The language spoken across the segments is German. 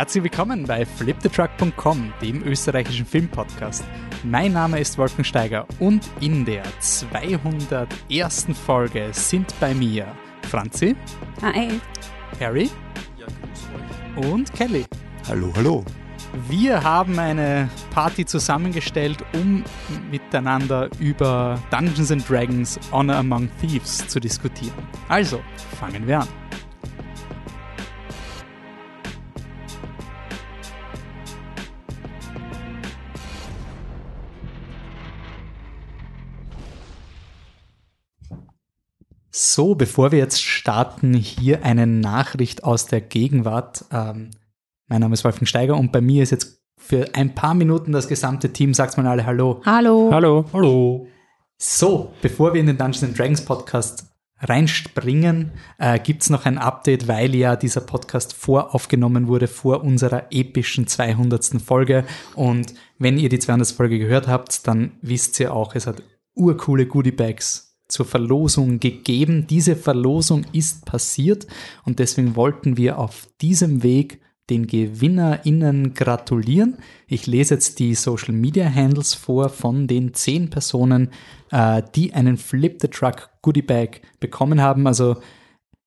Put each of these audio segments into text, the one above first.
Herzlich willkommen bei fliptetruck.com, dem österreichischen Filmpodcast. Mein Name ist Wolfgang Steiger und in der 201. Folge sind bei mir Franzi. Hi. Harry. Ja. Und Kelly. Hallo, hallo. Wir haben eine Party zusammengestellt, um miteinander über Dungeons and Dragons Honor Among Thieves zu diskutieren. Also, fangen wir an. So, bevor wir jetzt starten, hier eine Nachricht aus der Gegenwart. Ähm, mein Name ist Wolfgang Steiger und bei mir ist jetzt für ein paar Minuten das gesamte Team. Sagt mal alle Hallo. Hallo. Hallo. Hallo. So, bevor wir in den Dungeons Dragons Podcast reinspringen, äh, gibt es noch ein Update, weil ja dieser Podcast voraufgenommen wurde vor unserer epischen 200. Folge. Und wenn ihr die 200. Folge gehört habt, dann wisst ihr auch, es hat urcoole Goodie Bags zur Verlosung gegeben. Diese Verlosung ist passiert und deswegen wollten wir auf diesem Weg den GewinnerInnen gratulieren. Ich lese jetzt die Social Media Handles vor von den zehn Personen, äh, die einen Flip the Truck Goodie Bag bekommen haben. Also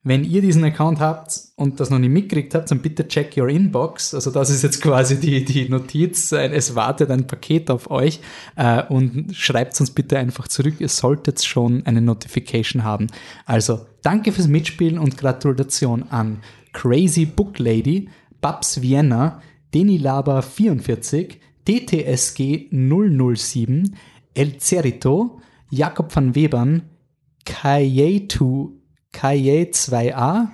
wenn ihr diesen Account habt und das noch nicht mitgekriegt habt, dann bitte check your inbox. Also das ist jetzt quasi die, die Notiz. Es wartet ein Paket auf euch äh, und schreibt uns bitte einfach zurück. Ihr solltet schon eine Notification haben. Also danke fürs Mitspielen und Gratulation an Crazy Book Lady, Babs Vienna, Denilaba 44, DTSG 007, El Cerito, Jakob van Webern, Kayetu Kaye 2a,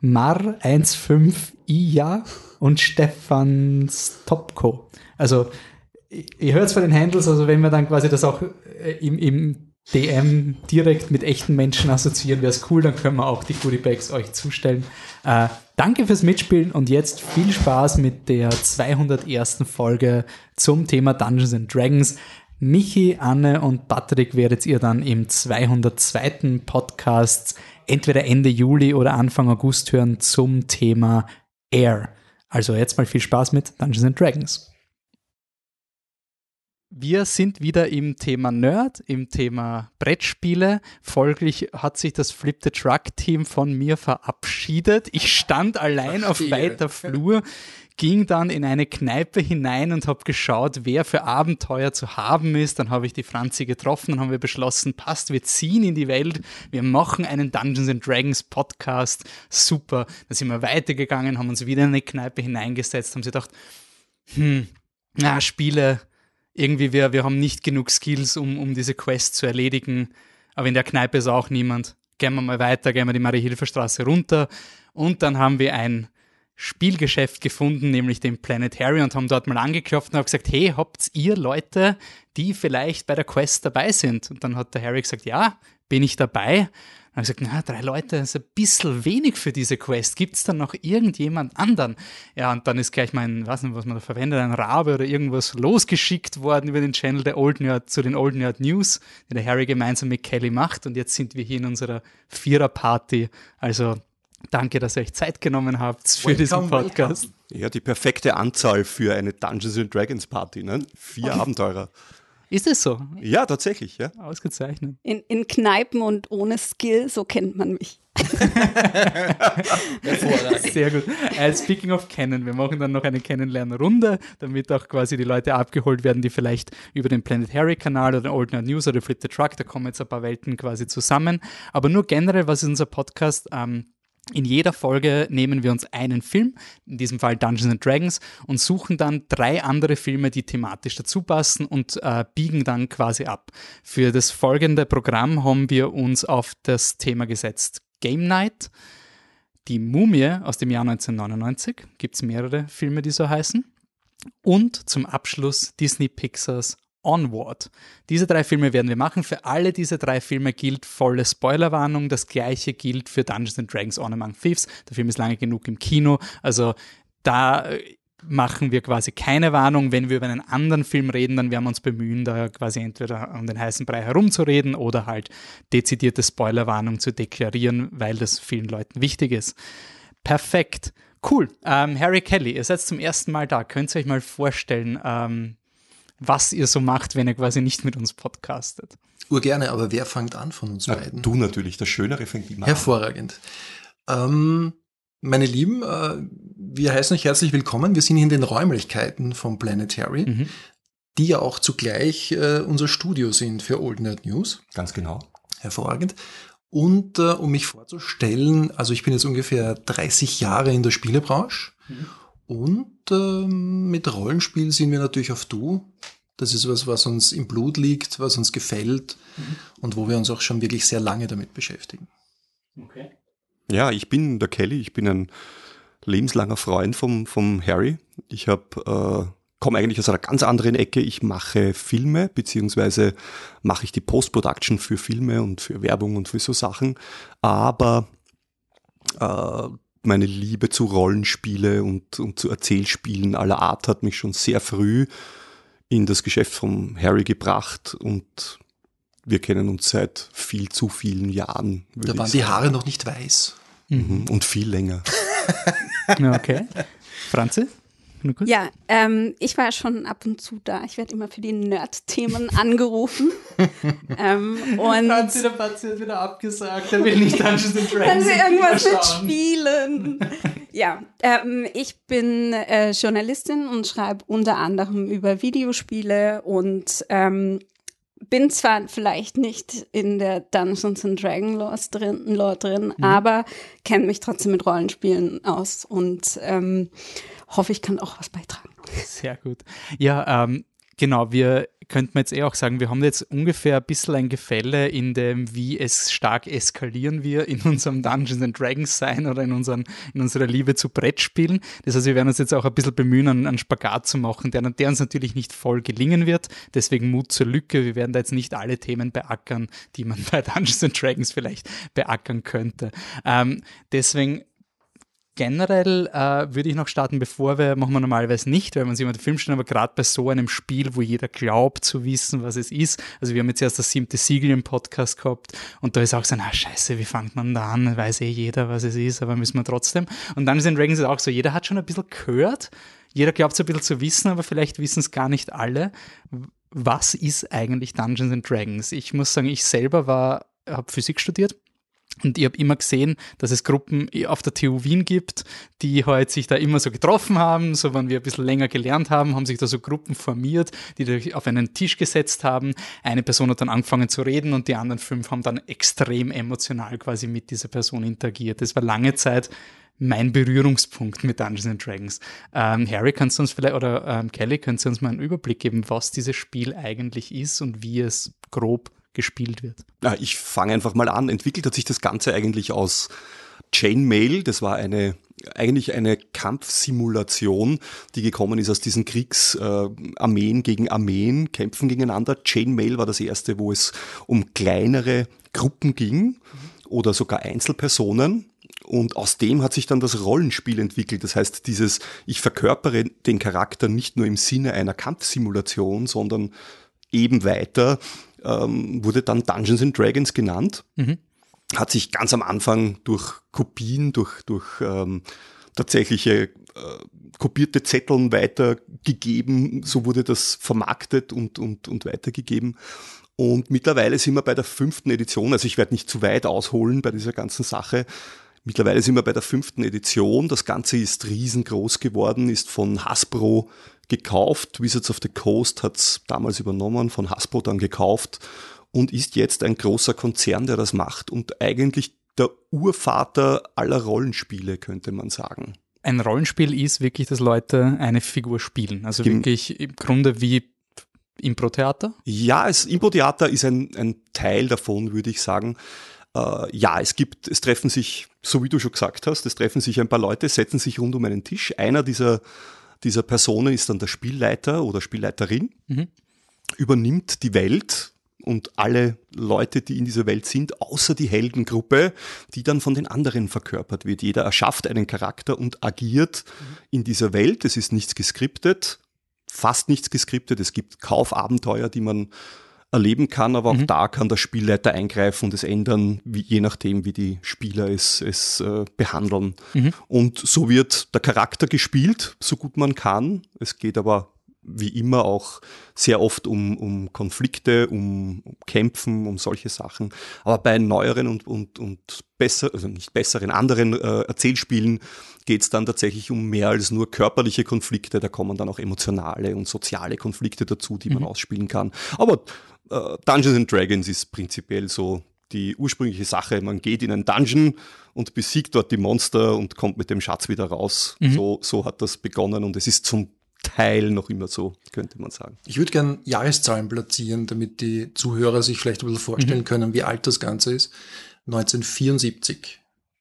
Mar 15 Ija und Stefan Stopko. Also ihr hört es von den Handles, also wenn wir dann quasi das auch äh, im, im DM direkt mit echten Menschen assoziieren, wäre es cool, dann können wir auch die Goodie Bags euch zustellen. Äh, danke fürs Mitspielen und jetzt viel Spaß mit der 201. Folge zum Thema Dungeons and Dragons. Michi, Anne und Patrick werdet ihr dann im 202. Podcast entweder Ende Juli oder Anfang August hören zum Thema Air. Also jetzt mal viel Spaß mit Dungeons and Dragons. Wir sind wieder im Thema Nerd, im Thema Brettspiele. Folglich hat sich das Flip the Truck Team von mir verabschiedet. Ich stand allein Verstehe. auf weiter Flur, ging dann in eine Kneipe hinein und habe geschaut, wer für Abenteuer zu haben ist. Dann habe ich die Franzi getroffen und haben wir beschlossen, passt, wir ziehen in die Welt, wir machen einen Dungeons and Dragons Podcast. Super. Dann sind wir weitergegangen, haben uns wieder in eine Kneipe hineingesetzt, haben sie gedacht, hm, na, Spiele irgendwie wir, wir haben nicht genug Skills, um, um diese Quest zu erledigen. Aber in der Kneipe ist auch niemand. Gehen wir mal weiter, gehen wir die Marie-Hilfer-Straße runter. Und dann haben wir ein Spielgeschäft gefunden, nämlich den Planetary, und haben dort mal angeklopft und haben gesagt, hey, habt ihr Leute, die vielleicht bei der Quest dabei sind? Und dann hat der Harry gesagt, ja, bin ich dabei. Dann habe gesagt, na, drei Leute ist ein bisschen wenig für diese Quest. Gibt es dann noch irgendjemand anderen? Ja, und dann ist gleich mein, weiß nicht, was man da verwendet, ein Rabe oder irgendwas losgeschickt worden über den Channel der Old Nerd zu den Old Nerd News, die der Harry gemeinsam mit Kelly macht. Und jetzt sind wir hier in unserer Vierer-Party. Also danke, dass ihr euch Zeit genommen habt für welcome, diesen Podcast. Welcome. Ja, die perfekte Anzahl für eine Dungeons and Dragons Party, ne? Vier okay. Abenteurer. Ist es so? Ja, tatsächlich, ja. Ausgezeichnet. In, in Kneipen und ohne Skill, so kennt man mich. Sehr gut. Uh, speaking of Kennen, wir machen dann noch eine Kennenlernrunde, damit auch quasi die Leute abgeholt werden, die vielleicht über den Planet Harry Kanal oder Old Nerd News oder Flip the Truck, da kommen jetzt ein paar Welten quasi zusammen. Aber nur generell, was ist unser Podcast? Ähm, in jeder Folge nehmen wir uns einen Film, in diesem Fall Dungeons and Dragons, und suchen dann drei andere Filme, die thematisch dazu passen und äh, biegen dann quasi ab. Für das folgende Programm haben wir uns auf das Thema gesetzt Game Night, Die Mumie aus dem Jahr 1999, gibt es mehrere Filme, die so heißen, und zum Abschluss Disney Pixars Onward. Diese drei Filme werden wir machen. Für alle diese drei Filme gilt volle Spoilerwarnung. Das gleiche gilt für Dungeons and Dragons On Among Thieves. Der Film ist lange genug im Kino. Also da äh, machen wir quasi keine Warnung. Wenn wir über einen anderen Film reden, dann werden wir uns bemühen, da quasi entweder um den heißen Brei herumzureden oder halt dezidierte Spoilerwarnung zu deklarieren, weil das vielen Leuten wichtig ist. Perfekt. Cool. Ähm, Harry Kelly, ihr seid zum ersten Mal da. Könnt ihr euch mal vorstellen, ähm, was ihr so macht, wenn ihr quasi nicht mit uns podcastet? Urgerne, aber wer fängt an von uns Na, beiden? du natürlich, der Schönere fängt immer an. Hervorragend. Ähm, meine Lieben, äh, wir heißen euch herzlich willkommen. Wir sind hier in den Räumlichkeiten vom Planetary, Mhm. die ja auch zugleich äh, unser Studio sind für Old Nerd News. Ganz genau. Hervorragend. Und äh, um mich vorzustellen, also ich bin jetzt ungefähr 30 Jahre in der Spielebranche und ähm, mit Rollenspiel sind wir natürlich auf Du. Das ist was, was uns im Blut liegt, was uns gefällt und wo wir uns auch schon wirklich sehr lange damit beschäftigen. Okay. Ja, ich bin der Kelly, ich bin ein lebenslanger Freund vom, vom Harry. Ich habe äh, komme eigentlich aus einer ganz anderen Ecke. Ich mache Filme, beziehungsweise mache ich die Post-Production für Filme und für Werbung und für so Sachen. Aber äh, meine Liebe zu Rollenspiele und, und zu Erzählspielen aller Art hat mich schon sehr früh in das Geschäft vom Harry gebracht und wir kennen uns seit viel zu vielen Jahren. Da waren die Haare noch nicht weiß. Mhm, Und viel länger. Okay. Franzi? Kurz? Ja, ähm, ich war schon ab und zu da. Ich werde immer für die Nerd-Themen angerufen. ähm, und Franzi, der Franzi hat wieder abgesagt. Er will nicht Dungeons and Dragons. Können Sie irgendwas mitspielen? ja, ähm, ich bin äh, Journalistin und schreibe unter anderem über Videospiele und ähm, bin zwar vielleicht nicht in der Dungeons and Dragons Lore drin, Lore drin aber kenne mich trotzdem mit Rollenspielen aus und ähm, hoffe, ich kann auch was beitragen. Sehr gut. Ja, ähm, genau, wir könnten jetzt eh auch sagen, wir haben jetzt ungefähr ein bisschen ein Gefälle in dem, wie es stark eskalieren wir in unserem Dungeons and Dragons sein oder in, unseren, in unserer Liebe zu Brettspielen. Das heißt, wir werden uns jetzt auch ein bisschen bemühen, einen, Spagat zu machen, der, der uns natürlich nicht voll gelingen wird. Deswegen Mut zur Lücke. Wir werden da jetzt nicht alle Themen beackern, die man bei Dungeons and Dragons vielleicht beackern könnte. Ähm, deswegen Generell äh, würde ich noch starten, bevor wir, machen wir normalerweise nicht, weil wir uns immer den Film stellen, aber gerade bei so einem Spiel, wo jeder glaubt zu wissen, was es ist. Also wir haben jetzt erst das siebte Siegel im Podcast gehabt und da ist auch so, na scheiße, wie fängt man da an? Weiß eh jeder, was es ist, aber müssen wir trotzdem. Und dann ist in Dragons auch so, jeder hat schon ein bisschen gehört, jeder glaubt es ein bisschen zu wissen, aber vielleicht wissen es gar nicht alle. Was ist eigentlich Dungeons and Dragons? Ich muss sagen, ich selber war, habe Physik studiert und ich habe immer gesehen, dass es Gruppen auf der TU Wien gibt, die halt sich da immer so getroffen haben. So, wenn wir ein bisschen länger gelernt haben, haben sich da so Gruppen formiert, die da auf einen Tisch gesetzt haben. Eine Person hat dann angefangen zu reden und die anderen fünf haben dann extrem emotional quasi mit dieser Person interagiert. Das war lange Zeit mein Berührungspunkt mit Dungeons and Dragons. Ähm, Harry, kannst du uns vielleicht, oder ähm, Kelly, kannst du uns mal einen Überblick geben, was dieses Spiel eigentlich ist und wie es grob gespielt wird? Ja, ich fange einfach mal an. Entwickelt hat sich das Ganze eigentlich aus Chainmail. Das war eine eigentlich eine Kampfsimulation, die gekommen ist aus diesen Kriegsarmeen äh, gegen Armeen, Kämpfen gegeneinander. Chainmail war das erste, wo es um kleinere Gruppen ging oder sogar Einzelpersonen. Und aus dem hat sich dann das Rollenspiel entwickelt. Das heißt, dieses, ich verkörpere den Charakter nicht nur im Sinne einer Kampfsimulation, sondern eben weiter, ähm, wurde dann Dungeons and Dragons genannt. Mhm. Hat sich ganz am Anfang durch Kopien, durch, durch ähm, tatsächliche äh, kopierte Zetteln weitergegeben. So wurde das vermarktet und, und, und weitergegeben. Und mittlerweile sind wir bei der fünften Edition, also ich werde nicht zu weit ausholen bei dieser ganzen Sache. Mittlerweile sind wir bei der fünften Edition. Das Ganze ist riesengroß geworden, ist von Hasbro gekauft. Wizards of the Coast hat es damals übernommen, von Hasbro dann gekauft und ist jetzt ein großer Konzern, der das macht und eigentlich der Urvater aller Rollenspiele, könnte man sagen. Ein Rollenspiel ist wirklich, dass Leute eine Figur spielen. Also Gem- wirklich im Grunde wie Impro-Theater. Ja, es, Impro-Theater ist ein, ein Teil davon, würde ich sagen. Äh, ja, es gibt, es treffen sich, so wie du schon gesagt hast, es treffen sich ein paar Leute, setzen sich rund um einen Tisch. Einer dieser, dieser Personen ist dann der Spielleiter oder Spielleiterin, Mhm. übernimmt die Welt und alle Leute, die in dieser Welt sind, außer die Heldengruppe, die dann von den anderen verkörpert wird. Jeder erschafft einen Charakter und agiert in dieser Welt. Es ist nichts geskriptet, fast nichts geskriptet. Es gibt Kaufabenteuer, die man erleben kann, aber auch mhm. da kann der Spielleiter eingreifen und es ändern, wie, je nachdem, wie die Spieler es, es äh, behandeln. Mhm. Und so wird der Charakter gespielt, so gut man kann. Es geht aber wie immer auch sehr oft um, um Konflikte, um, um Kämpfen, um solche Sachen. Aber bei neueren und, und, und besser, also nicht besseren, anderen äh, Erzählspielen geht es dann tatsächlich um mehr als nur körperliche Konflikte. Da kommen dann auch emotionale und soziale Konflikte dazu, die man mhm. ausspielen kann. Aber äh, Dungeons and Dragons ist prinzipiell so die ursprüngliche Sache. Man geht in einen Dungeon und besiegt dort die Monster und kommt mit dem Schatz wieder raus. Mhm. So, so hat das begonnen und es ist zum Teil noch immer so, könnte man sagen. Ich würde gern Jahreszahlen platzieren, damit die Zuhörer sich vielleicht ein bisschen vorstellen mhm. können, wie alt das Ganze ist. 1974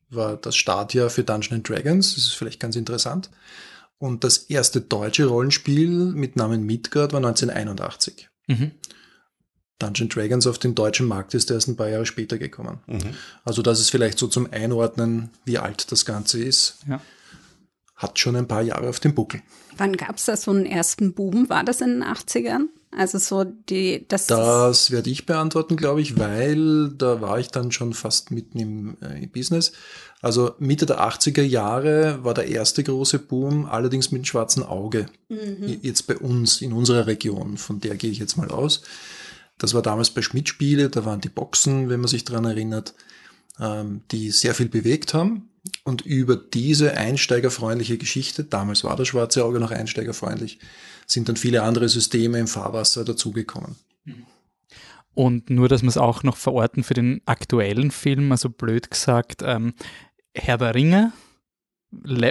war das Startjahr für Dungeons Dragons. Das ist vielleicht ganz interessant. Und das erste deutsche Rollenspiel mit Namen Midgard war 1981. Mhm. Dungeon Dragons auf den deutschen Markt ist erst ein paar Jahre später gekommen. Mhm. Also das ist vielleicht so zum Einordnen, wie alt das Ganze ist. Ja. Hat schon ein paar Jahre auf dem Buckel. Wann gab es da so einen ersten Boom? War das in den 80ern? Also so die, das. Das werde ich beantworten, glaube ich, weil da war ich dann schon fast mitten im, äh, Business. Also Mitte der 80er Jahre war der erste große Boom, allerdings mit dem schwarzen Auge. Mhm. Jetzt bei uns, in unserer Region, von der gehe ich jetzt mal aus. Das war damals bei Schmidt-Spiele, da waren die Boxen, wenn man sich dran erinnert, ähm, die sehr viel bewegt haben. Und über diese einsteigerfreundliche Geschichte, damals war das schwarze Auge noch einsteigerfreundlich, sind dann viele andere Systeme im Fahrwasser dazugekommen. Und nur, dass wir es auch noch verorten für den aktuellen Film, also blöd gesagt, ähm, Herr der Ringe,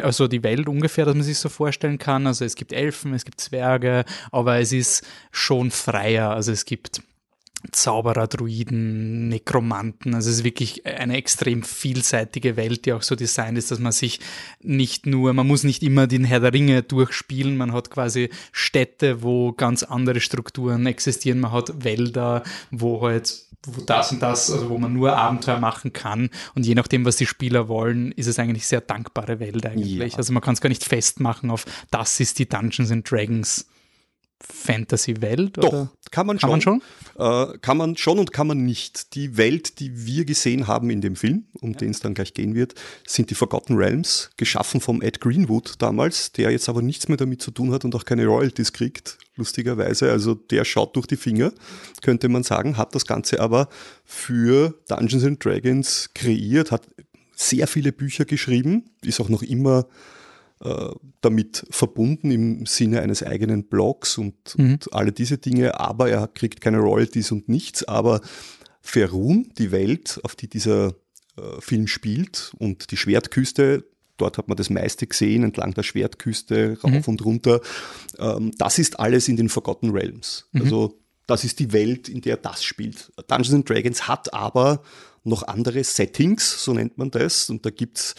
also die Welt ungefähr, dass man sich so vorstellen kann. Also es gibt Elfen, es gibt Zwerge, aber es ist schon freier. Also es gibt Zauberer, Druiden, Nekromanten. Also es ist wirklich eine extrem vielseitige Welt, die auch so designt ist, dass man sich nicht nur, man muss nicht immer den Herr der Ringe durchspielen, man hat quasi Städte, wo ganz andere Strukturen existieren, man hat Wälder, wo halt wo das und das, also wo man nur Abenteuer machen kann. Und je nachdem, was die Spieler wollen, ist es eigentlich sehr dankbare Welt eigentlich. Ja. Also man kann es gar nicht festmachen auf, das ist die Dungeons and Dragons Fantasy-Welt? Doch, kann man kann schon. Man schon? Äh, kann man schon und kann man nicht. Die Welt, die wir gesehen haben in dem Film, um ja. den es dann gleich gehen wird, sind die Forgotten Realms, geschaffen vom Ed Greenwood damals, der jetzt aber nichts mehr damit zu tun hat und auch keine Royalties kriegt, lustigerweise. Also der schaut durch die Finger, könnte man sagen, hat das Ganze aber für Dungeons and Dragons kreiert, hat sehr viele Bücher geschrieben, ist auch noch immer äh, damit verbunden im Sinne eines eigenen Blogs und, mhm. und, alle diese Dinge, aber er kriegt keine Royalties und nichts. Aber Ferun, die Welt, auf die dieser äh, Film spielt und die Schwertküste, dort hat man das meiste gesehen, entlang der Schwertküste, rauf mhm. und runter, ähm, das ist alles in den Forgotten Realms. Mhm. Also das ist die Welt, in der das spielt. Dungeons Dragons hat aber noch andere Settings, so nennt man das, und da gibt's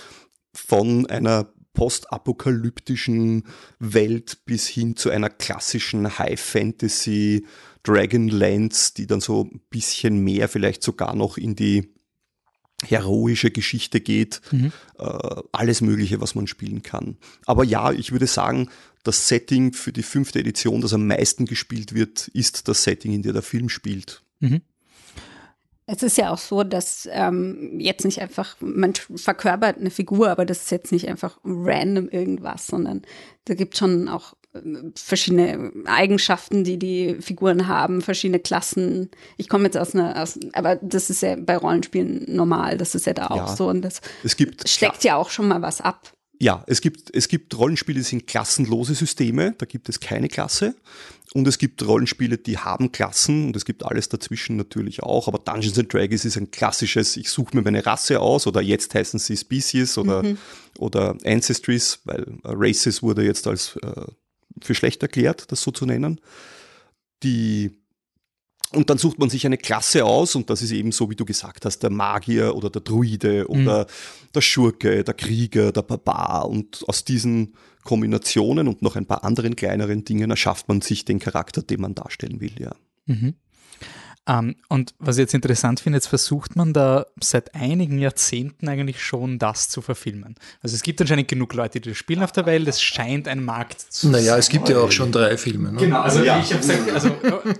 von einer postapokalyptischen Welt bis hin zu einer klassischen High Fantasy Dragonlance, die dann so ein bisschen mehr vielleicht sogar noch in die heroische Geschichte geht, mhm. äh, alles Mögliche, was man spielen kann. Aber ja, ich würde sagen, das Setting für die fünfte Edition, das am meisten gespielt wird, ist das Setting, in dem der Film spielt. Mhm. Es ist ja auch so, dass ähm, jetzt nicht einfach, man verkörpert eine Figur, aber das ist jetzt nicht einfach random irgendwas, sondern da gibt schon auch ähm, verschiedene Eigenschaften, die die Figuren haben, verschiedene Klassen. Ich komme jetzt aus einer, aus, aber das ist ja bei Rollenspielen normal, das ist ja da auch ja, so und das es gibt, steckt ja auch schon mal was ab. Ja, es gibt, es gibt Rollenspiele, die sind klassenlose Systeme, da gibt es keine Klasse. Und es gibt Rollenspiele, die haben Klassen und es gibt alles dazwischen natürlich auch. Aber Dungeons and Dragons ist ein klassisches, ich suche mir meine Rasse aus oder jetzt heißen sie Species oder, mhm. oder Ancestries, weil äh, Races wurde jetzt als äh, für schlecht erklärt, das so zu nennen. Die und dann sucht man sich eine Klasse aus und das ist eben so, wie du gesagt hast, der Magier oder der Druide oder mhm. der Schurke, der Krieger, der Barbar. Und aus diesen Kombinationen und noch ein paar anderen kleineren Dingen erschafft man sich den Charakter, den man darstellen will, ja. Mhm. Ähm, und was ich jetzt interessant finde, jetzt versucht man da seit einigen Jahrzehnten eigentlich schon das zu verfilmen. Also es gibt anscheinend genug Leute, die das spielen auf der Welt. Es scheint ein Markt zu Naja, es gibt ja auch schon drei Filme. Ne? Genau, also Ja. ich habe gesagt, also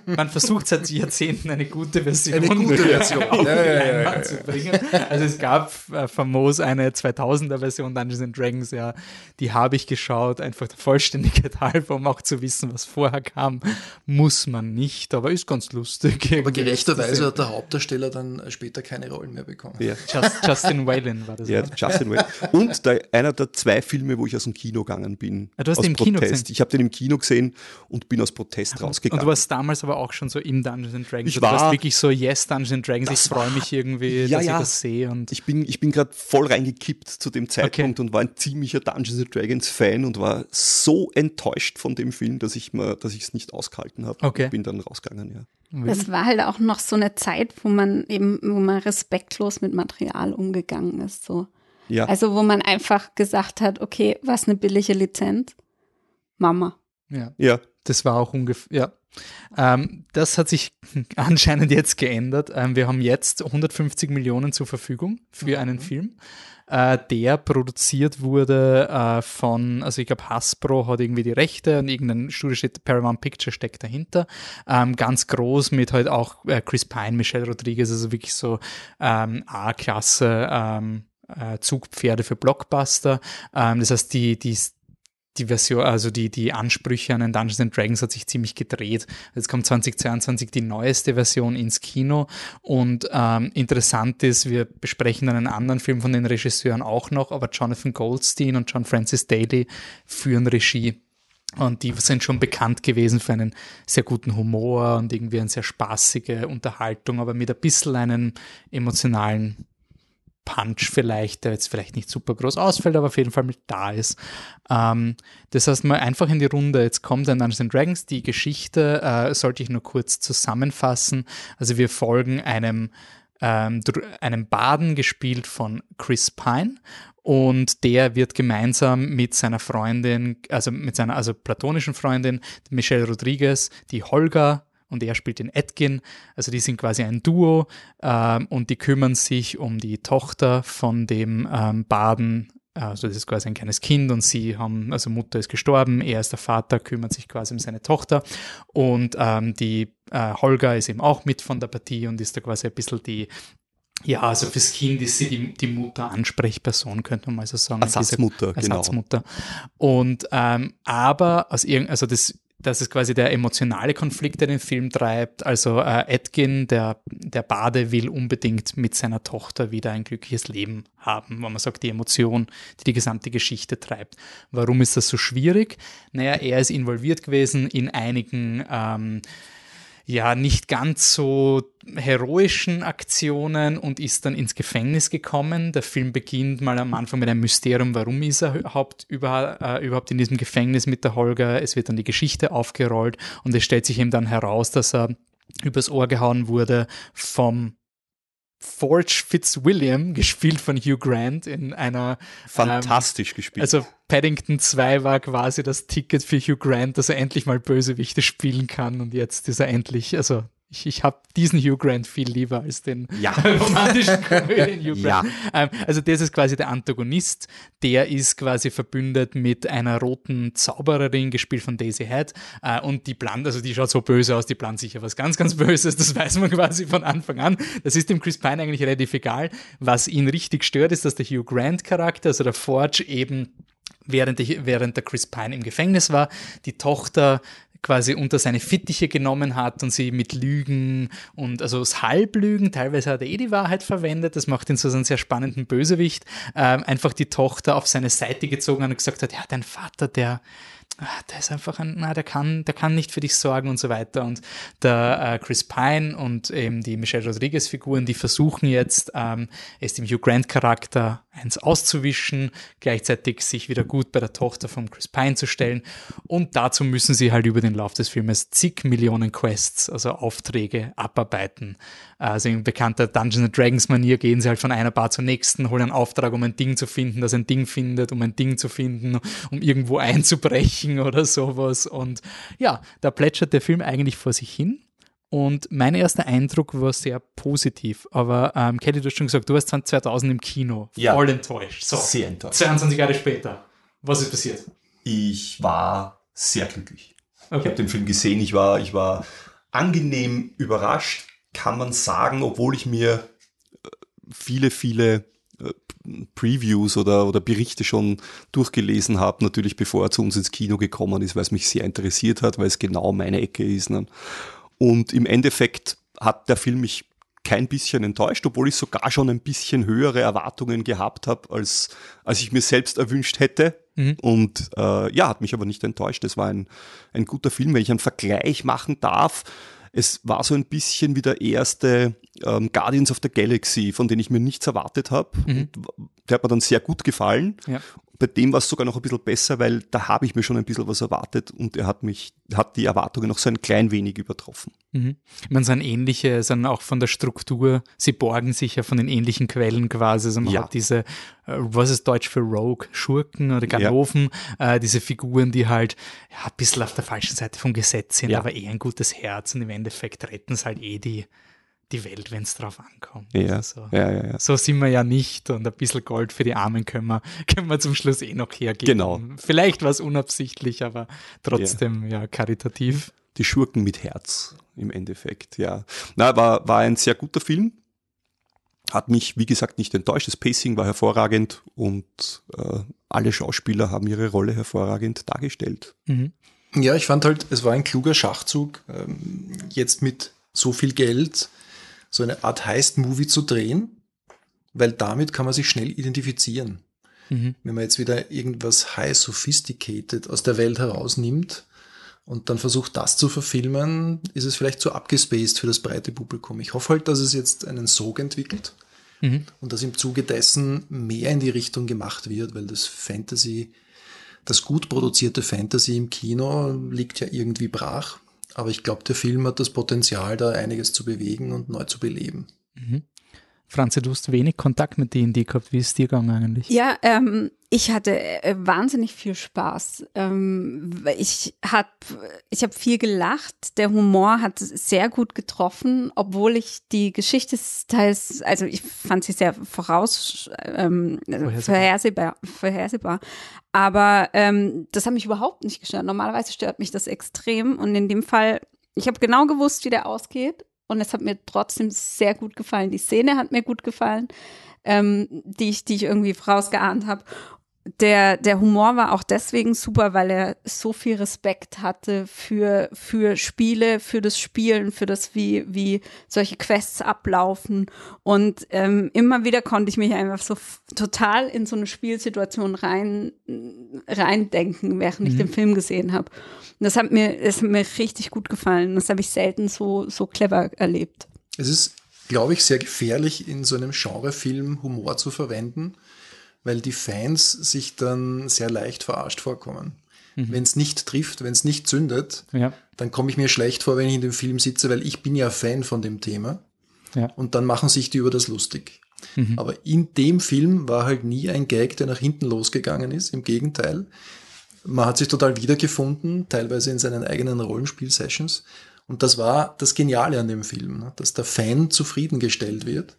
man versucht seit Jahrzehnten eine gute Version, Eine gute Version. auf Ja, ja, ja. zu bringen. Also es gab äh, famos eine 2000er Version Dungeons and Dragons, ja, die habe ich geschaut, einfach der Vollständigkeit halber, um auch zu wissen, was vorher kam, muss man nicht, aber ist ganz lustig. Aber gerechterweise hat der Hauptdarsteller dann später keine Rollen mehr bekommen. Ja. Just, Justin Whalen war das. Ja, ne? Justin Whalen. Und der, einer der zwei Filme, wo ich aus dem Kino gegangen bin. Ah, du hast aus den im Kino gesehen? Ich habe den im Kino gesehen und bin aus Protest Und rausgegangen. du warst damals aber auch schon so im Dungeons and Dragons. Ich Also du warst war- wirklich so, yes, Dungeons and Dragons, ich freue mich irgendwie, Ja, dass ja. ich das sehe. Und ich bin, ich bin gerade voll reingekippt zu dem Zeitpunkt und war ein ziemlicher Dungeons and Dragons Fan und war so enttäuscht von dem Film, dass ich mir, dass ich es nicht ausgehalten habe. Okay. Ich bin dann rausgegangen, ja. Das war halt auch noch so eine Zeit, wo man eben, wo man respektlos mit Material umgegangen ist. So. Ja, Also wo man einfach gesagt hat, okay, was eine billige Lizenz? Mama. ja. ja. Das war auch ungefähr, ja. Ähm, das hat sich anscheinend jetzt geändert. Ähm, wir haben jetzt 150 Millionen zur Verfügung für einen Film, äh, der produziert wurde äh, von, also ich glaube Hasbro hat irgendwie die Rechte und irgendein Studio steht, Paramount Picture steckt dahinter. Ähm, ganz groß mit halt auch äh, Chris Pine, Michelle Rodriguez, also wirklich so ähm, A-Klasse ähm, äh, Zugpferde für Blockbuster. Ähm, das heißt, die, die die Version, also die, die Ansprüche an den Dungeons and Dragons hat sich ziemlich gedreht. Jetzt kommt 2022 die neueste Version ins Kino und ähm, interessant ist, wir besprechen dann einen anderen Film von den Regisseuren auch noch, aber Jonathan Goldstein und John Francis Daly führen Regie. Und die sind schon bekannt gewesen für einen sehr guten Humor und irgendwie eine sehr spaßige Unterhaltung, aber mit ein bisschen einen emotionalen Punch vielleicht, der jetzt vielleicht nicht super groß ausfällt, aber auf jeden Fall mit da ist. Ähm, das heißt mal einfach in die Runde, jetzt kommt ein Dungeons Dragons, die Geschichte äh, sollte ich nur kurz zusammenfassen. Also wir folgen einem, ähm, einem Baden, gespielt von Chris Pine und der wird gemeinsam mit seiner Freundin, also mit seiner also platonischen Freundin Michelle Rodriguez, die Holga und er spielt den Edgin. Also die sind quasi ein Duo ähm, und die kümmern sich um die Tochter von dem ähm, Baden. Also das ist quasi ein kleines Kind und sie haben, also Mutter ist gestorben, er ist der Vater, kümmert sich quasi um seine Tochter und ähm, die äh, Holga ist eben auch mit von der Partie und ist da quasi ein bisschen die, ja, also fürs Kind ist sie die, die Mutter Ansprechperson, könnte man mal so sagen. Diese- Ersatzmutter, genau. Ersatzmutter. Und ähm, aber aus irgend, also das, das ist quasi der emotionale Konflikt, der den Film treibt. Also äh, Edgin, der, der Bade, will unbedingt mit seiner Tochter wieder ein glückliches Leben haben, wo man sagt, die Emotion, die die gesamte Geschichte treibt. Warum ist das so schwierig? Naja, er ist involviert gewesen in einigen ähm, ja nicht ganz so heroischen Aktionen und ist dann ins Gefängnis gekommen. Der Film beginnt mal am Anfang mit einem Mysterium, warum ist er überhaupt, über, äh, überhaupt in diesem Gefängnis mit der Holger. Es wird dann die Geschichte aufgerollt und es stellt sich eben dann heraus, dass er übers Ohr gehauen wurde vom Forge Fitzwilliam, gespielt von Hugh Grant in einer Fantastisch gespielt. also Paddington 2 war quasi das Ticket für Hugh Grant, dass er endlich mal Bösewichte spielen kann und jetzt ist er endlich, also ich, ich habe diesen Hugh Grant viel lieber als den Ja. romantischen Komödien Hugh Ja. Grant. Ähm, also das ist quasi der Antagonist, der ist quasi verbündet mit einer roten Zaubererin, gespielt von Daisy Head äh, und die plant, also die schaut so böse aus, die plant sicher was ganz, ganz Böses, das weiß man quasi von Anfang an. Das ist dem Chris Pine eigentlich relativ egal. Was ihn richtig stört, ist, dass der Hugh Grant Charakter, also der Forge eben während der Chris Pine im Gefängnis war, die Tochter quasi unter seine Fittiche genommen hat und sie mit Lügen und also das Halblügen, teilweise hat er eh die Wahrheit verwendet, das macht ihn so einen sehr spannenden Bösewicht, ähm, einfach die Tochter auf seine Seite gezogen und gesagt hat, ja, dein Vater, der, ah, der ist einfach ein, na, der kann, der kann nicht für dich sorgen und so weiter. Und der äh, Chris Pine und eben die Michelle Rodriguez Figuren, die versuchen jetzt, ähm, es dem Hugh Grant Charakter eins auszuwischen, gleichzeitig sich wieder gut bei der Tochter von Chris Pine zu stellen. Und dazu müssen sie halt über den Lauf des Filmes zig Millionen Quests, also Aufträge, abarbeiten. Also in bekannter Dungeons Dragons Manier gehen sie halt von einer Bar zur nächsten, holen einen Auftrag, um ein Ding zu finden, das ein Ding findet, um ein Ding zu finden, um irgendwo einzubrechen oder sowas. Und ja, da plätschert der Film eigentlich vor sich hin. Und mein erster Eindruck war sehr positiv. Aber ähm, Kelly, du hast schon gesagt, du warst 2000 im Kino. Ja. Voll enttäuscht. So, Sehr enttäuscht. 22 Jahre später. Was ist passiert? Ich war sehr glücklich. Ich habe Okay. den Film gesehen, ich war, ich war angenehm überrascht, kann man sagen, obwohl ich mir viele, viele äh, Previews oder, oder Berichte schon durchgelesen habe, natürlich bevor er zu uns ins Kino gekommen ist, weil es mich sehr interessiert hat, weil es genau meine Ecke ist. Ne? Und im Endeffekt hat der Film mich kein bisschen enttäuscht, obwohl ich sogar schon ein bisschen höhere Erwartungen gehabt habe, als, als ich mir selbst erwünscht hätte. Mhm. Und äh, ja, hat mich aber nicht enttäuscht. Es war ein, ein guter Film, wenn ich einen Vergleich machen darf. Es war so ein bisschen wie der erste ähm, Guardians of the Galaxy, von dem ich mir nichts erwartet habe. Mhm. Der hat mir dann sehr gut gefallen. Ja. Bei dem war es sogar noch ein bisschen besser, weil da habe ich mir schon ein bisschen was erwartet und er hat mich, hat die Erwartungen noch so ein klein wenig übertroffen. Mhm. Ich meine, sind ähnliche, sind auch von der Struktur, sie borgen sich ja von den ähnlichen Quellen quasi. Also man Ja. hat diese, äh, was ist Deutsch für Rogue, Schurken oder Ganoven, äh, diese Figuren, die halt ja, ein bisschen auf der falschen Seite vom Gesetz sind, Ja. aber eh ein gutes Herz und im Endeffekt retten es halt eh die, die Welt, wenn es drauf ankommt. Ja, Also so. ja, ja, ja. So sind wir ja nicht und ein bisschen Gold für die Armen können wir, können wir zum Schluss eh noch hergeben. Genau. Vielleicht war es unabsichtlich, aber trotzdem ja, karitativ. Die Schurken mit Herz im Endeffekt, ja. Na, war, war ein sehr guter Film. Hat mich, wie gesagt, nicht enttäuscht. Das Pacing war hervorragend und äh, alle Schauspieler haben ihre Rolle hervorragend dargestellt. Mhm. Ja, ich fand halt, es war ein kluger Schachzug, ähm, jetzt mit so viel Geld so eine Art Heist-Movie zu drehen, weil damit kann man sich schnell identifizieren. Mhm. Wenn man jetzt wieder irgendwas high sophisticated aus der Welt herausnimmt und dann versucht, das zu verfilmen, ist es vielleicht zu abgespaced für das breite Publikum. Ich hoffe halt, dass es jetzt einen Sog entwickelt Mhm. und dass im Zuge dessen mehr in die Richtung gemacht wird, weil das Fantasy, das gut produzierte Fantasy im Kino liegt ja irgendwie brach. Aber ich glaube, der Film hat das Potenzial, da einiges zu bewegen und neu zu beleben. Mhm. Franzi, du hast wenig Kontakt mit D&D gehabt. Wie ist es dir gegangen eigentlich? Ja, ähm, ich hatte äh, wahnsinnig viel Spaß. Ähm, ich habe ich hab viel gelacht. Der Humor hat sehr gut getroffen, obwohl ich die Geschichte teils, also ich fand sie sehr voraus, ähm, Vorhersehbar. vorhersehbar, vorhersehbar. Aber ähm, das hat mich überhaupt nicht gestört. Normalerweise stört mich das extrem. Und in dem Fall, ich habe genau gewusst, wie der ausgeht. Und es hat mir trotzdem sehr gut gefallen. Die Szene hat mir gut gefallen, ähm, die, ich, die ich irgendwie vorausgeahnt habe. Der, der Humor war auch deswegen super, weil er so viel Respekt hatte für, für Spiele, für das Spielen, für das, wie, wie solche Quests ablaufen. Und ähm, immer wieder konnte ich mich einfach so total in so eine Spielsituation rein, reindenken, während ich den Film gesehen habe. Und das hat mir, das hat mir richtig gut gefallen. Das habe ich selten so, so clever erlebt. Es ist, glaube ich, sehr gefährlich, in so einem Genrefilm Humor zu verwenden, weil die Fans sich dann sehr leicht verarscht vorkommen. Wenn es nicht trifft, wenn es nicht zündet, Ja. dann komme ich mir schlecht vor, wenn ich in dem Film sitze, weil ich bin ja Fan von dem Thema. Ja. Und dann machen sich die über das lustig. Aber in dem Film war halt nie ein Gag, der nach hinten losgegangen ist. Im Gegenteil. Man hat sich total wiedergefunden, teilweise in seinen eigenen Rollenspiel-Sessions. Und das war das Geniale an dem Film, ne? dass der Fan zufriedengestellt wird,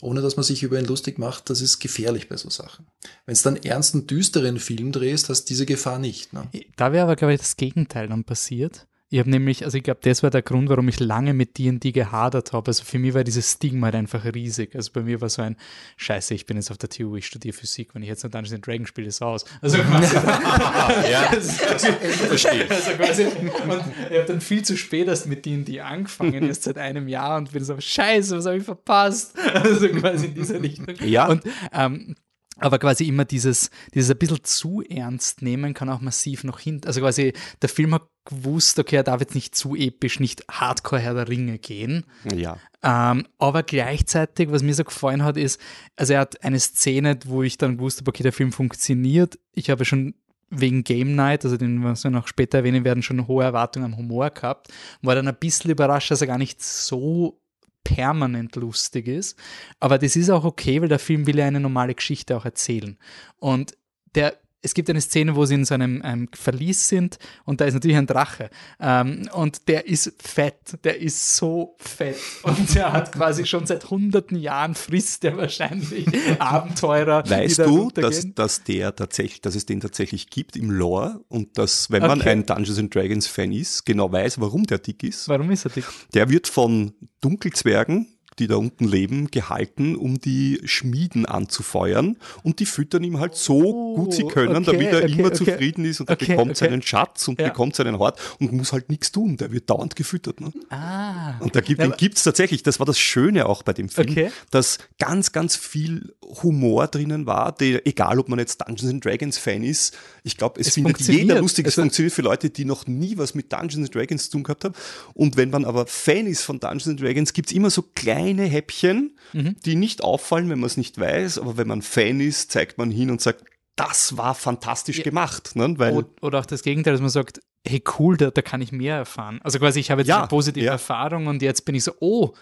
ohne dass man sich über ihn lustig macht. Das ist gefährlich bei so Sachen. Wenn es dann ernst und düsteren Film drehst, hast du diese Gefahr nicht. Ne? Da wäre aber, glaube ich, das Gegenteil dann passiert. Ich habe nämlich, also ich glaube, das war der Grund, warum ich lange mit D&D gehadert habe. Also für mich war dieses Stigma halt einfach riesig. Also bei mir war so ein, scheiße, ich bin jetzt auf der TU, ich studiere Physik, wenn ich jetzt noch Dungeons Dragons spiele, ist aus. Also quasi, ja, verstehe. also quasi, und ich habe dann viel zu spät erst mit D&D angefangen, erst seit einem Jahr und bin so, scheiße, was habe ich verpasst? Also quasi in diese Richtung. Ja. Und ähm, aber quasi immer dieses, dieses ein bisschen zu ernst nehmen kann auch massiv noch hin. Also quasi der Film hat gewusst, okay, er darf jetzt nicht zu episch, nicht Hardcore Herr der Ringe gehen. Ja. Ähm, aber gleichzeitig, was mir so gefallen hat, ist, also er hat eine Szene, wo ich dann gewusst habe, okay, der Film funktioniert. Ich habe schon wegen Game Night, also den, was wir noch später erwähnen werden, schon hohe Erwartungen am Humor gehabt. War dann ein bisschen überrascht, dass er gar nicht so permanent lustig ist. Aber das ist auch okay, weil der Film will ja eine normale Geschichte auch erzählen. Und der es gibt eine Szene, wo sie in so einem ähm, Verlies sind und da ist natürlich ein Drache. Ähm, und der ist fett, der ist so fett. Und der hat quasi schon seit hunderten Jahren frisst der wahrscheinlich Abenteurer. Weißt du, dass, dass der tatsächlich, dass es den tatsächlich gibt im Lore und dass, wenn man Okay. ein Dungeons and Dragons Fan ist, genau weiß, warum der dick ist? Warum ist er dick? Der wird von Dunkelzwergen, die da unten leben, gehalten, um die Schmieden anzufeuern und die füttern ihm halt so gut sie können, Oh, okay, damit er okay, immer okay. zufrieden ist und er bekommt seinen Schatz und Ja. bekommt seinen Hort und muss halt nichts tun. Der wird dauernd gefüttert. Ne? Ah. Und da gibt gibt's tatsächlich, das war das Schöne auch bei dem Film, dass ganz, ganz viel Humor drinnen war, der, egal ob man jetzt Dungeons and Dragons Fan ist, ich glaube, es, Es findet jeder lustig, es Also- funktioniert für Leute, die noch nie was mit Dungeons and Dragons zu tun gehabt haben. Und wenn man aber Fan ist von Dungeons and Dragons, gibt's immer so kleine Häppchen, Mhm. die nicht auffallen, wenn man es nicht weiß, aber wenn man Fan ist, zeigt man hin und sagt, das war fantastisch gemacht. Ne? Weil, Oder, oder auch das Gegenteil, dass man sagt, hey cool, da, da kann ich mehr erfahren. Also quasi, ich habe jetzt Ja, eine positive ja. Erfahrung und jetzt bin ich so, oh,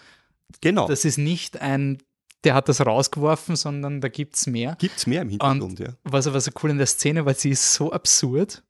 genau, das ist nicht ein, der hat das rausgeworfen, sondern da gibt es mehr. gibt's mehr im Hintergrund, ja. Was aber so cool in der Szene, weil sie ist so absurd,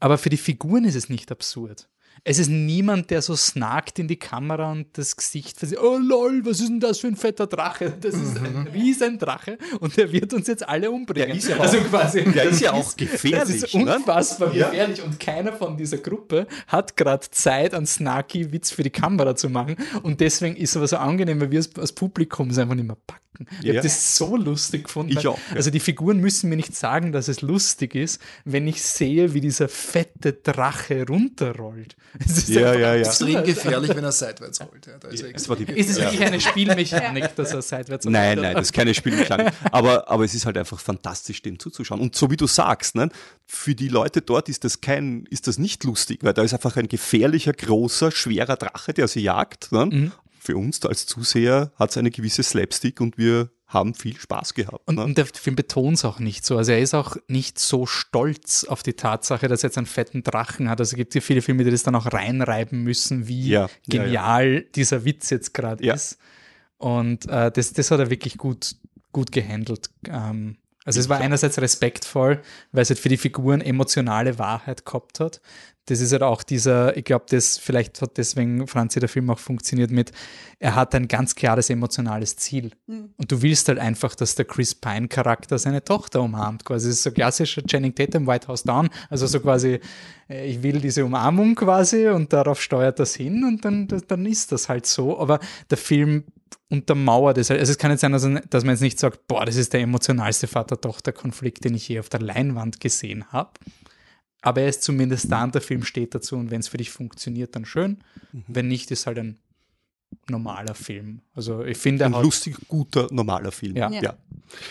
aber für die Figuren ist es nicht absurd. Es ist niemand, der so snarkt in die Kamera und das Gesicht versieht. Oh lol, was ist denn das für ein fetter Drache? Das ist ein Riesendrache und der wird uns jetzt alle umbringen. Der ist ja also auch- quasi, der das ist ja auch gefährlich, Das ist ne? unfassbar Ja. gefährlich und keiner von dieser Gruppe hat gerade Zeit, einen snarky Witz für die Kamera zu machen und deswegen ist es aber so angenehm, weil wir als, als Publikum es einfach nicht mehr packen. Ich Ja. habe das so lustig gefunden. Ich auch, ja. Also die Figuren müssen mir nicht sagen, dass es lustig ist, wenn ich sehe, wie dieser fette Drache runterrollt. Es ist Ja, ja, ja. Extrem gefährlich, wenn er seitwärts rollt. Ja, da ist er Das war die, Ist es wirklich eine Spielmechanik, dass er seitwärts Nein, rollt? nein, das ist keine Spielmechanik. aber, aber es ist halt einfach fantastisch, dem zuzuschauen. Und so wie du sagst, ne, für die Leute dort ist das kein, ist das nicht lustig, weil da ist einfach ein gefährlicher, großer, schwerer Drache, der sie jagt. Ne? Mhm. Für uns als Zuseher hat es eine gewisse Slapstick und wir haben viel Spaß gehabt. Und, ne? und der Film betont es auch nicht so. Also er ist auch nicht so stolz auf die Tatsache, dass er jetzt einen fetten Drachen hat. Also es gibt ja viele Filme, die das dann auch reinreiben müssen, wie Ja, ja, genial dieser Witz jetzt gerade Ja. ist. Und äh, das, das hat er wirklich gut, gut gehandelt. Ähm, also es war einerseits respektvoll, weil es halt für die Figuren emotionale Wahrheit gehabt hat. Das ist halt auch dieser, ich glaube, das vielleicht hat deswegen Franzi der Film auch funktioniert mit, er hat ein ganz klares emotionales Ziel. Und du willst halt einfach, dass der Chris Pine Charakter seine Tochter umarmt. Quasi, das ist so klassischer Channing Tatum White House Down. Also so quasi, äh, ich will diese Umarmung quasi und darauf steuert das hin und dann, dann ist das halt so. Aber der Film untermauert es. halt. Also es kann jetzt sein, dass, dass man jetzt nicht sagt, boah, das ist der emotionalste Vater-Tochter-Konflikt, den ich je auf der Leinwand gesehen habe. Aber er ist zumindest da und der Film steht dazu und wenn es für dich funktioniert, dann schön. Wenn nicht, ist halt ein normaler Film. Also ich finde, er ein hat- lustig, guter, normaler Film. Ja. Ja.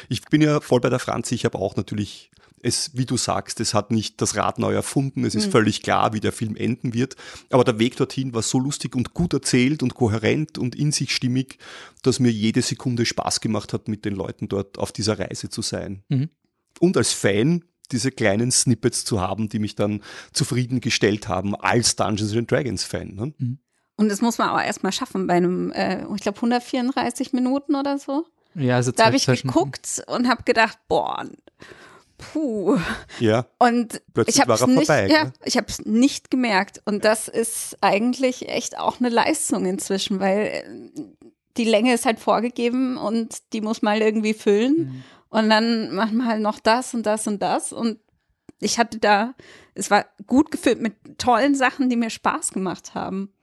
Ich bin ja voll bei der Franzi. Ich habe auch natürlich, es, wie du sagst, es hat nicht das Rad neu erfunden. Es ist völlig klar, wie der Film enden wird. Aber der Weg dorthin war so lustig und gut erzählt und kohärent und in sich stimmig, dass mir jede Sekunde Spaß gemacht hat, mit den Leuten dort auf dieser Reise zu sein. Mhm. Und als Fan diese kleinen Snippets zu haben, die mich dann zufriedengestellt haben als Dungeons and Dragons Fan. Ne? Und das muss man auch erstmal schaffen bei einem, äh, ich glaube, 134 Minuten oder so. ja, also Da habe ich zwei Stunden. geguckt und habe gedacht, boah, puh. Ja, Und Plötzlich ich habe war es er nicht, vorbei, ja, ne? ich habe es nicht gemerkt. Und das ist eigentlich echt auch eine Leistung inzwischen, weil äh, die Länge ist halt vorgegeben und die muss man halt irgendwie füllen. Mhm. Und dann machen wir halt noch das und das und das. Und ich hatte da, es war gut gefüllt mit tollen Sachen, die mir Spaß gemacht haben.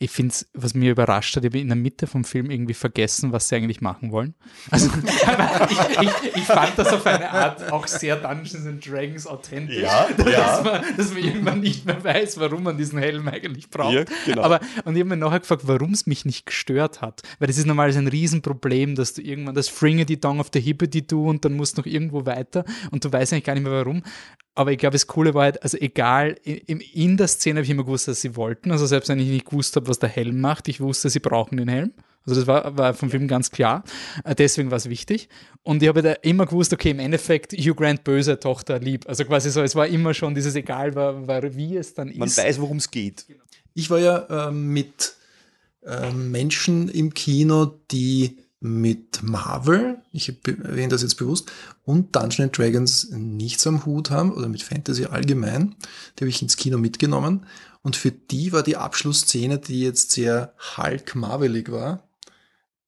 Ich finde es, was mir überrascht hat, ich habe in der Mitte vom Film irgendwie vergessen, was sie eigentlich machen wollen. Also, ich, ich, ich fand das auf eine Art auch sehr Dungeons and Dragons authentisch. Ja, dass, ja. Man, dass man irgendwann nicht mehr weiß, warum man diesen Helm eigentlich braucht. Ja, genau. Aber, und ich habe mir nachher gefragt, warum es mich nicht gestört hat. Weil das ist normalerweise ein Riesenproblem, dass du irgendwann das Fringe die Dong auf der Hippe die du und dann musst du noch irgendwo weiter und du weißt eigentlich gar nicht mehr warum. Aber ich glaube, das Coole war halt, also egal, in, in der Szene habe ich immer gewusst, dass sie wollten. Also selbst wenn ich nicht gewusst habe, was der Helm macht, ich wusste, sie brauchen den Helm. Also das war, war vom Film ganz klar. Äh, Deswegen war es wichtig. Und ich habe da immer gewusst, okay, im Endeffekt Hugh Grant böse, Tochter lieb. Also quasi so, es war immer schon dieses egal, war, war, wie es dann man ist. weiß, worum es geht. Ich war ja ähm, mit ähm, Menschen im Kino, die mit Marvel, ich erwähne das jetzt bewusst, und Dungeons Dragons nichts am Hut haben oder mit Fantasy allgemein. Die habe ich ins Kino mitgenommen. Und für die war die Abschlussszene, die jetzt sehr Hulk-Marvelig war,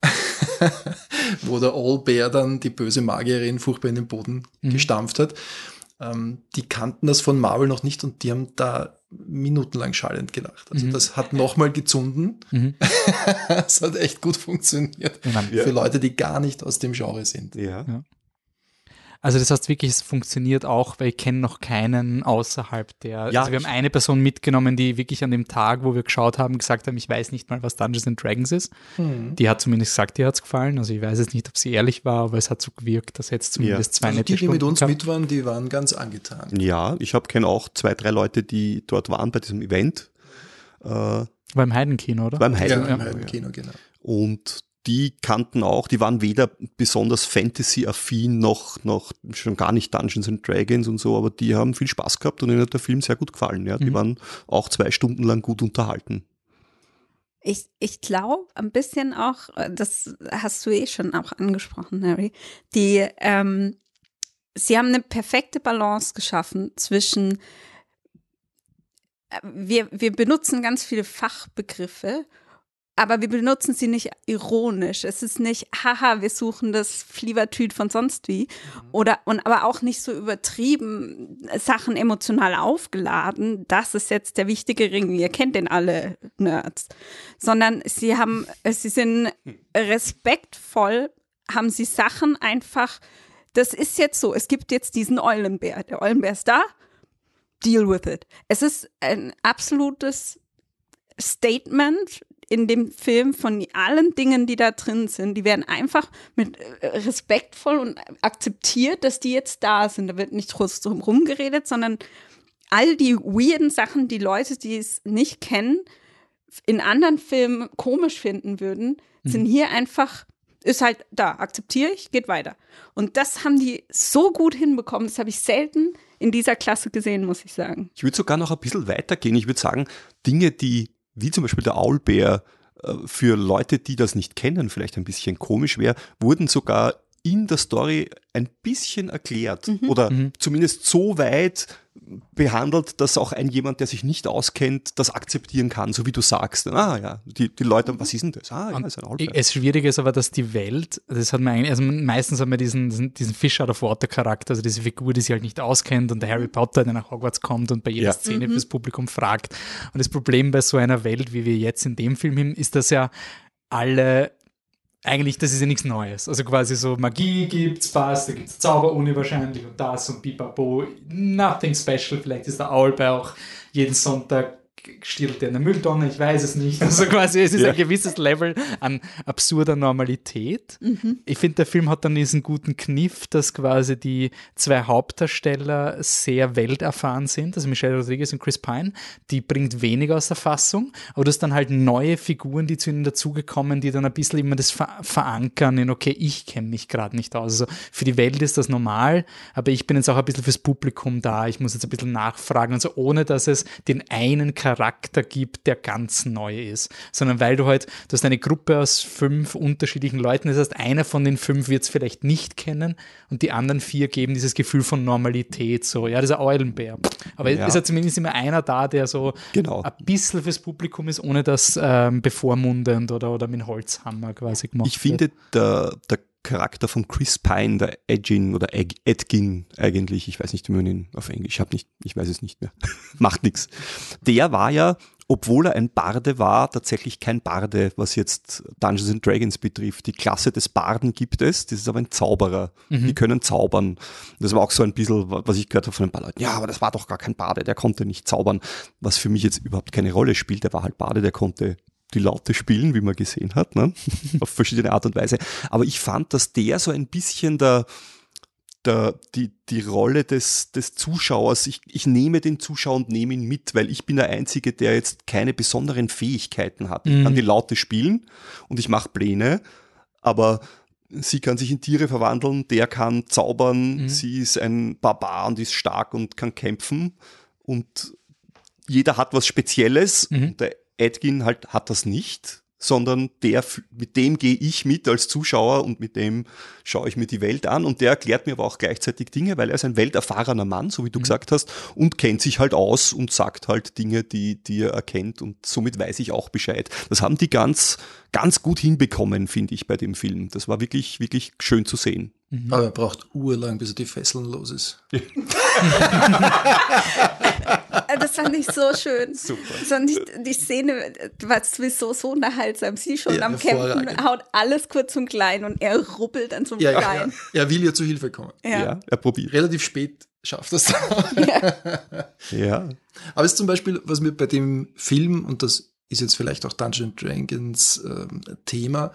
wo der All Bear dann die böse Magierin furchtbar in den Boden mhm. gestampft hat. Ähm, die kannten das von Marvel noch nicht und die haben da minutenlang schallend gelacht. Also mhm. das hat nochmal gezunden. Mhm. das hat echt gut funktioniert. Ja. Für Leute, die gar nicht aus dem Genre sind. Ja. ja. Also das heißt wirklich, es funktioniert auch, weil ich kenne noch keinen außerhalb der. Ja, also wir haben eine Person mitgenommen, die wirklich an dem Tag, wo wir geschaut haben, gesagt haben, ich weiß nicht mal, was Dungeons and Dragons ist. Mhm. Die hat zumindest gesagt, ihr hat es gefallen. Also ich weiß jetzt nicht, ob sie ehrlich war, aber es hat so gewirkt, dass jetzt zumindest ja. zwei also nette Die, die mit uns gehabt. mit waren, die waren ganz angetan. Ja, ich habe kenne auch zwei, drei Leute, die dort waren bei diesem Event. Äh, beim Heidenkino, oder? Beim Heidenkino, ja, beim Heidenkino genau. Und die kannten auch, die waren weder besonders Fantasy-affin noch, noch schon gar nicht Dungeons and Dragons und so, aber die haben viel Spaß gehabt und ihnen hat der Film sehr gut gefallen. Ja. Die mhm. waren auch zwei Stunden lang gut unterhalten. Ich, ich glaube ein bisschen auch, äh, das hast du eh schon auch angesprochen, Harry, die, ähm, sie haben eine perfekte Balance geschaffen zwischen, äh, wir, wir benutzen ganz viele Fachbegriffe aber wir benutzen sie nicht ironisch. Es ist nicht, haha, wir suchen das Flievertüt von sonst wie. Mhm. Oder, und aber auch nicht so übertrieben, Sachen emotional aufgeladen. Das ist jetzt der wichtige Ring. Ihr kennt den alle Nerds. Sondern sie haben, sie sind respektvoll, haben sie Sachen einfach, das ist jetzt so, es gibt jetzt diesen Eulenbär. Der Eulenbär ist da. Deal with it. Es ist ein absolutes Statement in dem Film von allen Dingen, die da drin sind, die werden einfach mit äh, respektvoll und akzeptiert, dass die jetzt da sind. Da wird nicht groß drum rumgeredet, sondern all die weirden Sachen, die Leute, die es nicht kennen, in anderen Filmen komisch finden würden, sind mhm. hier einfach ist halt da, akzeptiere ich, geht weiter. Und das haben die so gut hinbekommen, das habe ich selten in dieser Klasse gesehen, muss ich sagen. Ich würde sogar noch ein bisschen weitergehen. Ich würde sagen, Dinge, die wie zum Beispiel der Aulbär, äh, für Leute, die das nicht kennen, vielleicht ein bisschen komisch wäre, wurden sogar in der Story ein bisschen erklärt mhm. oder mhm. zumindest so weit behandelt, dass auch ein jemand, der sich nicht auskennt, das akzeptieren kann, so wie du sagst. Ah ja, die, die Leute, was ist denn das? Ah, ja, ist ein Allbär. Es Schwierige ist aber, dass die Welt, das hat man eigentlich, also meistens haben wir diesen, diesen Fish out of Water Charakter, also diese Figur, die sich halt nicht auskennt und der Harry Potter, der nach Hogwarts kommt und bei jeder ja. Szene mhm. fürs Publikum fragt. Und das Problem bei so einer Welt, wie wir jetzt in dem Film haben, ist, dass ja alle eigentlich, das ist ja nichts Neues. Also quasi so Magie gibt's, passt, da gibt's Zauberuni wahrscheinlich und das und Pipapo. Nothing special. Vielleicht ist der Aulbär auch jeden Sonntag stirbt er in der Mülltonne, ich weiß es nicht. Also quasi, es ist ja. ein gewisses Level an absurder Normalität. Mhm. Ich finde, der Film hat dann diesen guten Kniff, dass quasi die zwei Hauptdarsteller sehr welterfahren sind, also Michelle Rodriguez und Chris Pine, die bringt wenig aus der Fassung, aber du hast dann halt neue Figuren, die zu ihnen dazugekommen, die dann ein bisschen immer das ver verankern in, okay, ich kenne mich gerade nicht aus. Also für die Welt ist das normal, aber ich bin jetzt auch ein bisschen fürs Publikum da, ich muss jetzt ein bisschen nachfragen und so, ohne dass es den einen Charakter Charakter gibt, der ganz neu ist, sondern weil du halt, du hast eine Gruppe aus fünf unterschiedlichen Leuten, das heißt, einer von den fünf wird es vielleicht nicht kennen und die anderen vier geben dieses Gefühl von Normalität, so, ja, das ist ein Eulenbär. Aber ja. es ist ja zumindest immer einer da, der so genau. ein bisschen fürs Publikum ist, ohne das ähm, bevormundend oder, oder mit Holzhammer quasi gemacht Ich finde, der, der Charakter von Chris Pine, der Edgin oder Edgin eigentlich, ich weiß nicht, wie man ihn auf Englisch, ich habe nicht, ich weiß es nicht mehr, macht nichts. Der war ja, obwohl er ein Barde war, tatsächlich kein Barde, was jetzt Dungeons and Dragons betrifft. Die Klasse des Barden gibt es, das ist aber ein Zauberer. Mhm. Die können zaubern. Das war auch so ein bisschen, was ich gehört habe von ein paar Leuten. Ja, aber das war doch gar kein Barde, der konnte nicht zaubern. Was für mich jetzt überhaupt keine Rolle spielt. Der war halt Barde, der konnte die Laute spielen, wie man gesehen hat, ne? auf verschiedene Art und Weise. Aber ich fand, dass der so ein bisschen der, der, die, die Rolle des, des Zuschauers, ich, ich nehme den Zuschauer und nehme ihn mit, weil ich bin der Einzige, der jetzt keine besonderen Fähigkeiten hat. Ich kann mhm. die Laute spielen und ich mache Pläne, aber sie kann sich in Tiere verwandeln, der kann zaubern, mhm. sie ist ein Barbar und ist stark und kann kämpfen und jeder hat was Spezielles. Mhm. Der Edgin halt hat das nicht. sondern der, mit dem gehe ich mit als Zuschauer und mit dem schaue ich mir die Welt an und der erklärt mir aber auch gleichzeitig Dinge, weil er ist ein welterfahrener Mann, so wie du mhm. gesagt hast, und kennt sich halt aus und sagt halt Dinge, die, die er erkennt und somit weiß ich auch Bescheid. Das haben die ganz, ganz gut hinbekommen, finde ich, bei dem Film. Das war wirklich, wirklich schön zu sehen. Mhm. Aber er braucht urlang, bis er die Fesseln los ist. das fand ich so schön. Super. Ich, die Szene war sowieso so unterhaltsam. Sie schon ja, am Kämpfen, haut alles kurz und klein und er ruppelt an so einem ja, Klein. Ja, er will ihr zu Hilfe kommen. Ja, ja er probiert. Relativ spät schafft das dann. Ja. ja. Aber es ist zum Beispiel, was mir bei dem Film, und das ist jetzt vielleicht auch Dungeons Dragons äh, Thema, äh,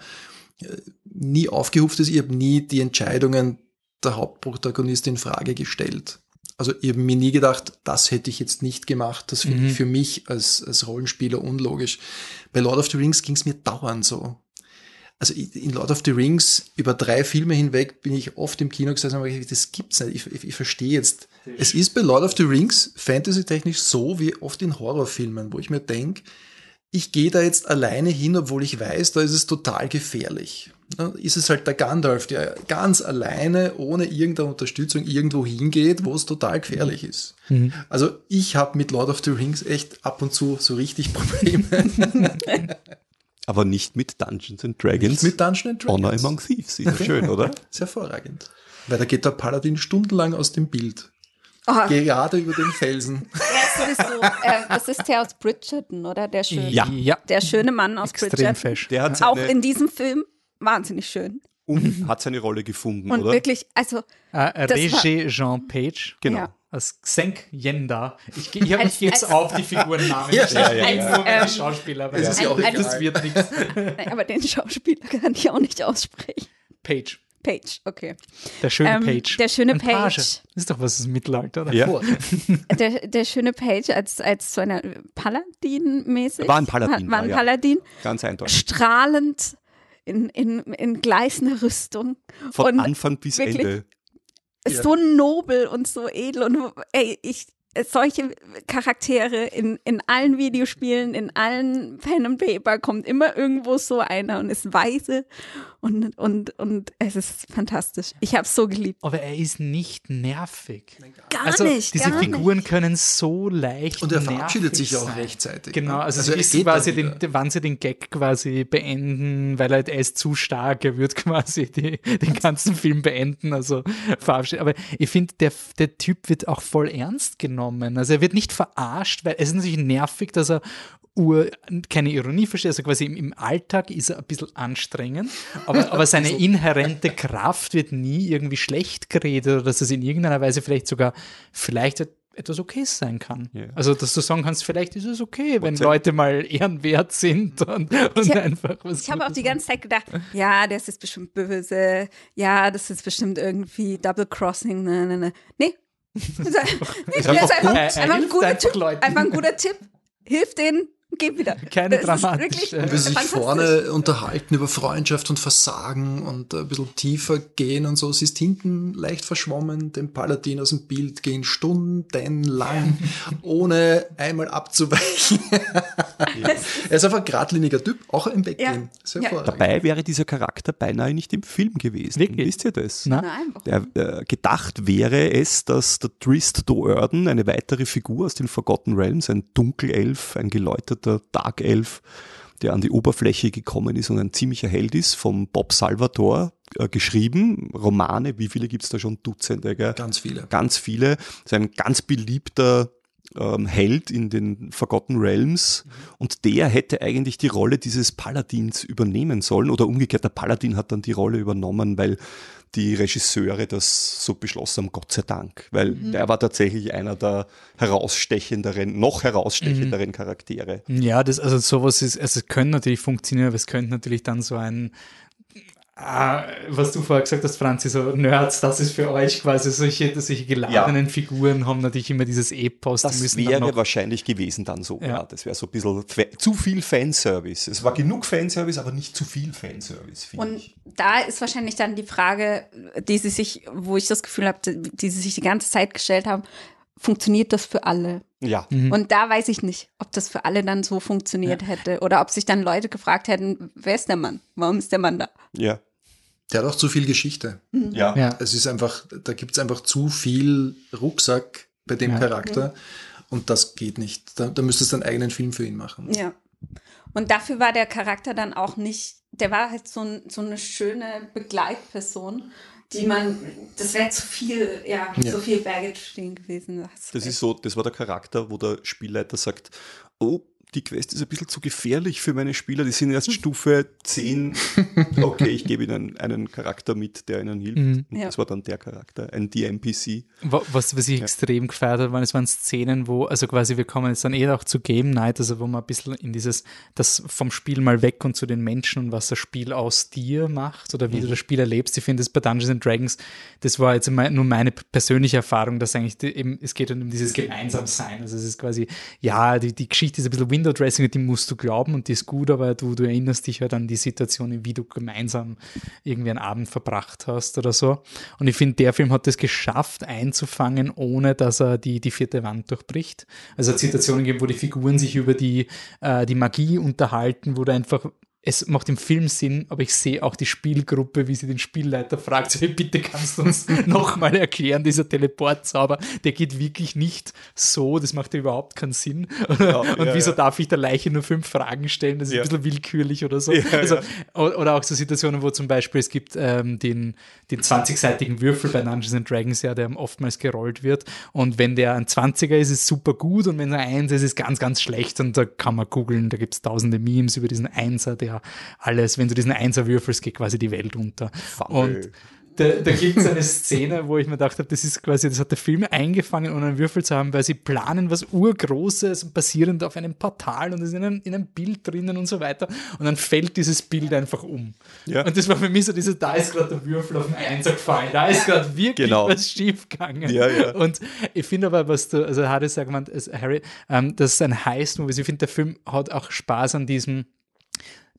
nie aufgehuft ist. Ich habe nie die Entscheidungen der Hauptprotagonistin in Frage gestellt. Also ich habe mir nie gedacht, das hätte ich jetzt nicht gemacht. Das finde mhm. ich für mich als, als Rollenspieler unlogisch. Bei Lord of the Rings ging es mir dauernd so. Also in Lord of the Rings über drei Filme hinweg bin ich oft im Kino gesessen und habe gedacht, das gibt's nicht. Ich, ich, ich verstehe jetzt. Es ist bei Lord of the Rings fantasy-technisch so wie oft in Horrorfilmen, wo ich mir denke, ich gehe da jetzt alleine hin, obwohl ich weiß, da ist es total gefährlich. Dann ist es halt der Gandalf, der ganz alleine, ohne irgendeine Unterstützung irgendwo hingeht, wo es total gefährlich ist. Mhm. Also ich habe mit Lord of the Rings echt ab und zu so richtig Probleme. Aber nicht mit Dungeons and Dragons. Nicht mit Dungeons and Dragons. Honor Among Thieves, ist schön, oder? Sehr hervorragend. Weil da geht der Paladin stundenlang aus dem Bild. Oh. Gerade über den Felsen. Ja, sowieso. Äh, das ist der aus Bridgerton, oder? Der schöne, ja. Der schöne Mann aus Extrem Bridgerton. Fesch. Der hat Auch in diesem Film wahnsinnig schön. Und hat seine Rolle gefunden, Und oder? wirklich, also. Äh, Regie Jean Page. Genau. Ja. Als Xenk Yenda. Ich, ich habe mich jetzt auf die Figurennamen ja, ja, ja, ja. Nur ähm, Schauspieler, weil das, ein, das wird nichts. Aber den Schauspieler kann ich auch nicht aussprechen. Page. Page, okay. Der schöne ähm, Page. Der schöne Page. Page. Das ist doch was ist Mittelalter, oder? Ja. der, der schöne Page als, als so eine Paladin-mäßig. War ein Paladin. War ein Paladin. Ja. Ganz eindeutig. Strahlend in, in, in gleißender Rüstung. Von und Anfang bis Ende. So nobel und so edel und ey, ich, solche Charaktere in, in allen Videospielen, in allen Pen and Paper kommt immer irgendwo so einer und ist weise und, und, und es ist fantastisch. Ich habe es so geliebt. Aber er ist nicht nervig. Gar also, nicht. Diese gar Figuren nicht. können so leicht. Und er verabschiedet sich auch rechtzeitig. Genau, also, also sie wissen quasi, den, wann sie den Gag quasi beenden, weil er, er ist zu stark, er wird quasi die, den ganzen Film beenden, also verabschiedet. Aber ich finde, der, der Typ wird auch voll ernst genommen. Also er wird nicht verarscht, weil es ist natürlich nervig, dass er Ur, keine Ironie verstehe, also quasi im, im, Alltag ist er ein bisschen anstrengend, aber, aber seine inhärente Kraft wird nie irgendwie schlecht geredet oder dass es in irgendeiner Weise vielleicht sogar vielleicht etwas Okayes sein kann. Yeah. Also, dass du sagen kannst, vielleicht ist es okay, wenn Leute mal ehrenwert sind und, und ich einfach was. Ich habe auch die ganze Zeit gedacht, ja, das ist bestimmt böse, ja, das ist bestimmt irgendwie Double Crossing, ne, ne, ne. Nee. nee, das ist einfach, einfach, ein guter Tipp, einfach ein guter Tipp. Hilft denen, geh wieder. Keine dramatische. Und sie sich vorne unterhalten über Freundschaft und Versagen und ein bisschen tiefer gehen und so. Sie ist hinten leicht verschwommen, dem Paladin aus dem Bild gehen stundenlang, ohne einmal abzuweichen. er ist einfach ein geradliniger Typ, auch im Weggehen. Ja. Ja. Dabei wäre dieser Charakter beinahe nicht im Film gewesen. Wirklich? Wisst ihr das? Nein. Der, äh, gedacht wäre es, dass der Trist Do'Urden, eine weitere Figur aus den Forgotten Realms, ein Dunkelelf, ein geläuterter der Dark Elf, der an die Oberfläche gekommen ist und ein ziemlicher Held ist, vom Bob Salvatore äh, geschrieben. Romane, wie viele gibt es da schon? Dutzende, gell? Ganz viele. Ganz viele. ist ein ganz beliebter ähm, Held in den Forgotten Realms mhm. und der hätte eigentlich die Rolle dieses Paladins übernehmen sollen oder umgekehrt, der Paladin hat dann die Rolle übernommen, weil die Regisseure das so beschlossen haben, Gott sei Dank, weil mhm. der war tatsächlich einer der herausstechenderen, noch herausstechenderen mhm. Charaktere. Ja, das, also sowas ist, also es könnte natürlich funktionieren, aber es könnte natürlich dann so ein Ah, was du vorher gesagt hast, Franzi, so Nerds, das ist für euch quasi solche, solche geladenen ja. Figuren haben natürlich immer dieses Epos. Das die wäre wahrscheinlich gewesen dann so. Ja. ja das wäre so ein bisschen zu viel Fanservice. Es war genug Fanservice, aber nicht zu viel Fanservice. Und ich. da ist wahrscheinlich dann die Frage, die sie sich, wo ich das Gefühl habe, die sie sich die ganze Zeit gestellt haben, funktioniert das für alle? Ja. Mhm. Und da weiß ich nicht, ob das für alle dann so funktioniert hätte oder ob sich dann Leute gefragt hätten, wer ist der Mann? Warum ist der Mann da? Ja. Der hat auch zu viel Geschichte. Ja. Ja. Es ist einfach, da gibt es einfach zu viel Rucksack bei dem Ja. Charakter und das geht nicht. Da, da müsstest du einen eigenen Film für ihn machen. Ja. Und dafür war der Charakter dann auch nicht, der war halt so, ein, so eine schöne Begleitperson, die man, das wäre zu viel, ja, Ja. so viel Baggage stehen gewesen. Das recht. ist so, das war der Charakter, wo der Spielleiter sagt, oh, die Quest ist ein bisschen zu gefährlich für meine Spieler, die sind erst Stufe 10. Okay, ich gebe ihnen einen Charakter mit, der ihnen hilft. Mhm. Und Ja. Das war dann der Charakter, ein DMPC. Wa- Was, was ich extrem gefeiert habe, waren, es waren Szenen, wo, also quasi, wir kommen jetzt dann eher auch zu Game Night, also wo man ein bisschen in dieses, das vom Spiel mal weg und zu den Menschen und was das Spiel aus dir macht oder wie du das Spiel erlebst. Ich finde das bei Dungeons and Dragons, das war jetzt immer nur meine persönliche Erfahrung, dass eigentlich die, eben, es geht um dieses Gemeinsamsein. Also es ist quasi, ja, die, die Geschichte ist ein bisschen Window Dressing, die musst du glauben und die ist gut, aber du, du erinnerst dich halt an die Situation, wie du gemeinsam irgendwie einen Abend verbracht hast oder so. Und ich finde, der Film hat es geschafft, einzufangen, ohne dass er die, die vierte Wand durchbricht. Also es hat Situationen gegeben, wo die Figuren sich über die, äh, die Magie unterhalten, wo du einfach es macht im Film Sinn, aber ich sehe auch die Spielgruppe, wie sie den Spielleiter fragt, so, bitte kannst du uns nochmal erklären, dieser Teleportzauber, der geht wirklich nicht so, das macht ja überhaupt keinen Sinn. und ja, wieso ja. darf ich der Leiche nur fünf Fragen stellen? Das ist Ja. ein bisschen willkürlich oder so. Ja, also, ja. Oder auch so Situationen, wo zum Beispiel es gibt ähm, den, den 20-seitigen Würfel bei Dungeons and Dragons, ja, der oftmals gerollt wird. Und wenn der ein 20er ist, ist es super gut und wenn er ein 1 ist, ist es ganz, ganz schlecht. Und da kann man googeln, da gibt es tausende Memes über diesen Einser, der alles, wenn du diesen Einser würfelst, geht quasi die Welt unter. Und da, da gibt es eine Szene, wo ich mir gedacht habe, das ist quasi, das hat der Film eingefangen, ohne einen Würfel zu haben, weil sie planen was Urgroßes, basierend auf einem Portal und das ist in einem, in einem Bild drinnen und so weiter. Und dann fällt dieses Bild einfach um. Ja. Und das war für mich so dieses, da ist gerade der Würfel auf den Einser gefallen, da ist gerade wirklich Genau. was schief gegangen. Ja, ja. Und ich finde aber, was du, also Harry sagt, man, es- Harry, ähm, das ist ein Heist-Movie. Also Ich finde, der Film hat auch Spaß an diesem,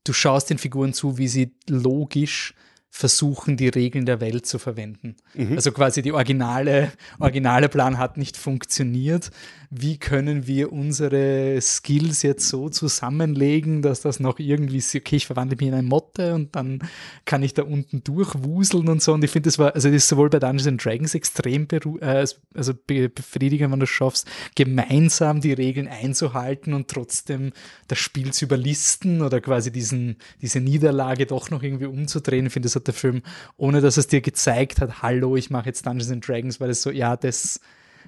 du schaust den Figuren zu, wie sie logisch versuchen, die Regeln der Welt zu verwenden. Also quasi die originale, originale Plan hat nicht funktioniert. Wie können wir unsere Skills jetzt so zusammenlegen, dass das noch irgendwie, okay, ich verwandle mich in eine Motte und dann kann ich da unten durchwuseln und so. Und ich finde, das war, also das ist sowohl bei Dungeons Dragons extrem äh, also be befriedigend, wenn du es schaffst, gemeinsam die Regeln einzuhalten und trotzdem das Spiel zu überlisten oder quasi diesen, diese Niederlage doch noch irgendwie umzudrehen. Ich finde, das hat der Film, ohne dass es dir gezeigt hat, hallo, ich mache jetzt Dungeons Dragons, weil es so, ja, das,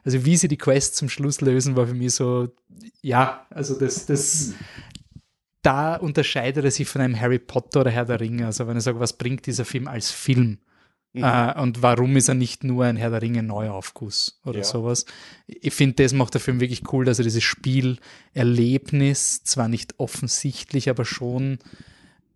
also wie sie die Quest zum Schluss lösen, war für mich so, ja, also das, das, da unterscheidet er sich von einem Harry Potter oder Herr der Ringe. Also wenn ich sage, was bringt dieser Film als Film? Äh, und warum ist er nicht nur ein Herr der Ringe Neuaufguss oder Ja. sowas? Ich finde, das macht der Film wirklich cool, dass er dieses Spielerlebnis zwar nicht offensichtlich, aber schon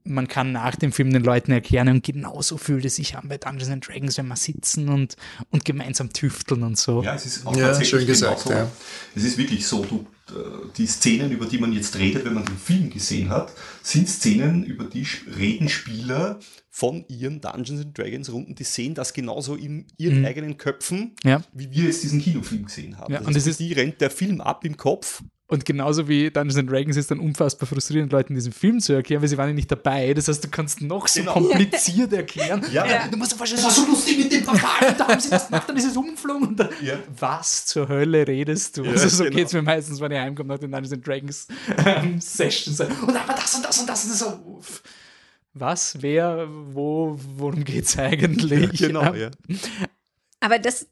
man kann nach dem Film den Leuten erklären und genauso fühlt es sich an bei Dungeons and Dragons, wenn wir sitzen und, und gemeinsam tüfteln und so. Ja, es ist auch Ja, tatsächlich schön gesagt, genauso. ja. Es ist wirklich so, du, äh, die Szenen, über die man jetzt redet, wenn man den Film gesehen hat, sind Szenen, über die reden Spieler. Von ihren Dungeons and Dragons Runden, die sehen das genauso in ihren Mhm. eigenen Köpfen, Ja. wie wir jetzt diesen Kinofilm gesehen haben. Ja, Das und ist- die rennt der Film ab im Kopf. Und genauso wie Dungeons and Dragons ist dann unfassbar frustrierend, Leuten diesen Film zu erklären, weil sie waren ja nicht dabei. Das heißt, du kannst noch so Genau. kompliziert erklären. Ja. Ja. Du musst dir vorstellen, das war so lustig mit dem und da haben sie das gemacht, dann ist es umgeflogen. Und dann, Ja. Was zur Hölle redest du? Ja, also so genau. geht's mir meistens, wenn ich heimkomme nach den Dungeons and Dragons ähm, Sessions. Und aber das und das und das und das. So, was, wer, wo, worum geht's eigentlich? Genau, Ähm, ja. Aber das,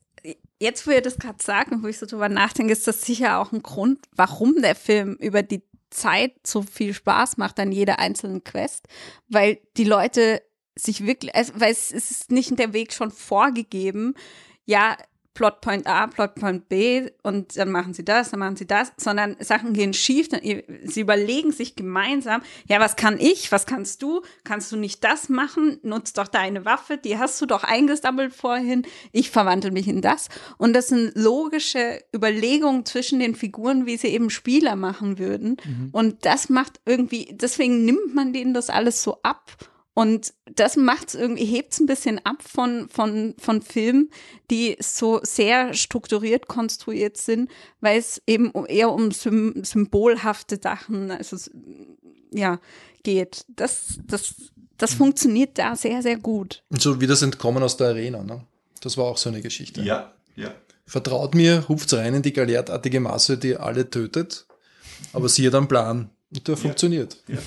jetzt wo ihr das gerade sagt und wo ich so drüber nachdenke, ist das sicher auch ein Grund, warum der Film über die Zeit so viel Spaß macht an jeder einzelnen Quest, weil die Leute sich wirklich, also, weil es, ist nicht der Weg schon vorgegeben, ja, Plotpoint A, Plotpoint B und dann machen sie das, dann machen sie das, sondern Sachen gehen schief, dann, sie überlegen sich gemeinsam, ja, was kann ich, was kannst du, kannst du nicht das machen, nutz doch deine Waffe, die hast du doch eingesammelt vorhin, ich verwandle mich in das. Und das sind logische Überlegungen zwischen den Figuren, wie sie eben Spieler machen würden. Und das macht irgendwie, deswegen nimmt man denen das alles so ab Und das macht's irgendwie, hebt's ein bisschen ab von, von, von Filmen, die so sehr strukturiert konstruiert sind, weil es eben eher um sym symbolhafte Sachen, also ja, geht. Das, das, das funktioniert da sehr, sehr gut. Und so wie das Entkommen aus der Arena, ne? Das war auch so eine Geschichte. Ja, ja. Vertraut mir, ruft's rein in die galertartige Masse, die alle tötet, aber sie hat einen Plan. Und der funktioniert.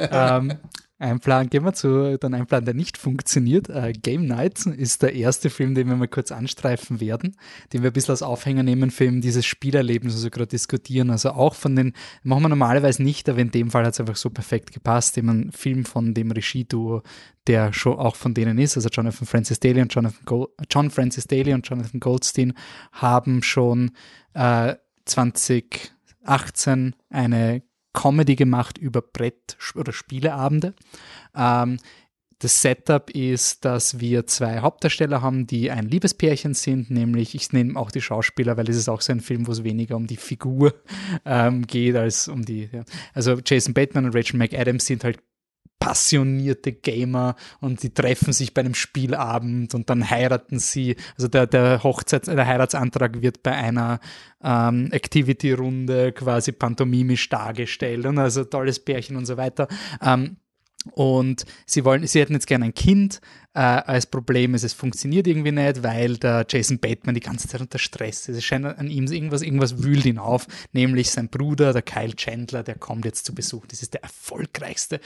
ähm, ein Plan, gehen wir zu dann ein Plan, der nicht funktioniert. Äh, Game Night ist der erste Film, den wir mal kurz anstreifen werden, den wir ein bisschen als Aufhänger nehmen für eben dieses Spielerlebnis, also gerade diskutieren. Also auch von den, machen wir normalerweise nicht, aber in dem Fall hat es einfach so perfekt gepasst, eben ein Film von dem Regieduo, der schon auch von denen ist, also Jonathan Francis Daly und Jonathan Gold, John Francis Daly und Jonathan Goldstein haben schon äh, 2018 eine Comedy gemacht über Brett- oder Spieleabende. Ähm, das Setup ist, dass wir zwei Hauptdarsteller haben, die ein Liebespärchen sind, nämlich ich nehme auch die Schauspieler, weil es ist auch so ein Film, wo es weniger um die Figur ähm, geht als um die. Ja. Also Jason Bateman und Rachel McAdams sind halt passionierte Gamer und die treffen sich bei einem Spielabend und dann heiraten sie. Also der, der Hochzeits-, der Heiratsantrag wird bei einer ähm, Activity-Runde quasi pantomimisch dargestellt und also tolles Pärchen und so weiter. Ähm, und sie wollen, sie hätten jetzt gerne ein Kind. Äh, als Problem ist, es funktioniert irgendwie nicht, weil der Jason Bateman die ganze Zeit unter Stress ist. Es scheint an ihm irgendwas, irgendwas wühlt ihn auf, nämlich sein Bruder, der Kyle Chandler, der kommt jetzt zu Besuch. Das ist der erfolgreichste,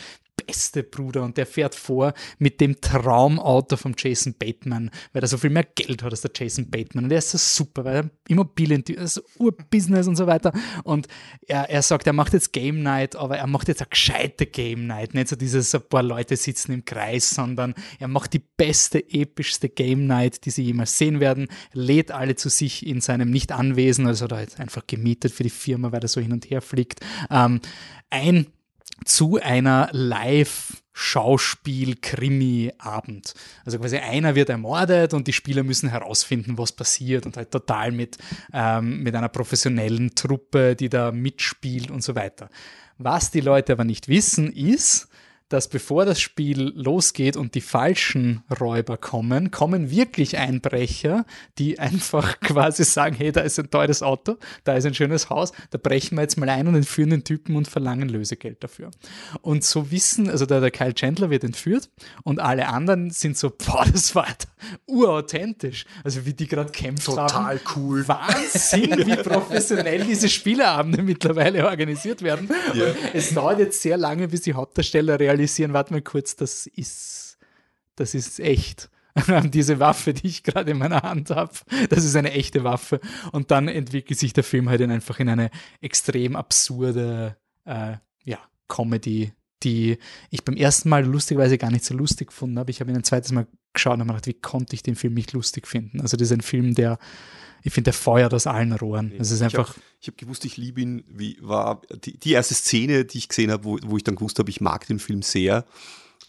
beste Bruder und der fährt vor mit dem Traumauto von Jason Bateman, weil er so viel mehr Geld hat als der Jason Bateman und er ist so super, weil er Immobilien, also Urbusiness und so weiter und er, er sagt, er macht jetzt Game Night, aber er macht jetzt eine gescheite Game Night, nicht so dieses, ein paar Leute sitzen im Kreis, sondern er macht die beste, epischste Game Night, die sie jemals sehen werden, lädt alle zu sich in seinem Nicht-Anwesen, also da jetzt einfach gemietet für die Firma, weil er so hin und her fliegt, ähm, ein zu einer Live- Schauspiel-Krimi-Abend. Also quasi einer wird ermordet und die Spieler müssen herausfinden, was passiert und halt total mit, ähm, mit einer professionellen Truppe, die da mitspielt und so weiter. Was die Leute aber nicht wissen, ist, dass bevor das Spiel losgeht und die falschen Räuber kommen, kommen wirklich Einbrecher, die einfach quasi sagen, hey, da ist ein teures Auto, da ist ein schönes Haus, da brechen wir jetzt mal ein und entführen den Typen und verlangen Lösegeld dafür. Und so wissen, also der, der Kyle Chandler wird entführt und alle anderen sind so, boah, das war urauthentisch. Also wie die gerade kämpfen. Total haben. cool. Wahnsinn, wie professionell diese Spieleabende mittlerweile organisiert werden. Ja. Es dauert jetzt sehr lange, bis die Hauptdarsteller realisieren, warte mal kurz, das ist, das ist echt. Diese Waffe, die ich gerade in meiner Hand habe, das ist eine echte Waffe. Und dann entwickelt sich der Film halt in einfach in eine extrem absurde äh, ja, Comedy, die ich beim ersten Mal lustigerweise gar nicht so lustig gefunden habe. Ich habe ihn ein zweites Mal geschaut und habe gedacht, wie konnte ich den Film nicht lustig finden? Also das ist ein Film, der, ich finde, der feuert aus allen Rohren. Es ist ich einfach, habe hab gewusst, ich liebe ihn. Wie war die, die erste Szene, die ich gesehen habe, wo, wo ich dann gewusst habe, ich mag den Film sehr,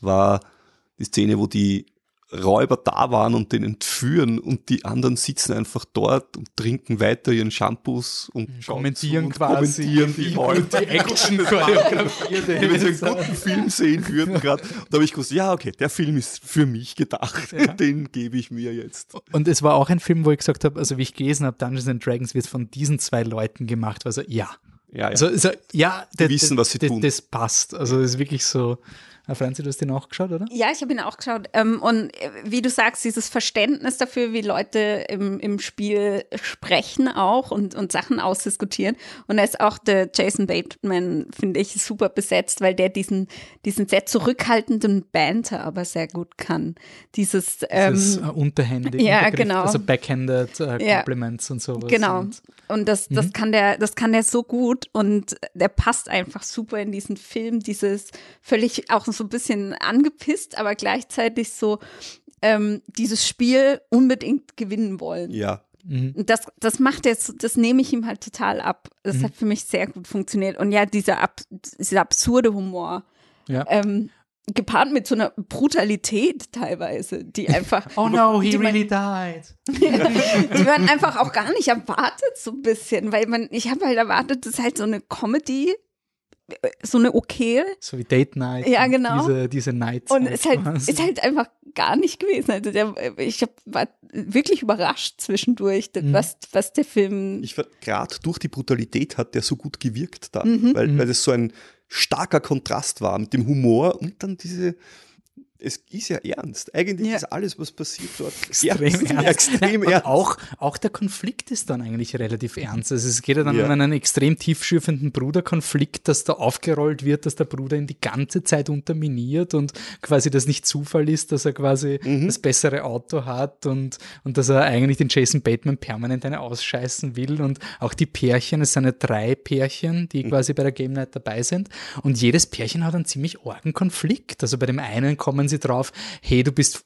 war die Szene, wo die Räuber da waren und den entführen und die anderen sitzen einfach dort und trinken weiter ihren Shampoos und schauen kommentieren und quasi kommentieren die Räuber. die Action choreografiert. Wenn wir so einen guten Film sehen würden gerade, da habe ich gewusst, ja okay, der Film ist für mich gedacht, Ja. den gebe ich mir jetzt. Und es war auch ein Film, wo ich gesagt habe, also wie ich gelesen habe, Dungeons and Dragons wird von diesen zwei Leuten gemacht. Also ja. Ja, ja. Also, also ja, Die wissen, was sie das, tun. Das passt. Also es ist wirklich so. Ah, Franzi, du hast den auch geschaut, oder? Ja, ich habe ihn auch geschaut. Ähm, und äh, wie du sagst, dieses Verständnis dafür, wie Leute im, im Spiel sprechen auch und, und Sachen ausdiskutieren. Und da ist auch der Jason Bateman, finde ich, super besetzt, weil der diesen, diesen sehr zurückhaltenden Banter aber sehr gut kann. Dieses, ähm, das ist, äh, unterhändig. ja, genau. Also backhanded äh, Ja. Compliments und sowas. Genau. Und, Und das, das Mhm. kann der, das kann der so gut und der passt einfach super in diesen Film. Dieses völlig auch so ein bisschen angepisst, aber gleichzeitig so ähm, dieses Spiel unbedingt gewinnen wollen. Ja, mhm. Und Das, das macht jetzt, das nehme ich ihm halt total ab. Das Mhm. hat für mich sehr gut funktioniert. Und ja, dieser, ab, dieser absurde Humor, ja. ähm, gepaart mit so einer Brutalität teilweise, die einfach. Oh no, he man- really died. die man einfach auch gar nicht erwartet, so ein bisschen, weil man, ich habe halt erwartet, das ist halt so eine Comedy, so eine okay. So wie Date Night. Ja, genau. Diese, diese Nights. Und es ist halt, ist halt einfach gar nicht gewesen. Also der, ich hab, war wirklich überrascht zwischendurch, Mhm. was, was der Film. Ich gerade durch die Brutalität hat der so gut gewirkt da, Mhm. weil, Mhm. weil es so ein starker Kontrast war mit dem Humor und dann diese. Es ist ja ernst. Eigentlich Ja. ist alles, was passiert dort, extrem ernst. Extrem Und ernst. Auch, auch der Konflikt ist dann eigentlich relativ ernst. Also es geht ja dann Ja. um einen extrem tiefschürfenden Bruderkonflikt, dass da aufgerollt wird, dass der Bruder ihn die ganze Zeit unterminiert und quasi das nicht Zufall ist, dass er quasi Mhm. das bessere Auto hat und, und dass er eigentlich den Jason Bateman permanent eine ausscheißen will und auch die Pärchen, es sind ja drei Pärchen, die Mhm. quasi bei der Game Night dabei sind und jedes Pärchen hat einen ziemlich argen Konflikt. Also bei dem einen kommen sie drauf, hey, du bist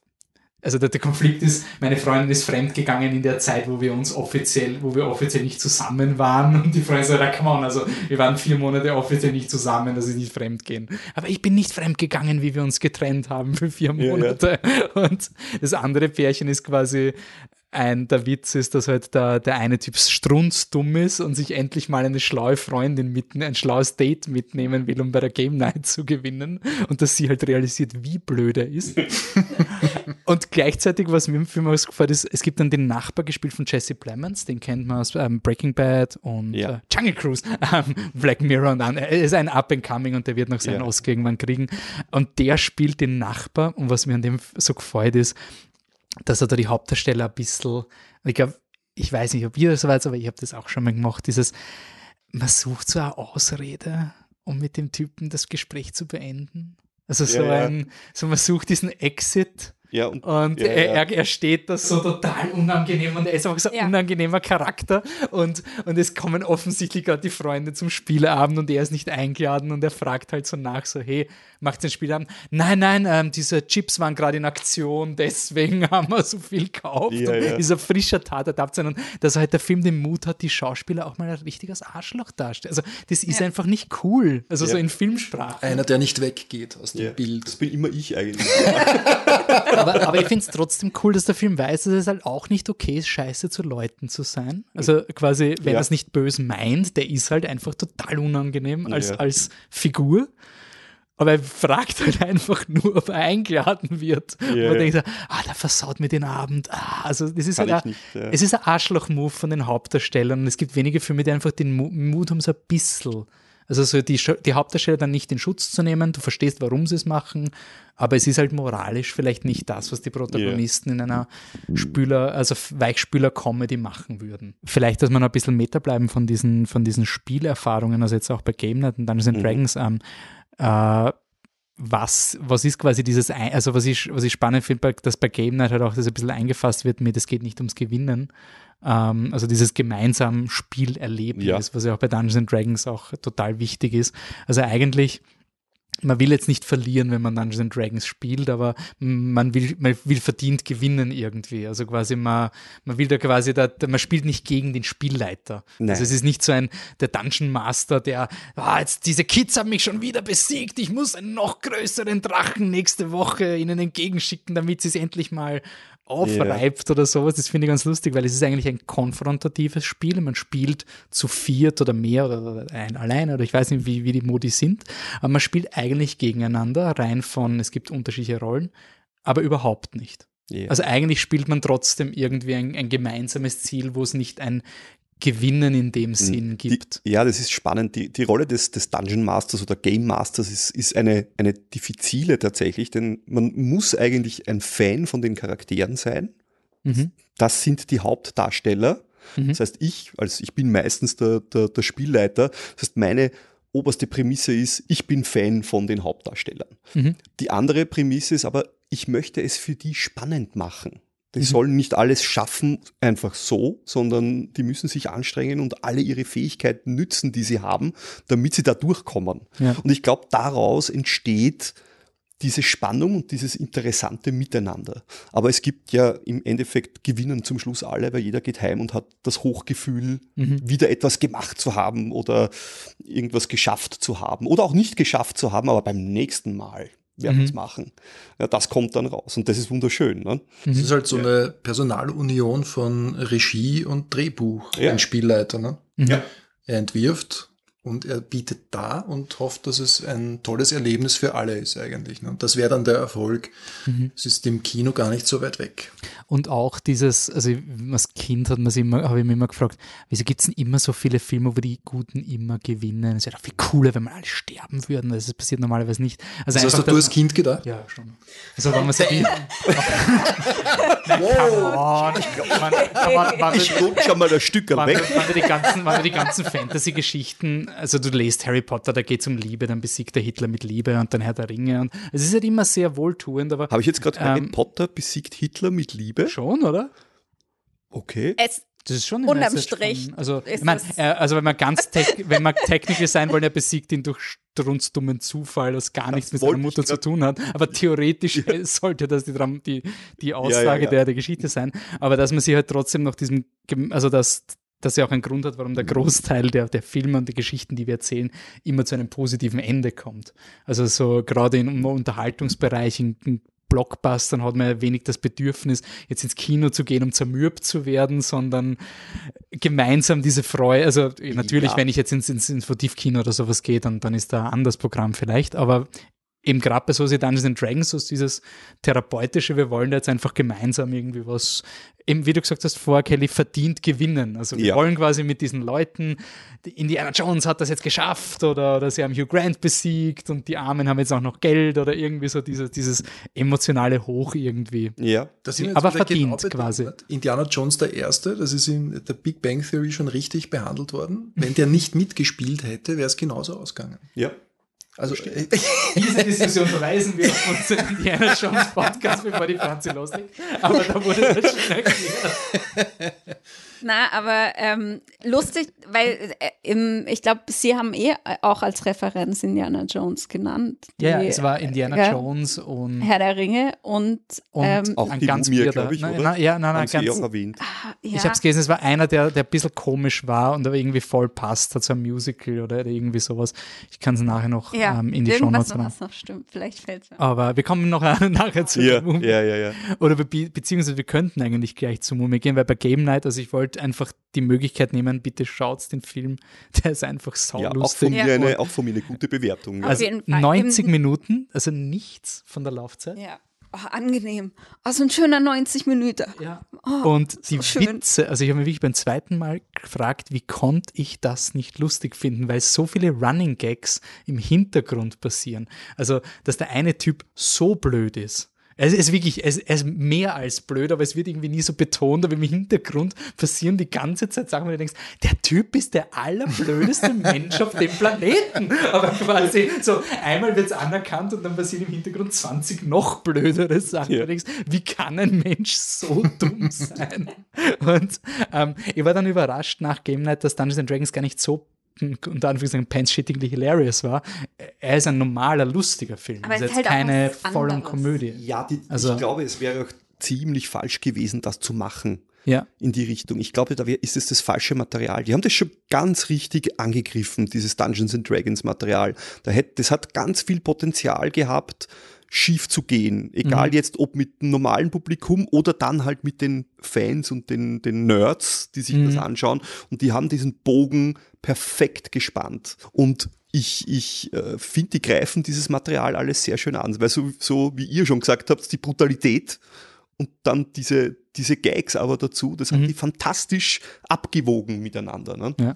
also der, der Konflikt ist, meine Freundin ist fremdgegangen in der Zeit, wo wir uns offiziell, wo wir offiziell nicht zusammen waren. Und die Freundin sagt, ja, come on, also wir waren vier Monate offiziell nicht zusammen, dass ich nicht fremdgehen. Aber ich bin nicht fremdgegangen, wie wir uns getrennt haben für vier Ja, ja. Monate. Und das andere Pärchen ist quasi ein, der Witz ist, dass halt der, der eine Typ strunzdumm ist und sich endlich mal eine schlaue Freundin mit, ein schlaues Date mitnehmen will, um bei der Game Night zu gewinnen. Und dass sie halt realisiert, wie blöd er ist. Und gleichzeitig, was mir im Film ausgefallen ist, es gibt dann den Nachbar gespielt von Jesse Plemons, den kennt man aus ähm, Breaking Bad und Ja. äh, Jungle Cruise, ähm, Black Mirror und an. Er ist ein Up-and-Coming und der wird noch seinen Ja. Oscar irgendwann kriegen. Und der spielt den Nachbar und was mir an dem so gefreut ist, dass er da die Hauptdarsteller ein bisschen, ich glaube, ich weiß nicht, ob ihr das weiß, aber ich habe das auch schon mal gemacht, dieses, man sucht so eine Ausrede, um mit dem Typen das Gespräch zu beenden. Also so Ja, ja. ein, so man sucht diesen Exit Ja, und, und ja, er, ja. Er, er steht da so total unangenehm und er ist einfach so ein Ja. unangenehmer Charakter und, und es kommen offensichtlich gerade die Freunde zum Spieleabend und er ist nicht eingeladen und er fragt halt so nach, so hey, macht den Spieleabend? Nein, nein, ähm, diese Chips waren gerade in Aktion, deswegen haben wir so viel gekauft Ja, und ja. dieser frischer Tat ertappt sein und dass halt der Film den Mut hat, die Schauspieler auch mal ein richtiges Arschloch darstellen. Also das ist Ja. einfach nicht cool, also so in Filmsprache. Einer, der nicht weggeht aus dem ja, Bild. das bin immer ich eigentlich. aber, aber ich finde es trotzdem cool, dass der Film weiß, dass es halt auch nicht okay ist, scheiße zu Leuten zu sein. Also quasi, wenn Ja. er es nicht böse meint, der ist halt einfach total unangenehm als, Ja. als Figur. Aber er fragt halt einfach nur, ob er eingeladen wird. Ja, und man denkt, so, ah, der versaut mir den Abend. Ah, also das ist Kann halt ein, nicht, ja. es ist ein Arschloch-Move von den Hauptdarstellern. Und es gibt wenige Filme, die einfach den Mu- Mut haben, so ein bisschen. Also so die, die Hauptdarsteller dann nicht in Schutz zu nehmen. Du verstehst, warum sie es machen. Aber es ist halt moralisch vielleicht nicht das, was die Protagonisten in einer Spüler, also Weichspüler-Comedy machen würden. Vielleicht, dass man ein bisschen Meta bleiben von diesen, von diesen Spielerfahrungen, also jetzt auch bei Game Night und Dungeons and Mhm. Dragons, ähm, äh, was, was ist quasi dieses, Ein- also was ich, was ich spannend finde, dass bei Game Night halt auch das ein bisschen eingefasst wird mit, es geht nicht ums Gewinnen. Ähm, also dieses gemeinsam Spielerlebnis, Ja. was ja auch bei Dungeons and Dragons auch total wichtig ist. Also eigentlich, man will jetzt nicht verlieren, wenn man Dungeons and Dragons spielt, aber man will, man will verdient gewinnen irgendwie. Also quasi man, man will da quasi, da- man spielt nicht gegen den Spielleiter. Nein. Also es ist nicht so ein, der Dungeon Master, der, ah, jetzt diese Kids haben mich schon wieder besiegt, ich muss einen noch größeren Drachen nächste Woche ihnen entgegenschicken, damit sie es endlich mal aufreibt oder sowas. Das finde ich ganz lustig, weil es ist eigentlich ein konfrontatives Spiel. Man spielt zu viert oder mehr oder ein alleine oder ich weiß nicht, wie, wie die Modi sind. Aber man spielt eigentlich gegeneinander, rein von, es gibt unterschiedliche Rollen, aber überhaupt nicht. Ja. Also eigentlich spielt man trotzdem irgendwie ein, ein gemeinsames Ziel, wo es nicht ein Gewinnen in dem Sinn gibt. Die, ja, das ist spannend. Die, die Rolle des, des Dungeon Masters oder Game Masters ist, ist eine, eine diffizile tatsächlich, denn man muss eigentlich ein Fan von den Charakteren sein. Mhm. Das sind die Hauptdarsteller. Mhm. Das heißt, ich, als ich bin meistens der, der, der Spielleiter. Das heißt, meine oberste Prämisse ist, ich bin Fan von den Hauptdarstellern. Mhm. Die andere Prämisse ist aber, ich möchte es für die spannend machen. Die Mhm. sollen nicht alles schaffen einfach so, sondern die müssen sich anstrengen und alle ihre Fähigkeiten nützen, die sie haben, damit sie da durchkommen. Ja. Und ich glaube, daraus entsteht diese Spannung und dieses interessante Miteinander. Aber es gibt ja im Endeffekt gewinnen zum Schluss alle, weil jeder geht heim und hat das Hochgefühl, Mhm. wieder etwas gemacht zu haben oder irgendwas geschafft zu haben oder auch nicht geschafft zu haben, aber beim nächsten Mal werden Mhm. wir es machen. Ja, das kommt dann raus und das ist wunderschön. Ne? Es ist halt so eine Personalunion von Regie und Drehbuch, Ja. ein Spielleiter. Ne? Mhm. Ja. Er entwirft und er bietet da und hofft, dass es ein tolles Erlebnis für alle ist eigentlich. Ne? Und das wäre dann der Erfolg. Mhm. Es ist dem Kino gar nicht so weit weg. Und auch dieses, also als Kind hat man sich immer, habe ich mich immer gefragt, wieso gibt es denn immer so viele Filme, wo die Guten immer gewinnen? Es wäre doch viel cooler, wenn wir alle sterben würden. Das passiert normalerweise nicht. Also Das hast du als Kind gedacht? Ja, schon. Also wenn man sich die, Come on, man, man, man, Ich guck schon mal ein Stück wenn, weg. du, wenn, du die ganzen, ganzen Fantasy-Geschichten, also du lest Harry Potter, da geht es um Liebe, dann besiegt der Hitler mit Liebe und dann Herr der Ringe. Und es ist halt immer sehr wohltuend, aber Habe ich jetzt gerade Harry Ähm, Potter besiegt Hitler mit Liebe? schon, oder? Okay. Es, Das ist schon Unterm Strich Von, also, ich mein, äh, also wenn man ganz wenn man technisch sein wollen, er besiegt ihn durch strunzdummen Zufall, das gar nichts mit seiner Mutter zu tun hat. Aber theoretisch sollte das die, die, die Aussage ja. Der, der Geschichte sein. Aber dass man sich halt trotzdem noch diesem, Gem- also dass das ja auch ein Grund hat, warum der Großteil der, der Filme und der Geschichten, die wir erzählen, immer zu einem positiven Ende kommt. Also so gerade im Unterhaltungsbereich, in, in Blockbustern hat man ja wenig das Bedürfnis, jetzt ins Kino zu gehen, um zermürbt zu werden, sondern gemeinsam diese Freude, also natürlich, Ja. wenn ich jetzt ins, ins Infotivkino oder sowas gehe, dann, dann ist da ein anderes Programm vielleicht, aber eben gerade bei so wie Dungeons and Dragons, so ist dieses therapeutische, wir wollen da jetzt einfach gemeinsam irgendwie was, eben wie du gesagt hast vorher, Kelly, verdient gewinnen. Also wir Ja. wollen quasi mit diesen Leuten, die Indiana Jones hat das jetzt geschafft oder, oder sie haben Hugh Grant besiegt und die Armen haben jetzt auch noch Geld oder irgendwie so dieses, dieses emotionale Hoch irgendwie. Ja. Das sind Aber verdient betont. quasi. Indiana Jones der Erste, das ist in der Big Bang Theory schon richtig behandelt worden. Wenn der nicht mitgespielt hätte, wäre es genauso ausgegangen. Ja. Also äh, Diese Diskussion verweisen wir auf unseren Indiana Jones Podcast, bevor die Franzi loslegt. Aber da wurde das schon erklärt. na, aber ähm, lustig, weil äh, im, ich glaube, Sie haben eh auch als Referenz Indiana Jones genannt. Ja, Die, es war Indiana ja. Jones und, Herr der Ringe und, und ähm, Auch ein die ganz Mumie, weirder- glaub ich, oder? nein, ja, nein, nein, ganz, auch erwähnt. ja, Ich habe es gelesen, es war einer, der, der ein bisschen komisch war und aber irgendwie voll passt, hat so ein Musical oder irgendwie sowas. Ich kann es nachher noch ja, ähm, in die irgendwas Shownotes rein. was noch stimmt. Vielleicht fällt es Aber wir kommen noch nachher zu Ja, der Mumie. ja, ja, ja. Oder be beziehungsweise wir könnten eigentlich gleich zur Mumie gehen, weil bei Game Night, also ich wollte einfach die Möglichkeit nehmen, bitte schaut den Film, der ist einfach Ja, auch saulustig. von, mir Ja. eine, auch von mir eine gute Bewertung. Also Fall. 90 Im- Minuten, also nichts von der Laufzeit. Ja. Oh, angenehm. Oh, so ein schöner 90 Minuten. Ja. Oh, Und die so. Witze, also ich habe mich wirklich beim zweiten Mal gefragt, wie konnte ich das nicht lustig finden, weil so viele Running Gags im Hintergrund passieren. Also, dass der eine Typ so blöd ist. Es ist wirklich, es, es ist mehr als blöd, aber es wird irgendwie nie so betont, aber im Hintergrund passieren die ganze Zeit Sachen, wo du denkst, der Typ ist der allerblödeste Mensch auf dem Planeten. Aber quasi so einmal wird es anerkannt und dann passieren im Hintergrund 20 noch blödere Sachen. Ja. Du denkst, wie kann ein Mensch so dumm sein? Und ähm, ich war dann überrascht nach Game Night, dass Dungeons and Dragons gar nicht so unter Anführungszeichen pants-shittingly hilarious war. Er ist ein normaler, lustiger Film. Aber es ist jetzt halt auch keine was Vollon-Komödie. Ja, die, Also- ich glaube, es wäre auch ziemlich falsch gewesen, das zu machen Ja. in die Richtung. Ich glaube, da ist es das falsche Material. Die haben das schon ganz richtig angegriffen, dieses Dungeons and Dragons Material. Da hätte, das hat ganz viel Potenzial gehabt, schief zu gehen. Egal jetzt, ob mit dem normalen Publikum oder dann halt mit den Fans und den, den Nerds, die sich das anschauen. Und die haben diesen Bogen perfekt gespannt. Und ich, ich äh, finde, die greifen dieses Material alles sehr schön an. Weil so, so wie ihr schon gesagt habt, die Brutalität und dann diese, diese Gags aber dazu, das haben die fantastisch abgewogen miteinander. Ne? Ja.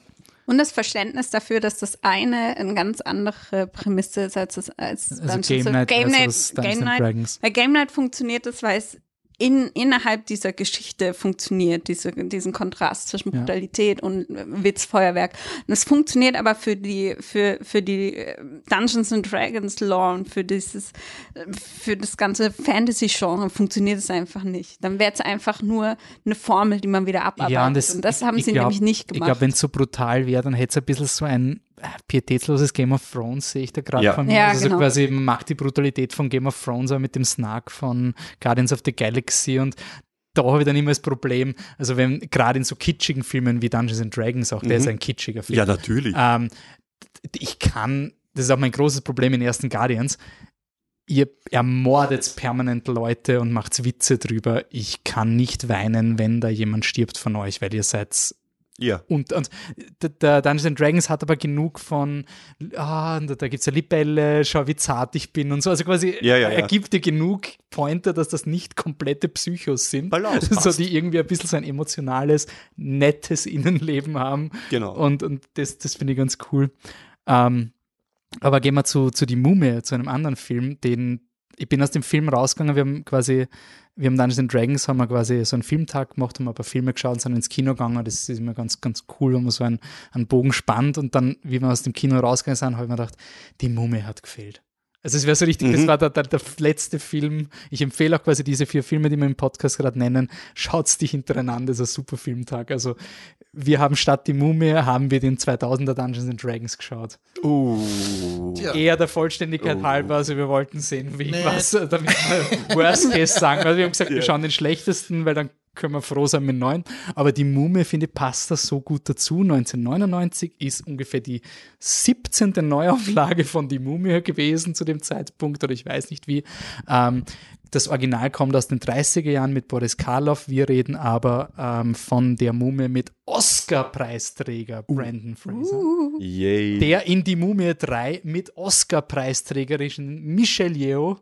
Und das Verständnis dafür, dass das eine eine ganz andere Prämisse ist als das als Also Game Night Game Night, Game Night. Bei Game Night funktioniert das, weil es in, innerhalb dieser Geschichte funktioniert, diese, diesen Kontrast zwischen Ja. Brutalität und Witzfeuerwerk. Und es funktioniert aber für die, für, für die äh, Dungeons and Dragons Lore und für dieses, äh, für das ganze Fantasy-Genre funktioniert es einfach nicht. Dann wäre es einfach nur eine Formel, die man wieder abarbeitet. Ja, und das, und das ich- haben ich sie glaub, nämlich nicht Ich gemacht. glaube, wenn es so brutal wäre, dann hätte es ein bisschen so ein pietätsloses Game of Thrones, sehe ich da gerade Ja. von mir. Ja, also genau. quasi, man macht die Brutalität von Game of Thrones, aber mit dem Snark von Guardians of the Galaxy und da habe ich dann immer das Problem, also wenn gerade in so kitschigen Filmen wie Dungeons and Dragons auch, der ist ein kitschiger Film. Ja, natürlich. Ähm, ich kann, das ist auch mein großes Problem in ersten Guardians, ihr ermordet permanent Leute und macht Witze drüber. Ich kann nicht weinen, wenn da jemand stirbt von euch, weil ihr seid Ja. Und, und der- Dungeons and Dragons hat aber genug von, ah, da, da gibt es eine Libelle, schau, wie zart ich bin und so. Also quasi, Ja, ja, er ja. gibt dir genug Pointer, dass das nicht komplette Psychos sind. Balance so, die irgendwie ein bisschen so ein emotionales, nettes Innenleben haben. Genau. Und, und das, das finde ich ganz cool. Ähm, aber gehen wir zu, zu Die Mumie, zu einem anderen Film, den ich bin aus dem Film rausgegangen, wir haben quasi, wir haben Dungeons Dragons, haben wir quasi so einen Filmtag gemacht, haben ein paar Filme geschaut, sind ins Kino gegangen, das ist immer ganz, ganz cool, wenn man so einen, einen Bogen spannt und dann, wie wir aus dem Kino rausgegangen sind, habe ich mir gedacht, die Mumie hat gefehlt. Also es wäre so richtig, das Mhm. war der, der, der letzte Film. Ich empfehle auch quasi diese vier Filme, die wir im Podcast gerade nennen. Schaut's die hintereinander, das ist ein super Filmtag. Also wir haben statt die Mumie, haben wir den 2000er Dungeons and Dragons geschaut. Uh. Eher der Vollständigkeit Oh. halber, also wir wollten sehen, wie Nee. was, damit wir Worst Case sagen. Also wir haben gesagt, wir Ja. schauen den schlechtesten, weil dann können wir froh sein mit neun. Aber die Mumie, finde ich, passt da so gut dazu. 1999 ist ungefähr die 17. Neuauflage von Die Mumie gewesen zu dem Zeitpunkt, oder ich weiß nicht wie. Ähm, das Original kommt aus den 30er Jahren mit Boris Karloff. Wir reden aber ähm, von der Mumie mit Oscar-Preisträger Brandon Fraser Yay. der in Die Mumie 3 mit Oscar-Preisträgerin Michelle Yeoh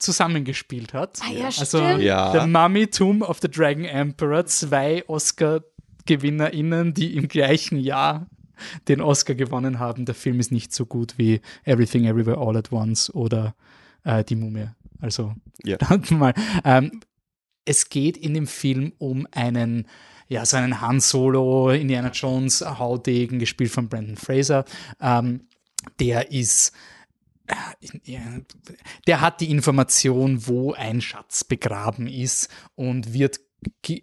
zusammengespielt hat. Ah ja, also stimmt. Ja. The Mummy Tomb of the Dragon Emperor, zwei Oscar-GewinnerInnen, die im gleichen Jahr den Oscar gewonnen haben. Der Film ist nicht so gut wie Everything Everywhere All at Once oder äh, Die Mumie. Also, Ja. dann mal. Ähm, es geht in dem Film um einen, ja, so einen Han Solo, Indiana Jones, Haudegen, gespielt von Brandon Fraser. Ähm, der ist, der hat die Information, wo ein Schatz begraben ist und wird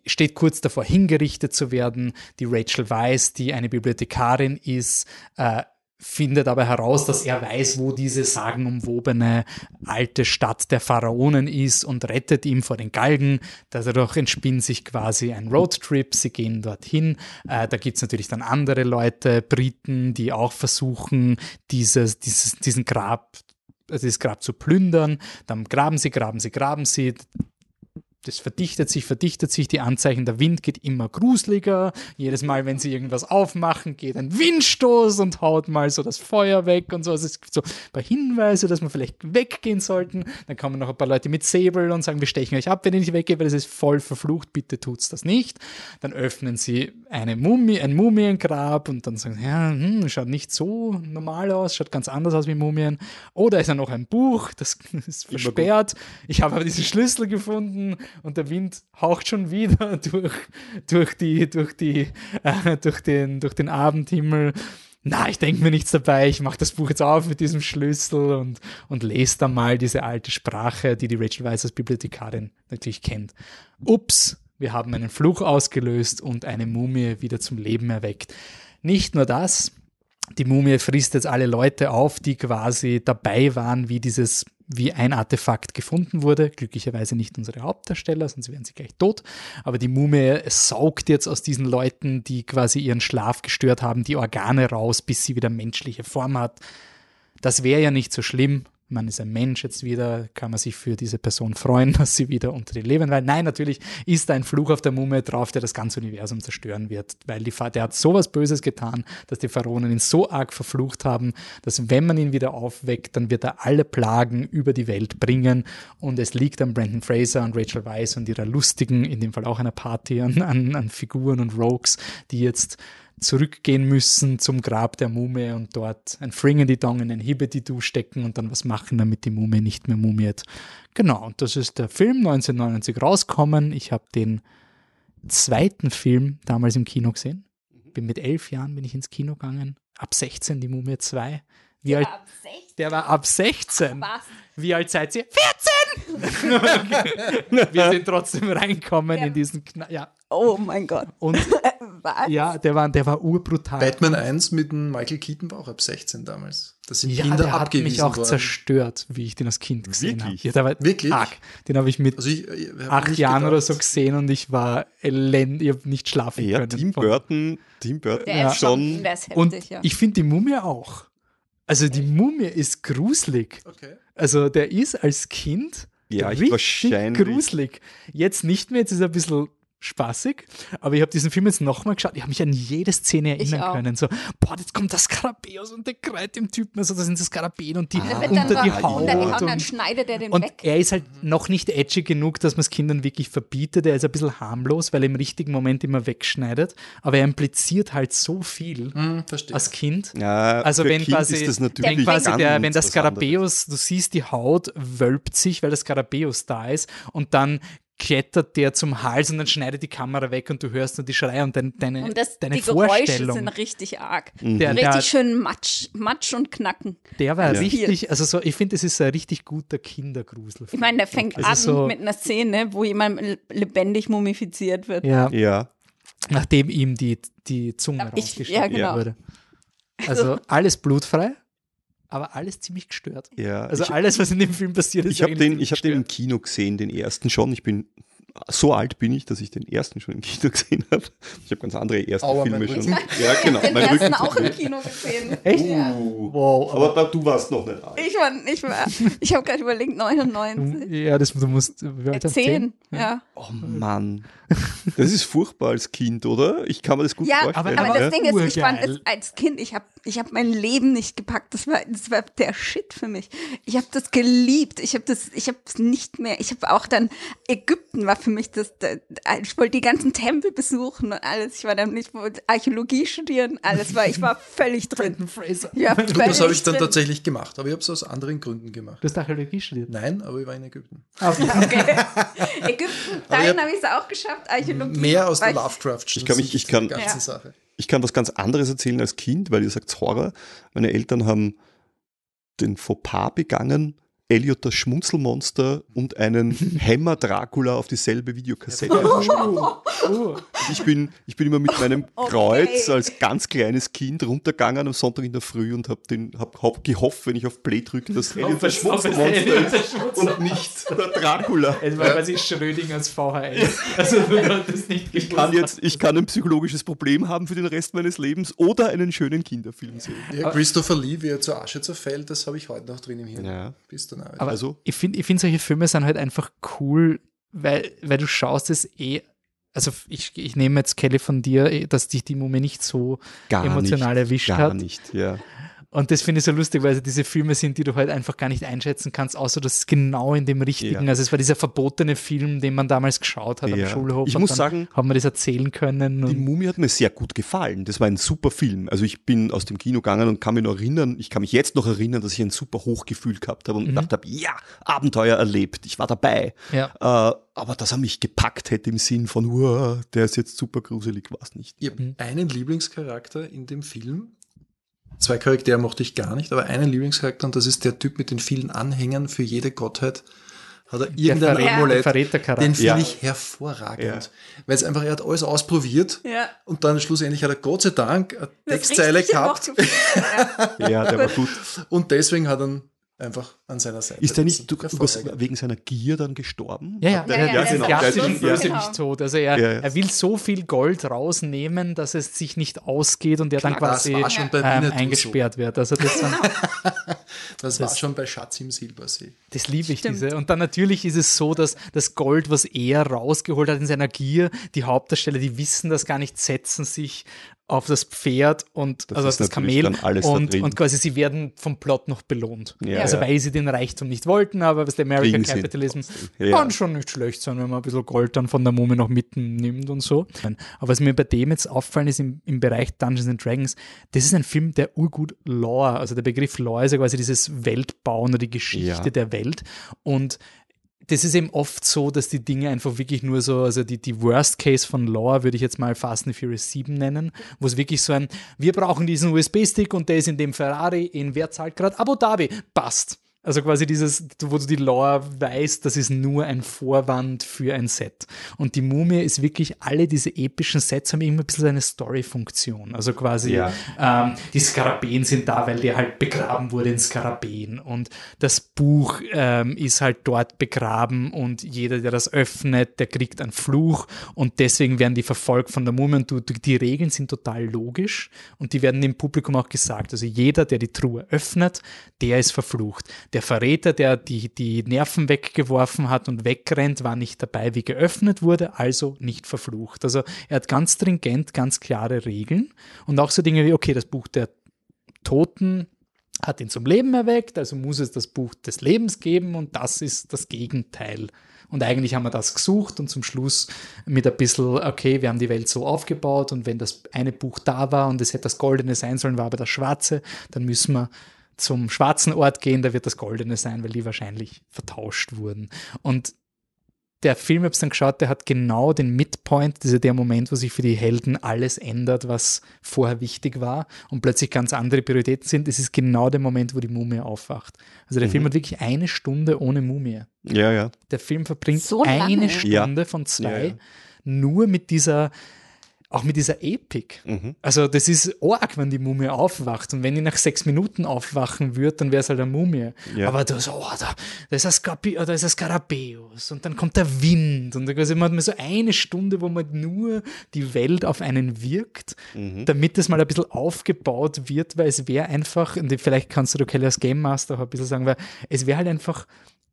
steht kurz davor, hingerichtet zu werden. Die Rachel Weisz, die eine Bibliothekarin ist, äh, findet aber heraus, dass er weiß, wo diese sagenumwobene alte Stadt der Pharaonen ist und rettet ihn vor den Galgen. Dadurch entspinnt sich quasi ein Roadtrip. Sie gehen dorthin. Äh, da gibt's natürlich dann andere Leute, Briten, die auch versuchen, dieses, dieses, diesen Grab, also dieses Grab zu plündern. Dann graben sie, graben sie, graben sie das verdichtet sich, verdichtet sich, die Anzeichen, der Wind geht immer gruseliger. Jedes Mal, wenn sie irgendwas aufmachen, geht ein Windstoß und haut mal so das Feuer weg und so. Also es gibt so ein paar Hinweise, dass wir vielleicht weggehen sollten. Dann kommen noch ein paar Leute mit Säbel und sagen, wir stechen euch ab, wenn ihr nicht weggeht, weil es ist voll verflucht, bitte tut's das nicht. Dann öffnen sie eine Mumie, ein Mumiengrab und dann sagen sie, ja, hm, schaut nicht so normal aus, schaut ganz anders aus wie Mumien. Oder ist da noch ein Buch, das ist versperrt. Ich habe aber diesen Schlüssel gefunden und der Wind haucht schon wieder durch, durch, die, durch, die, äh, durch, den, durch den Abendhimmel. Na, ich denke mir nichts dabei. Ich mache das Buch jetzt auf mit diesem Schlüssel und, und lese dann mal diese alte Sprache, die die Rachel Weisz als Bibliothekarin natürlich kennt. Ups, wir haben einen Fluch ausgelöst und eine Mumie wieder zum Leben erweckt. Nicht nur das, die Mumie frisst jetzt alle Leute auf, die quasi dabei waren, wie dieses, wie ein Artefakt gefunden wurde. Glücklicherweise nicht unsere Hauptdarsteller, sonst wären sie gleich tot. Aber die Mumie saugt jetzt aus diesen Leuten, die quasi ihren Schlaf gestört haben, die Organe raus, bis sie wieder menschliche Form hat. Das wäre ja nicht so schlimm. Man ist ein Mensch jetzt wieder, kann man sich für diese Person freuen, dass sie wieder unter den Leben weil Nein, natürlich ist da ein Fluch auf der Mumie drauf, der das ganze Universum zerstören wird, weil die, der hat sowas Böses getan, dass die Pharaonen ihn so arg verflucht haben, dass wenn man ihn wieder aufweckt, dann wird er alle Plagen über die Welt bringen. Und es liegt an Brandon Fraser und Rachel Weisz und ihrer lustigen, in dem Fall auch einer Party an, an, an Figuren und Rogues, die jetzt zurückgehen müssen zum Grab der Mumie und dort ein Fringedy-Dong in ein Hibbedy-Doo stecken und dann was machen, damit die Mumie nicht mehr mumiert. Genau, und das ist der Film 1999 rauskommen. Ich habe den zweiten Film damals im Kino gesehen. Bin mit elf Jahren bin ich ins Kino gegangen. Ab 16 die Mumie 2. Wie alt? Ab 16. Der war ab 16. Was? Wie alt seid ihr? 14! Wir sind trotzdem reinkommen in diesen Kna ja. Oh mein Gott. Und Was? ja, der war, der war urbrutal. Batman 1 mit dem Michael Keaton war auch ab 16 damals. Da sind Ja, Kinder der hat mich auch worden. zerstört, wie ich den als Kind gesehen habe. Wirklich? Ja, der war Wirklich? arg. Den habe ich mit Also ich, ich hab acht Jahren gedacht, oder so gesehen und ich war elend, ich habe nicht schlafen Ja, können. Tim Burton, Tim Burton Der Ja. ist schon, der ist Und ja. ich finde die Mumie auch. Also die Mumie ist gruselig. Okay. Also der ist als Kind Ja, ich richtig wahrscheinlich- gruselig. Jetzt nicht mehr, jetzt ist er ein bisschen spaßig. Aber ich habe diesen Film jetzt nochmal geschaut. Ich habe mich an jede Szene erinnern können. So, boah, jetzt kommt das Skarabäus und der kreit dem Typen. Also, das sind das Skarabäen und die wird unter die Haut. unter die Haut, und, dann schneidet er den und weg. er ist halt noch nicht edgy genug, dass man es Kindern wirklich verbietet. Er ist ein bisschen harmlos, weil er im richtigen Moment immer wegschneidet. Aber er impliziert halt so viel Hm, als Kind. Ja, Also wenn kind quasi, ist das wenn natürlich quasi der, wenn das Skarabäus, du siehst die Haut wölbt sich, weil das Skarabäus da ist und dann klettert der zum Hals und dann schneidet die Kamera weg und du hörst nur die Schreie und dein, deine, Und das, deine die Geräusche Vorstellung. sind richtig arg. der, Richtig der, schön Matsch, Matsch und Knacken. der war Ja. richtig, also so, ich finde, es ist ein richtig guter Kindergrusel. Ich meine, der fängt Also an so- mit einer Szene, wo jemand le- lebendig mumifiziert wird. ja, Ja, nachdem ihm die, die Zunge Ich- rausgeschnitten ja, genau. wurde. Also alles blutfrei, aber alles ziemlich gestört. ja. Also ich alles, was in dem Film passiert ist, ich habe den, ich hab den im Kino gesehen, den ersten schon. Ich bin so alt bin ich, dass ich den ersten schon im Kino gesehen habe. Ich habe ganz andere erste Aua, Filme schon. Ja, genau. Den mein ersten Rücken auch im. Kino gesehen. Echt? Ja. Uh, Wow, aber da, du warst noch nicht alt. Ich war, ich war, ich habe gerade überlegt, 99. Ja, das, du musst. Wie alt Äh, ist das? Zehn, ja. Oh Mann. Das ist furchtbar als Kind, oder? Ich kann mir das gut Ja, vorstellen. aber, aber das Ding ist, ich fand es als Kind, ich habe ich hab mein Leben nicht gepackt. Das war, das war der Shit für mich. Ich habe das geliebt. Ich habe das, ich habe es nicht mehr. Ich habe auch dann Ägypten war für mich das. das ich wollte die ganzen Tempel besuchen und alles. Ich war dann nicht wollte Archäologie studieren. Alles war, ich war völlig drin. Fraser. Ja, das völlig habe ich dann drin. tatsächlich gemacht, aber ich habe es aus anderen Gründen gemacht. Du hast Archäologie studiert. Nein, aber ich war in Ägypten. Okay. Ägypten, dahin habe ich es auch geschafft. Archäologie. Mehr aus der ich- Lovecraft. Ich kann mich- ich kann- ganze Ja. Sache. Ich kann was ganz anderes erzählen als Kind, weil ihr sagt Horror. Meine Eltern haben den Fauxpas begangen, Elliot das Schmunzelmonster und einen Hämmer Dracula auf dieselbe Videokassette. Oh. Ich bin, ich bin immer mit meinem Okay. Kreuz als ganz kleines Kind runtergegangen am Sonntag in der Früh und habe hab, hab gehofft, wenn ich auf Play drücke, dass Elliot das Schmunzelmonster ist und nicht der Dracula. Es war quasi Schrödingers VHS. Also du hattest nicht Ich kann jetzt, ich kann ein psychologisches Problem haben für den Rest meines Lebens oder einen schönen Kinderfilm sehen. Ja, Christopher Lee, wie er zur Asche zerfällt, das habe ich heute noch drin im Hirn. Ja. Bis dann Aber Also- ich finde, ich find, solche Filme sind halt einfach cool, weil, weil du schaust es eh. Also ich, ich nehme jetzt Kelly von dir, eh, dass dich die Mumie nicht so Gar emotional nicht, erwischt gar hat. nicht, ja. Und das finde ich so lustig, weil es diese Filme sind, die du halt einfach gar nicht einschätzen kannst, außer dass es genau in dem richtigen, Ja. also es war dieser verbotene Film, den man damals geschaut hat Ja. am Schulhof. Ich und muss dann sagen, haben wir das erzählen können. Die Mumie hat mir sehr gut gefallen. Das war ein super Film. Also ich bin aus dem Kino gegangen und kann mich noch erinnern, ich kann mich jetzt noch erinnern, dass ich ein super Hochgefühl gehabt habe und gedacht habe, ja, Abenteuer erlebt, ich war dabei. ja. Äh, aber dass er mich gepackt hätte im Sinn von, uh, der ist jetzt super gruselig, war es nicht. Ich habe einen Lieblingscharakter in dem Film. Zwei Charaktere mochte ich gar nicht, aber einen Lieblingscharakter und das ist der Typ mit den vielen Anhängern für jede Gottheit. Hat er irgendein Verräter- Amulett. Verrätercharakter. Den finde Ja. ich hervorragend. Weil es einfach, er hat alles ausprobiert Ja. und dann schlussendlich hat er Gott sei Dank eine Das Textzeile gehabt ja. Ja, der war gut. und deswegen hat er ihn einfach an seiner Seite. Ist der sitzen. nicht du, was, Hervorragend. wegen seiner Gier dann gestorben? Ja, ja, ja, ja, ja, diesen genau. klassischen Ja, Bösewicht-Tod. Also er, Ja, ja. er will so viel Gold rausnehmen, dass es sich nicht ausgeht und er dann Klar, das quasi ähm, eingesperrt wird. Also das, Das war schon bei Schatz im Silbersee. das liebe ich Stimmt. diese. Und dann natürlich ist es so, dass das Gold, was er rausgeholt hat in seiner Gier, die Hauptdarsteller, die wissen das gar nicht, setzen sich auf das Pferd und Das also auf das Kamel alles da und, und quasi sie werden vom Plot noch belohnt. Ja, also ja. weil sie den Reichtum nicht wollten, aber was der American Kriegen Capitalism Ja. kann schon nicht schlecht sein, wenn man ein bisschen Gold dann von der Mumie noch mitnimmt und so. Aber was mir bei dem jetzt auffallen ist im, im Bereich Dungeons and Dragons, das ist ein Film, der urgut Lore, also der Begriff Lore ist ja quasi dieses Weltbauen oder die Geschichte der Welt und das ist eben oft so, dass die Dinge einfach wirklich nur so, also die, die Worst Case von Lore würde ich jetzt mal Fast and Furious 7 nennen, wo es wirklich so ein, wir brauchen diesen USB-Stick und der ist in dem Ferrari, in wer gerade Abu Dhabi, passt. Also quasi dieses, wo du die Lore weißt, das ist nur ein Vorwand für ein Set. Und die Mumie ist wirklich, alle diese epischen Sets haben immer ein bisschen eine Story-Funktion. Also quasi, Ja. ähm, die Skarabäen sind da, weil der halt begraben wurde in Skarabäen. Und das Buch ähm, ist halt dort begraben und jeder, der das öffnet, der kriegt einen Fluch und deswegen werden die verfolgt von der Mumie. Und du, die Regeln sind total logisch und die werden dem Publikum auch gesagt. Also jeder, der die Truhe öffnet, der ist verflucht. Der der Verräter, der die, die Nerven weggeworfen hat und wegrennt, war nicht dabei, wie geöffnet wurde, also nicht verflucht. Also er hat ganz stringent, ganz klare Regeln und auch so Dinge wie, okay, das Buch der Toten hat ihn zum Leben erweckt, also muss es das Buch des Lebens geben und das ist das Gegenteil. Und eigentlich haben wir das gesucht und zum Schluss mit ein bisschen, okay, wir haben die Welt so aufgebaut und wenn das eine Buch da war und es hätte das Goldene sein sollen, war aber das Schwarze, dann müssen wir zum schwarzen Ort gehen, da wird das Goldene sein, weil die wahrscheinlich vertauscht wurden. Und der Film, ich habe dann geschaut, der hat genau den Midpoint, das ist ja der Moment, wo sich für die Helden alles ändert, was vorher wichtig war und plötzlich ganz andere Prioritäten sind. Es ist genau der Moment, wo die Mumie aufwacht. Also der Mhm. Film hat wirklich eine Stunde ohne Mumie. Ja, ja. Der Film verbringt So eine Stunde Ja. von zwei Ja, ja. nur mit dieser, auch mit dieser Epik. Mhm. Also das ist arg, wenn die Mumie aufwacht. Und wenn die nach sechs Minuten aufwachen würde, dann wäre es halt eine Mumie. Ja. Aber da, so, oh, da, da ist ein Skarpi, da ist ein Skarabäus und dann kommt der Wind. Und quasi man hat man so eine Stunde, wo man nur die Welt auf einen wirkt, Mhm. damit es mal ein bisschen aufgebaut wird, weil es wäre einfach, und vielleicht kannst du, du Kelly als Game Master auch ein bisschen sagen, weil es wäre halt einfach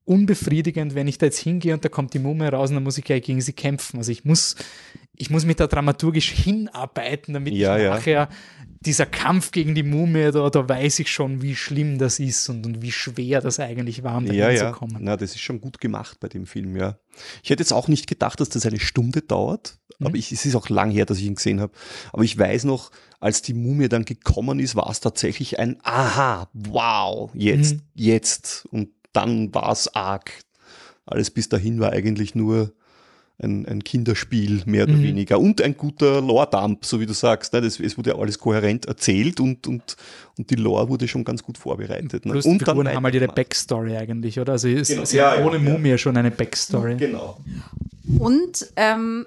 unbefriedigend, wenn ich da jetzt hingehe und da kommt die Mumie raus und dann muss ich gleich gegen sie kämpfen. Also ich muss, ich muss mich da dramaturgisch hinarbeiten, damit Ja, ich ja. nachher dieser Kampf gegen die Mumie, da, da weiß ich schon, wie schlimm das ist und, und wie schwer das eigentlich war, um da Ja, ja. hinzukommen. Na, das ist schon gut gemacht bei dem Film, ja. Ich hätte jetzt auch nicht gedacht, dass das eine Stunde dauert, Mhm. aber ich, es ist auch lang her, dass ich ihn gesehen habe. Aber ich weiß noch, als die Mumie dann gekommen ist, war es tatsächlich ein Aha, wow, jetzt, Mhm. jetzt. Und dann war es arg. Alles bis dahin war eigentlich nur ein, ein Kinderspiel, mehr oder Mhm. weniger. Und ein guter Lore-Dump, so wie du sagst. Ne? Das, es wurde ja alles kohärent erzählt und, und, und die Lore wurde schon ganz gut vorbereitet. Ne? Plus und die Figuren haben halt ihre. Backstory eigentlich, oder? Also es, Genau. Ja, ohne ja. Mumie schon eine Backstory. Genau. Und ähm,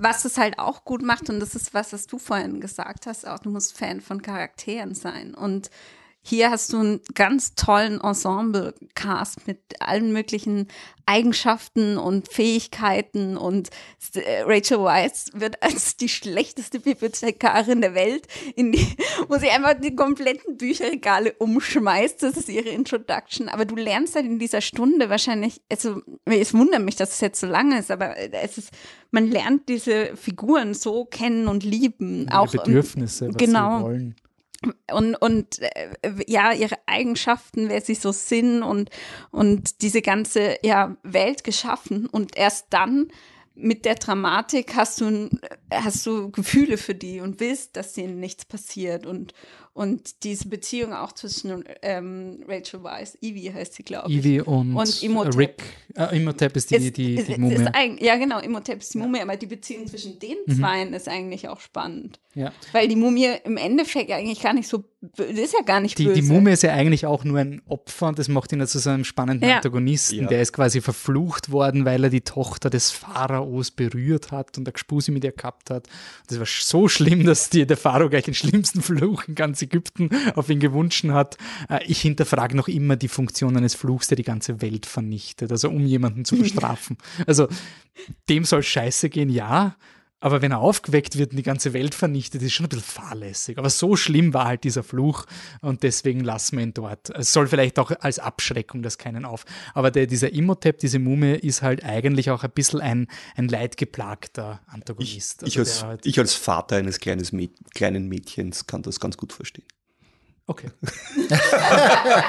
was es halt auch gut macht, und das ist was, was du vorhin gesagt hast, auch du musst Fan von Charakteren sein. Und hier hast du einen ganz tollen Ensemble-Cast mit allen möglichen Eigenschaften und Fähigkeiten. Und äh, Rachel Weisz wird als die schlechteste Bibliothekarin der Welt, in die, wo sie einfach die kompletten Bücherregale umschmeißt. Das ist ihre Introduction. Aber du lernst halt in dieser Stunde wahrscheinlich, also es wundert mich, dass es jetzt so lange ist, aber es ist, man lernt diese Figuren so kennen und lieben. Ihre auch Bedürfnisse, was genau. sie wollen. Und, und äh, ja, ihre Eigenschaften, wer sie so sind und, und diese ganze ja, Welt geschaffen. Und erst dann mit der Dramatik hast du, ein- hast du Gefühle für die und willst, dass denen nichts passiert. Und, und diese Beziehung auch zwischen ähm, Rachel Weisz, Evie heißt sie, glaube ich. Ivy und, Und Imhotep. Rick. Äh, Imhotep ist die, Ist- die, ist- die ist Mumie. eigentlich- ja, genau, Imhotep ist die Mumie, aber die Beziehung zwischen den Mhm. Zweien ist eigentlich auch spannend. Ja. Weil die Mumie im Endeffekt eigentlich gar nicht so, ist ja gar nicht Die, böse. die Mumie ist ja eigentlich auch nur ein Opfer und das macht ihn ja zu so einem spannenden Ja. Antagonisten. Ja. Der ist quasi verflucht worden, weil er die Tochter des Pharaos berührt hat und eine Gespuse mit ihr gehabt hat. Das war so schlimm, dass die, der Pharao gleich den schlimmsten Fluch in Ägypten auf ihn gewünscht hat. Äh, Ich hinterfrage noch immer die Funktion eines Fluchs, der die ganze Welt vernichtet, also um jemanden zu bestrafen. also dem soll scheiße gehen, ja. Aber wenn er aufgeweckt wird und die ganze Welt vernichtet, ist schon ein bisschen fahrlässig. Aber so schlimm war halt dieser Fluch und deswegen lassen wir ihn dort. Es soll vielleicht auch als Abschreckung das keinen auf. Aber der, dieser Imhotep, diese Mumie, ist halt eigentlich auch ein bisschen ein, ein leidgeplagter Ich, Antagonist. ich, Also als, der halt- ich als Vater eines kleines Mäd kleinen Mädchens kann das ganz gut verstehen. Okay.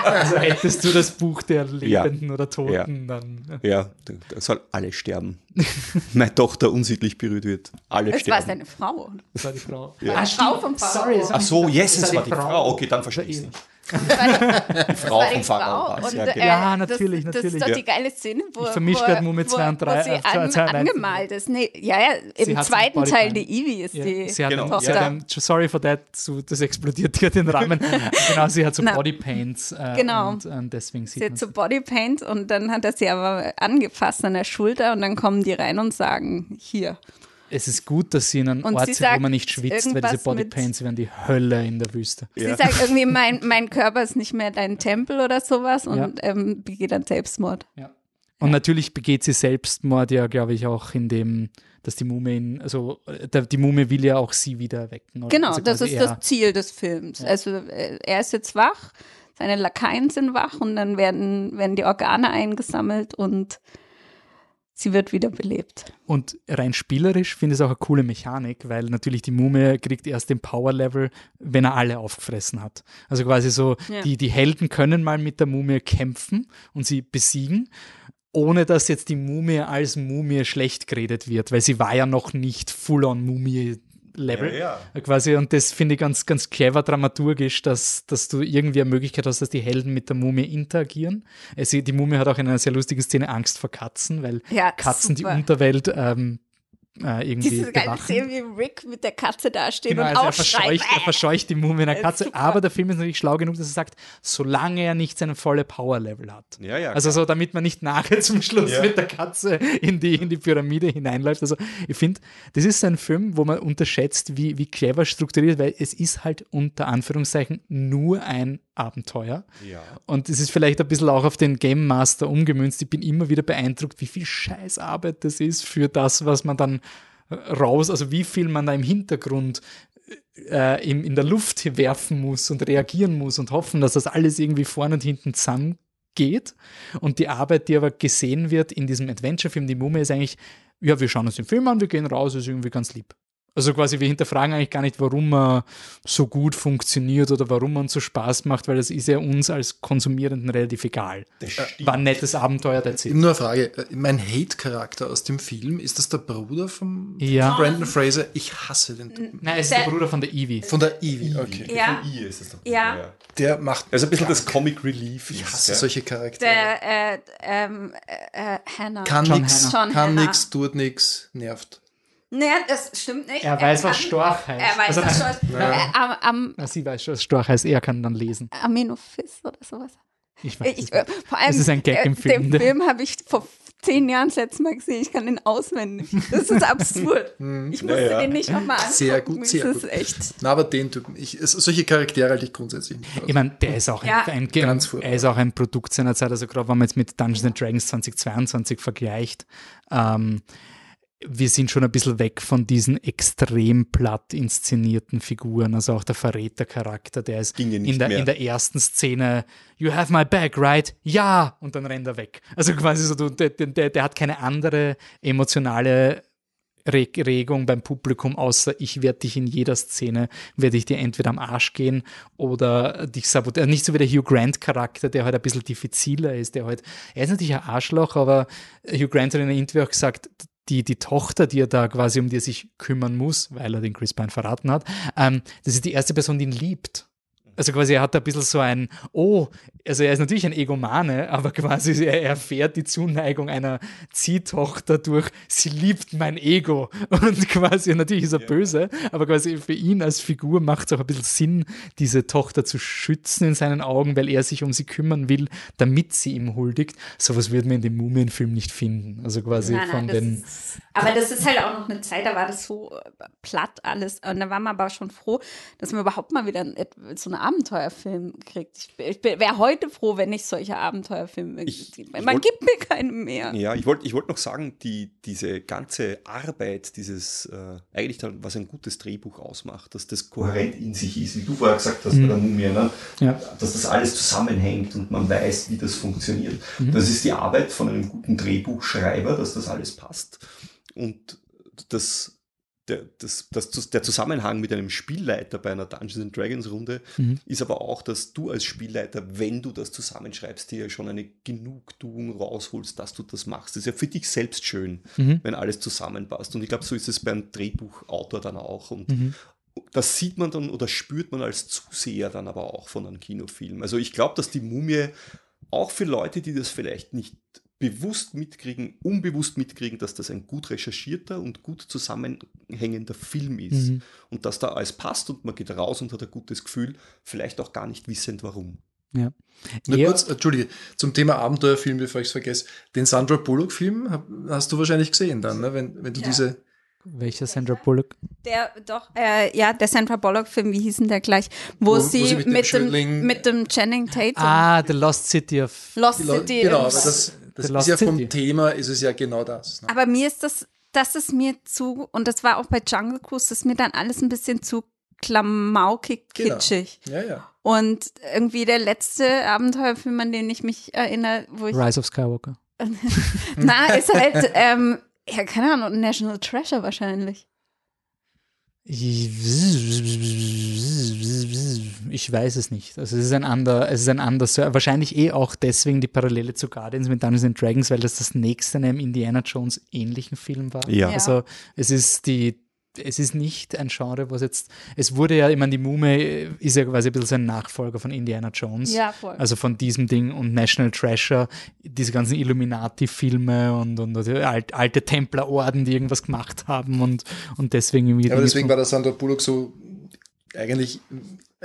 also hättest du das Buch der Ja. Lebenden oder Toten, dann. Ja, da, soll alle sterben. Meine Tochter unsittlich berührt wird. Alle Es war sterben. seine Frau. Das war die Frau. Ja. Ah, Frau vom Pharao. Sorry, Ach so, yes, es war war die Frau. Frau. Okay, dann verstehe ich es. Das Die Frau. Und, Ja, äh, genau. Ja, natürlich, das, natürlich. Das ist doch Ja. die geile Szene, wo, Ich vermisch wo, Mumme wo, zwei und drei, wo sie äh, an, zwei- angemalt ist. Nee, ja, ja, im zweiten. Teil die Evie ist Ja, die sie hat, Genau. sie Tochter. hat ein, sorry for that, so, das explodiert hier den Rahmen. genau, sie hat so. Bodypaints. Äh, Genau. Und, äh, deswegen sieht Sie hat so Bodypaint und dann hat er sie aber angefasst an der Schulter und dann kommen die rein und sagen, hier. Es ist gut, dass sie in einem Und Ort sind, wo man nicht schwitzt, weil diese Bodypaints wären die Hölle in der Wüste. Sie Ja. sagt irgendwie, mein, mein Körper ist nicht mehr dein Tempel oder sowas und Ja. ähm, begeht dann Selbstmord. Ja. Und natürlich begeht sie Selbstmord ja, glaube ich, auch in dem, dass die Mumie, ihn, also äh, der, die Mumie will ja auch sie wieder erwecken. Oder? Genau, Also das ist das Ziel des Films. Also äh, er ist jetzt wach, seine Lakaien sind wach und dann werden, werden die Organe eingesammelt und sie wird wieder belebt. Und rein spielerisch finde ich es auch eine coole Mechanik, weil natürlich die Mumie kriegt erst den Power-Level, wenn er alle aufgefressen hat. Also quasi so, Ja. die, die Helden können mal mit der Mumie kämpfen und sie besiegen, ohne dass jetzt die Mumie als Mumie schlecht geredet wird, weil sie war ja noch nicht full-on-Mumie. Level. Ja, Quasi, und das finde ich ganz, ganz clever dramaturgisch, dass, dass du irgendwie eine Möglichkeit hast, dass die Helden mit der Mumie interagieren. Es, die Mumie hat auch in einer sehr lustigen Szene Angst vor Katzen, weil Ja, Katzen super. die Unterwelt ähm, äh, irgendwie Diese geile bewachen. Szene, wie Rick mit der Katze dasteht Genau, und also er, ausschreit. verscheucht, er verscheucht die Mumie einer Katze, super. aber der Film ist natürlich schlau genug, dass er sagt, solange er nicht seine volle Power-Level hat. Ja, ja. Also so, damit man nicht nachher zum Schluss Ja. mit der Katze in die, in die Pyramide hineinläuft. Also ich finde, das ist ein Film, wo man unterschätzt, wie, wie clever strukturiert, weil es ist halt unter Anführungszeichen nur ein Abenteuer. ja. Und es ist vielleicht ein bisschen auch auf den Game Master umgemünzt. Ich bin immer wieder beeindruckt, wie viel Scheißarbeit das ist für das, was man dann raus, also wie viel man da im Hintergrund äh, in, in der Luft werfen muss und reagieren muss und hoffen, dass das alles irgendwie vorne und hinten zusammengeht. Und die Arbeit, die aber gesehen wird in diesem Adventure-Film, die Mumie, ist eigentlich, ja, wir schauen uns den Film an, wir gehen raus, ist irgendwie ganz lieb. Also quasi, wir hinterfragen eigentlich gar nicht, warum er so gut funktioniert oder warum er uns so Spaß macht, weil das ist ja uns als Konsumierenden relativ egal. Das stimmt. War ein nettes Abenteuer, der Eben nur eine Frage. Äh, Mein Hate-Charakter aus dem Film, ist das der Bruder von Ja. Brandon Fraser? Ich hasse den Typen. Nein, es ist Der- der Bruder von der Evie. Von der Evie, okay. Ja. Von I ist es doch. Ja. Der macht. Also ein bisschen das Comic Relief. Ich hasse ja. solche Charaktere. Der, äh, ähm, äh, äh, Hannah. Kann John nix, Hannah. John kann nix, tut nix, nervt. Nee, das stimmt nicht. Er weiß, was kann- Storch heißt. Er weiß, Also, was Storch äh, am, am Na, sie weiß schon, was Storch heißt. Er kann dann lesen. Amenophis oder sowas. Ich weiß Ich, es äh, nicht. vor allem, Es ist ein Gag äh, im Film, Den ne? Film habe ich vor zehn Jahren das letzte Mal gesehen. Ich kann den auswendig. Das ist absurd. Ich musste Ja, ja. den nicht nochmal angucken. Sehr gut, sehr das gut. ist echt. Na, aber den Typen, ich, solche Charaktere halte ich grundsätzlich nicht aus. Ich meine, der ist auch Ja. ein, ein, Ganz er ist auch ein Produkt seiner Zeit. Also gerade wenn man jetzt mit Dungeons and Dragons 2022 vergleicht, ähm, wir sind schon ein bisschen weg von diesen extrem platt inszenierten Figuren. Also auch der Verrätercharakter, der ist ja in der, in der ersten Szene, you have my back, right? Ja! Und dann rennt er weg. Also quasi so, der, der, der hat keine andere emotionale Re Regung beim Publikum, außer ich werde dich in jeder Szene, werde ich dir entweder am Arsch gehen oder dich sabotieren. Nicht so wie der Hugh Grant-Charakter, der halt ein bisschen diffiziler ist, der halt, er ist natürlich ein Arschloch, aber Hugh Grant hat in einem Interview auch gesagt, die, die Tochter, die er da quasi, um die er sich kümmern muss, weil er den Chris Pine verraten hat, ähm, das ist die erste Person, die ihn liebt. Also quasi er hat da ein bisschen so ein, oh, also er ist natürlich ein Egomane, aber quasi er erfährt die Zuneigung einer Ziehtochter durch, sie liebt mein Ego. Und quasi, natürlich ist er böse, aber quasi für ihn als Figur macht es auch ein bisschen Sinn, diese Tochter zu schützen in seinen Augen, weil er sich um sie kümmern will, damit sie ihm huldigt. Sowas würde man in dem Mumienfilm nicht finden. Also quasi Nein, von nein, den. ist, aber das ist halt auch noch eine Zeit, da war das so äh, platt alles. Und da war man aber schon froh, dass man überhaupt mal wieder ein- so einen Abenteuerfilm kriegt. Ich, ich wäre heute froh, wenn ich solche Abenteuerfilme Ich- ich Man wollt- gibt mir keine mehr. Ja, ich wollte ich wollt noch sagen, die, diese ganze Arbeit, dieses äh, eigentlich dann, was ein gutes Drehbuch ausmacht, dass das kohärent in sich ist, wie du vorher gesagt hast bei der Mumie, ne? Ja. dass das alles zusammenhängt und man weiß, wie das funktioniert. Das ist die Arbeit von einem guten Drehbuchschreiber, dass das alles passt. Und das, der, das, das, der Zusammenhang mit einem Spielleiter bei einer Dungeons and Dragons Runde ist aber auch, dass du als Spielleiter, wenn du das zusammenschreibst, dir ja schon eine Genugtuung rausholst, dass du das machst. Das ist ja für dich selbst schön, wenn alles zusammenpasst. Und ich glaube, so ist es beim Drehbuchautor dann auch. Und das sieht man dann oder spürt man als Zuseher dann aber auch von einem Kinofilm. Also ich glaube, dass die Mumie auch für Leute, die das vielleicht nicht bewusst mitkriegen, unbewusst mitkriegen, dass das ein gut recherchierter und gut zusammenhängender Film ist. Mhm. Und dass da alles passt und man geht raus und hat ein gutes Gefühl, vielleicht auch gar nicht wissend warum. Ja. Nur Ja. kurz, Entschuldige, zum Thema Abenteuerfilm, bevor ich es vergesse. Den Sandra Bullock-Film hast du wahrscheinlich gesehen dann, ne? wenn, wenn du Ja. diese. Welcher Sandra Bullock? Der, doch, äh, ja, der Sandra Bullock-Film, wie hieß denn der gleich? Wo, Wo- wo sie, sie mit mit, dem dem, mit dem Channing Tatum, Ah, The Lost City of. Lost City. genau, das, das ist ja vom City. Thema, ist es ja genau das. Ne? Aber mir ist das, das ist mir zu, und das war auch bei Jungle Cruise, das ist mir dann alles ein bisschen zu klamaukig Genau. kitschig. Ja, ja. Und irgendwie der letzte Abenteuerfilm, an den ich mich erinnere, wo ich. Rise of Skywalker. Na, ist halt, ähm, ja, keine Ahnung, National Treasure wahrscheinlich. Ich weiß es nicht. Also es ist ein ander, es ist ein anders, wahrscheinlich eh auch deswegen die Parallele zu Guardians mit Dungeons and Dragons, weil das das nächste in einem Indiana Jones ähnlichen Film war. Ja. Ja. Also es ist die, es ist nicht ein Genre, was jetzt, es wurde ja, ich meine, die Mumie ist ja quasi ein bisschen so ein Nachfolger von Indiana Jones. Ja, voll. Also von diesem Ding und National Treasure, diese ganzen Illuminati-Filme und, und, und alte, alte Templerorden, die irgendwas gemacht haben und, und deswegen irgendwie. Aber Dinge deswegen war der Sandra Bullock so eigentlich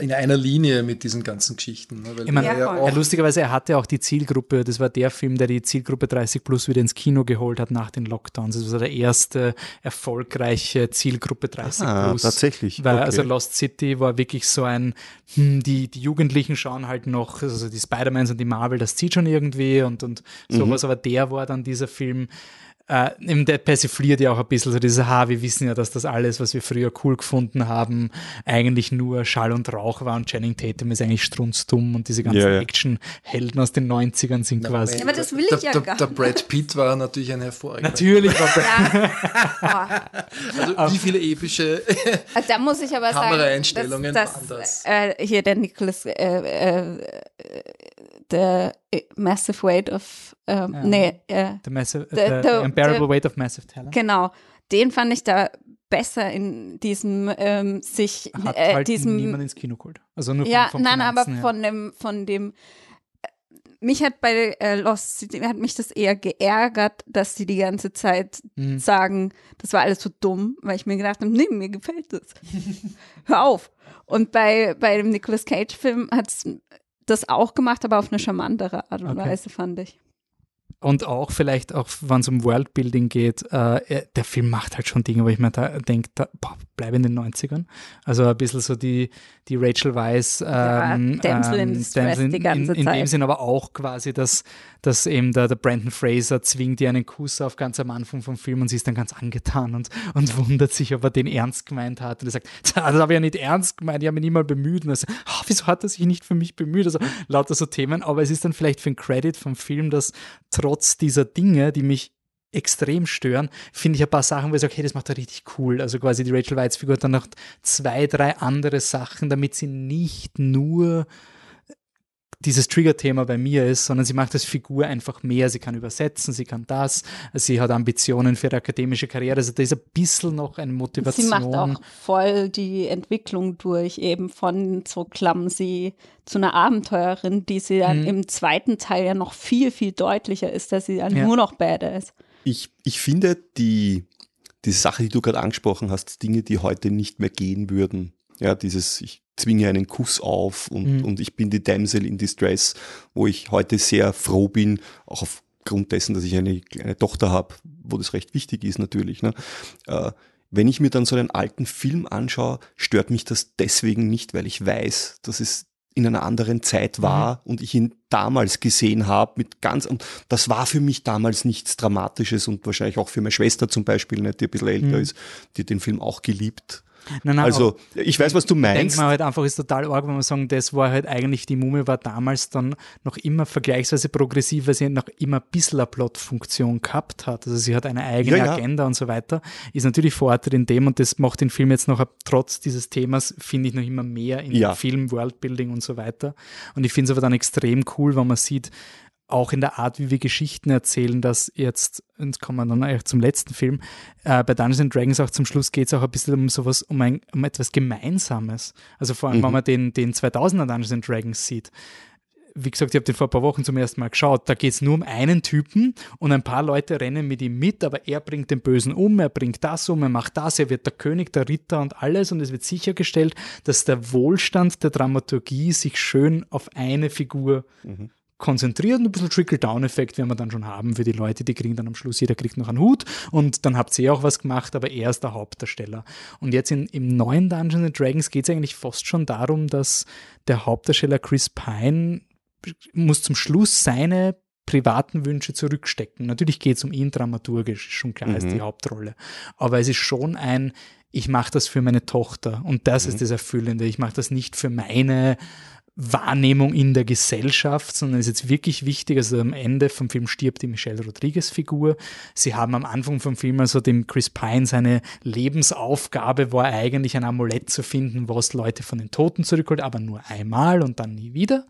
in einer Linie mit diesen ganzen Geschichten. Ne? Weil Ich meine, Ja, er. Ja, auch, lustigerweise, er hatte auch die Zielgruppe, das war der Film, der die Zielgruppe 30 plus wieder ins Kino geholt hat nach den Lockdowns. Das war der erste erfolgreiche Zielgruppe 30 Ah, plus. tatsächlich. Weil Okay. also Lost City war wirklich so ein, hm, die, die Jugendlichen schauen halt noch, also die Spider-Mans und die Marvel, das zieht schon irgendwie und, und sowas, aber der war dann dieser Film, äh, eben der persifliert ja auch ein bisschen so dieses, ha, wir wissen ja, dass das alles, was wir früher cool gefunden haben, eigentlich nur Schall und Rauch war und Channing Tatum ist eigentlich strunzdumm und diese ganzen Ja, ja. Action-Helden aus den 90ern sind Na, quasi. Ja, aber das will der, ich ja der, gar der nicht. Brad Pitt war natürlich ein hervorragender. Natürlich war Ja. Oh. Also wie viele epische Ah, Da muss ich aber sagen, Kameraeinstellungen dass, waren das? äh, hier der Nicholas, äh, äh, der äh, Massive Weight of, ähm, Ja. nee, äh, the, massive, The- the, the- Unbearable the- Weight of Massive Talent. genau, den fand ich da besser in diesem ähm, sich, Hat äh, halt diesem, niemand ins Kino geholt. Also nur ja, vom, vom nein, aber her. von dem, von dem, äh, mich hat bei äh, Lost City, hat mich das eher geärgert, dass sie die ganze Zeit Mhm. sagen, das war alles so dumm, weil ich mir gedacht habe, nee, mir gefällt das. Hör auf. Und bei, bei dem Nicolas Cage-Film hat es das auch gemacht, aber auf eine charmantere Art und Okay. Weise, fand ich. Und auch vielleicht, auch wenn es um Worldbuilding geht, äh, er- der Film macht halt schon Dinge, wo ich mir da denke, da, boah, bleib in den 90ern. Also ein bisschen so die, die Rachel Weisz Ja, ähm, Damsel in ähm, Damsel in, die ganze in, in dem Zeit. Sinn aber auch quasi, dass, dass eben der, der Brandon Fraser zwingt ihr einen Kuss auf ganz am Anfang vom Film und sie ist dann ganz angetan und, und wundert sich, ob er den ernst gemeint hat. Und er sagt, das habe ich ja nicht ernst gemeint, ich habe mich nie mal bemüht. Und er sagt, "Ah, wieso hat er sich nicht für mich bemüht? Also lauter so Themen. Aber es ist dann vielleicht für ein Credit vom Film, dass trotz dieser Dinge, die mich extrem stören, finde ich ein paar Sachen, wo ich sage, okay, das macht er richtig cool. Also quasi die Rachel Weisz Figur hat dann noch zwei, drei andere Sachen, damit sie nicht nur dieses Trigger-Thema bei mir ist, sondern sie macht als Figur einfach mehr. Sie kann übersetzen, sie kann das, sie hat Ambitionen für ihre akademische Karriere. Also da ist ein bisschen noch eine Motivation. Sie macht auch voll die Entwicklung durch, eben von so clumsy zu einer Abenteurerin, die sie dann Mhm. im zweiten Teil ja noch viel, viel deutlicher ist, dass sie dann Ja. nur noch badass. Ich, ich finde, die, die Sache, die du gerade angesprochen hast, Dinge, die heute nicht mehr gehen würden, ja, dieses, ich zwinge einen Kuss auf und, Mhm. und ich bin die Damsel in Distress, wo ich heute sehr froh bin, auch aufgrund dessen, dass ich eine kleine Tochter habe, wo das recht wichtig ist natürlich. Ne? Äh, wenn ich mir dann so einen alten Film anschaue, stört mich das deswegen nicht, weil ich weiß, dass es in einer anderen Zeit war und ich ihn damals gesehen habe mit ganz und das war für mich damals nichts Dramatisches und wahrscheinlich auch für meine Schwester zum Beispiel, nicht, die ein bisschen älter Mhm. ist, die den Film auch geliebt. Nein, nein, Also ich weiß, was du denkt meinst. man halt einfach, ist total arg, wenn man sagen, das war halt eigentlich, die Mumie war damals dann noch immer vergleichsweise progressiv, weil sie noch immer ein bisschen eine Plotfunktion gehabt hat. Also sie hat eine eigene Ja, ja. Agenda und so weiter. Ist natürlich Vorteil in dem und das macht den Film jetzt noch, trotz dieses Themas, finde ich noch immer mehr in Ja. dem Film, Worldbuilding und so weiter. Und ich finde es aber dann extrem cool, wenn man sieht, auch in der Art, wie wir Geschichten erzählen, dass jetzt, und kommen wir dann eigentlich zum letzten Film, äh, bei Dungeons and Dragons auch zum Schluss geht es auch ein bisschen um sowas, um, ein, um etwas Gemeinsames. Also vor allem, Mhm. wenn man den, den 2000er Dungeons and Dragons sieht. Wie gesagt, ich habe den vor ein paar Wochen zum ersten Mal geschaut. Da geht es nur um einen Typen und ein paar Leute rennen mit ihm mit, aber er bringt den Bösen um, er bringt das um, er macht das, er wird der König, der Ritter und alles und es wird sichergestellt, dass der Wohlstand der Dramaturgie sich schön auf eine Figur konzentriert und ein bisschen Trickle-Down-Effekt werden wir dann schon haben für die Leute, die kriegen dann am Schluss, jeder kriegt noch einen Hut und dann habt ihr auch was gemacht, aber er ist der Hauptdarsteller. Und jetzt in, im neuen Dungeons and Dragons geht es eigentlich fast schon darum, dass der Hauptdarsteller Chris Pine muss zum Schluss seine privaten Wünsche zurückstecken. Natürlich geht es um ihn dramaturgisch, schon klar, mhm. ist die Hauptrolle. Aber es ist schon ein, ich mache das für meine Tochter und das mhm. ist das Erfüllende. Ich mache das nicht für meine Wahrnehmung in der Gesellschaft, sondern ist jetzt wirklich wichtig, also am Ende vom Film stirbt die Michelle Rodriguez Figur. Sie haben am Anfang vom Film also dem Chris Pine seine Lebensaufgabe war eigentlich ein Amulett zu finden, was Leute von den Toten zurückholt, aber nur einmal und dann nie wieder.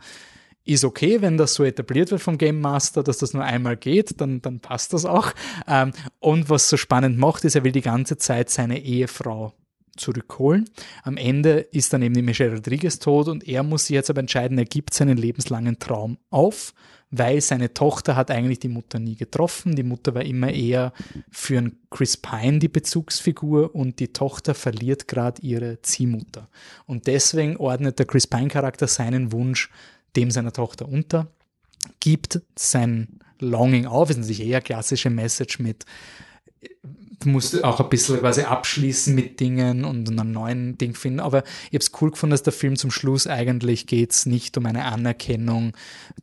Ist okay, wenn das so etabliert wird vom Game Master, dass das nur einmal geht, dann, dann passt das auch. Ähm, und was so spannend macht, ist, er will die ganze Zeit seine Ehefrau zurückholen. Am Ende ist dann eben die Michelle Rodriguez tot und er muss sich jetzt aber entscheiden, er gibt seinen lebenslangen Traum auf, weil seine Tochter hat eigentlich die Mutter nie getroffen. Die Mutter war immer eher für einen Chris Pine die Bezugsfigur und die Tochter verliert gerade ihre Ziehmutter. Und deswegen ordnet der Chris Pine-Charakter seinen Wunsch dem seiner Tochter unter, gibt sein Longing auf, ist natürlich eher klassische Message mit du musst auch ein bisschen quasi abschließen mit Dingen und einen neuen Ding finden. Aber ich habe es cool gefunden, dass der Film zum Schluss eigentlich geht es nicht um eine Anerkennung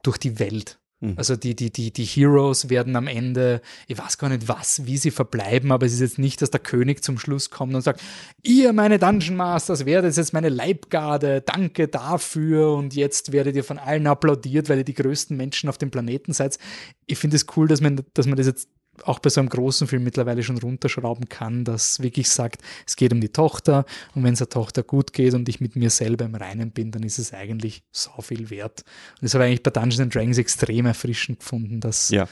durch die Welt. Mhm. Also die, die, die, die Heroes werden am Ende, ich weiß gar nicht was, wie sie verbleiben, aber es ist jetzt nicht, dass der König zum Schluss kommt und sagt, ihr meine Dungeon Masters werdet jetzt meine Leibgarde, danke dafür und jetzt werdet ihr von allen applaudiert, weil ihr die größten Menschen auf dem Planeten seid. Ich finde es cool, dass man, dass man das jetzt auch bei so einem großen Film mittlerweile schon runterschrauben kann, dass wirklich sagt, es geht um die Tochter und wenn es der Tochter gut geht und ich mit mir selber im Reinen bin, dann ist es eigentlich so viel wert. Und das habe ich eigentlich bei Dungeons Dragons extrem erfrischend gefunden, dass, ja.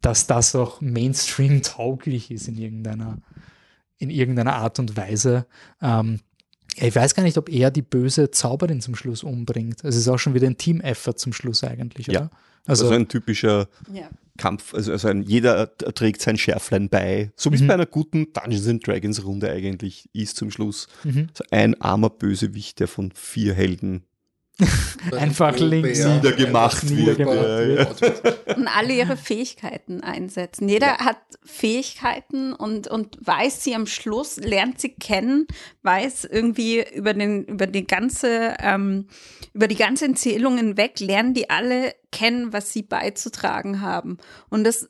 dass das auch Mainstream tauglich ist in irgendeiner, in irgendeiner Art und Weise. Ähm, ich weiß gar nicht, ob er die böse Zauberin zum Schluss umbringt. Es ist auch schon wieder ein Team-Effort zum Schluss eigentlich, oder? Ja. Also, also ein typischer ja. Kampf, also, also ein, jeder trägt sein Schärflein bei, so wie es mhm. bei einer guten Dungeons and Dragons Runde eigentlich ist zum Schluss. Mhm. Also ein armer Bösewicht, der von vier Helden einfach links niedergemacht, niedergemacht wird. Und alle ihre Fähigkeiten einsetzen. Jeder ja. hat Fähigkeiten und, und weiß sie am Schluss, lernt sie kennen, weiß irgendwie über den, über die ganze, ähm, über die ganze Erzählung hinweg, lernen die alle kennen, was sie beizutragen haben. Und das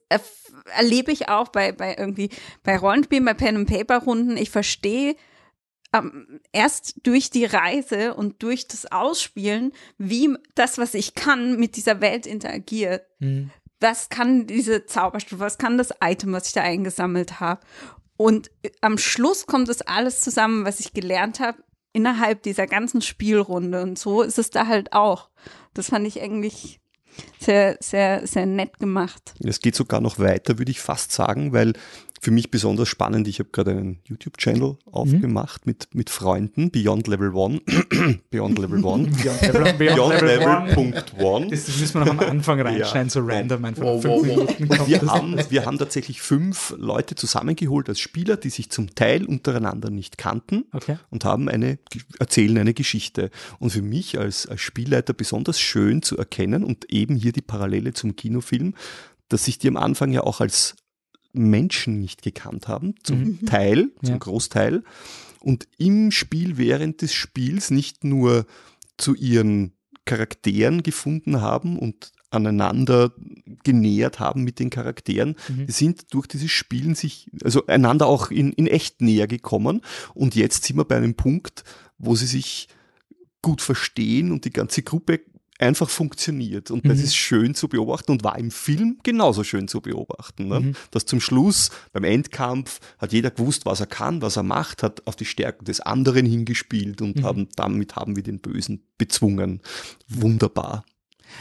erlebe ich auch bei, bei irgendwie, bei Rollenspielen, bei Pen and Paper Runden. Ich verstehe, ähm, erst durch die Reise und durch das Ausspielen, wie das, was ich kann, mit dieser Welt interagiert. Mhm. Was kann diese Zauberstufe, was kann das Item, was ich da eingesammelt habe? Und äh, am Schluss kommt das alles zusammen, was ich gelernt habe, innerhalb dieser ganzen Spielrunde. Und so ist es da halt auch. Das fand ich eigentlich sehr, sehr, sehr nett gemacht. Es geht sogar noch weiter, würde ich fast sagen, weil für mich besonders spannend. Ich habe gerade einen YouTube-Channel mhm. aufgemacht mit, mit Freunden, Beyond Level One. Beyond Level One. Beyond Level, Beyond Level, Punkt One. Das müssen wir noch am Anfang reinschneiden, ja. so random einfach. Wow, wow, wow. Wir, haben, wir haben tatsächlich fünf Leute zusammengeholt als Spieler, die sich zum Teil untereinander nicht kannten okay. und haben eine, erzählen eine Geschichte. Und für mich als, als Spielleiter besonders schön zu erkennen und eben hier die Parallele zum Kinofilm, dass sich die am Anfang ja auch als Menschen nicht gekannt haben, zum mhm. Teil, zum ja. Großteil. Und im Spiel, während des Spiels nicht nur zu ihren Charakteren gefunden haben und aneinander genähert haben mit den Charakteren. Mhm. Die sind durch dieses Spielen sich, also einander auch in, in echt näher gekommen. Und jetzt sind wir bei einem Punkt, wo sie sich gut verstehen und die ganze Gruppe einfach funktioniert. Und das mhm. ist schön zu beobachten und war im Film genauso schön zu beobachten. Ne? Mhm. Dass zum Schluss beim Endkampf hat jeder gewusst, was er kann, was er macht, hat auf die Stärken des anderen hingespielt und mhm. haben, damit haben wir den Bösen bezwungen. Wunderbar.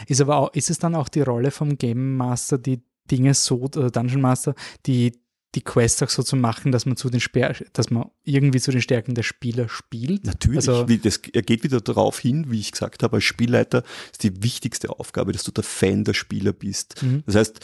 Ist aber auch, ist es dann auch die Rolle vom Game Master, die Dinge so, äh, Dungeon Master, die die Quest auch so zu machen, dass man zu den Sper dass man irgendwie zu den Stärken der Spieler spielt. Natürlich, also, das geht wieder darauf hin, wie ich gesagt habe, als Spielleiter ist die wichtigste Aufgabe, dass du der Fan der Spieler bist. Mhm. Das heißt,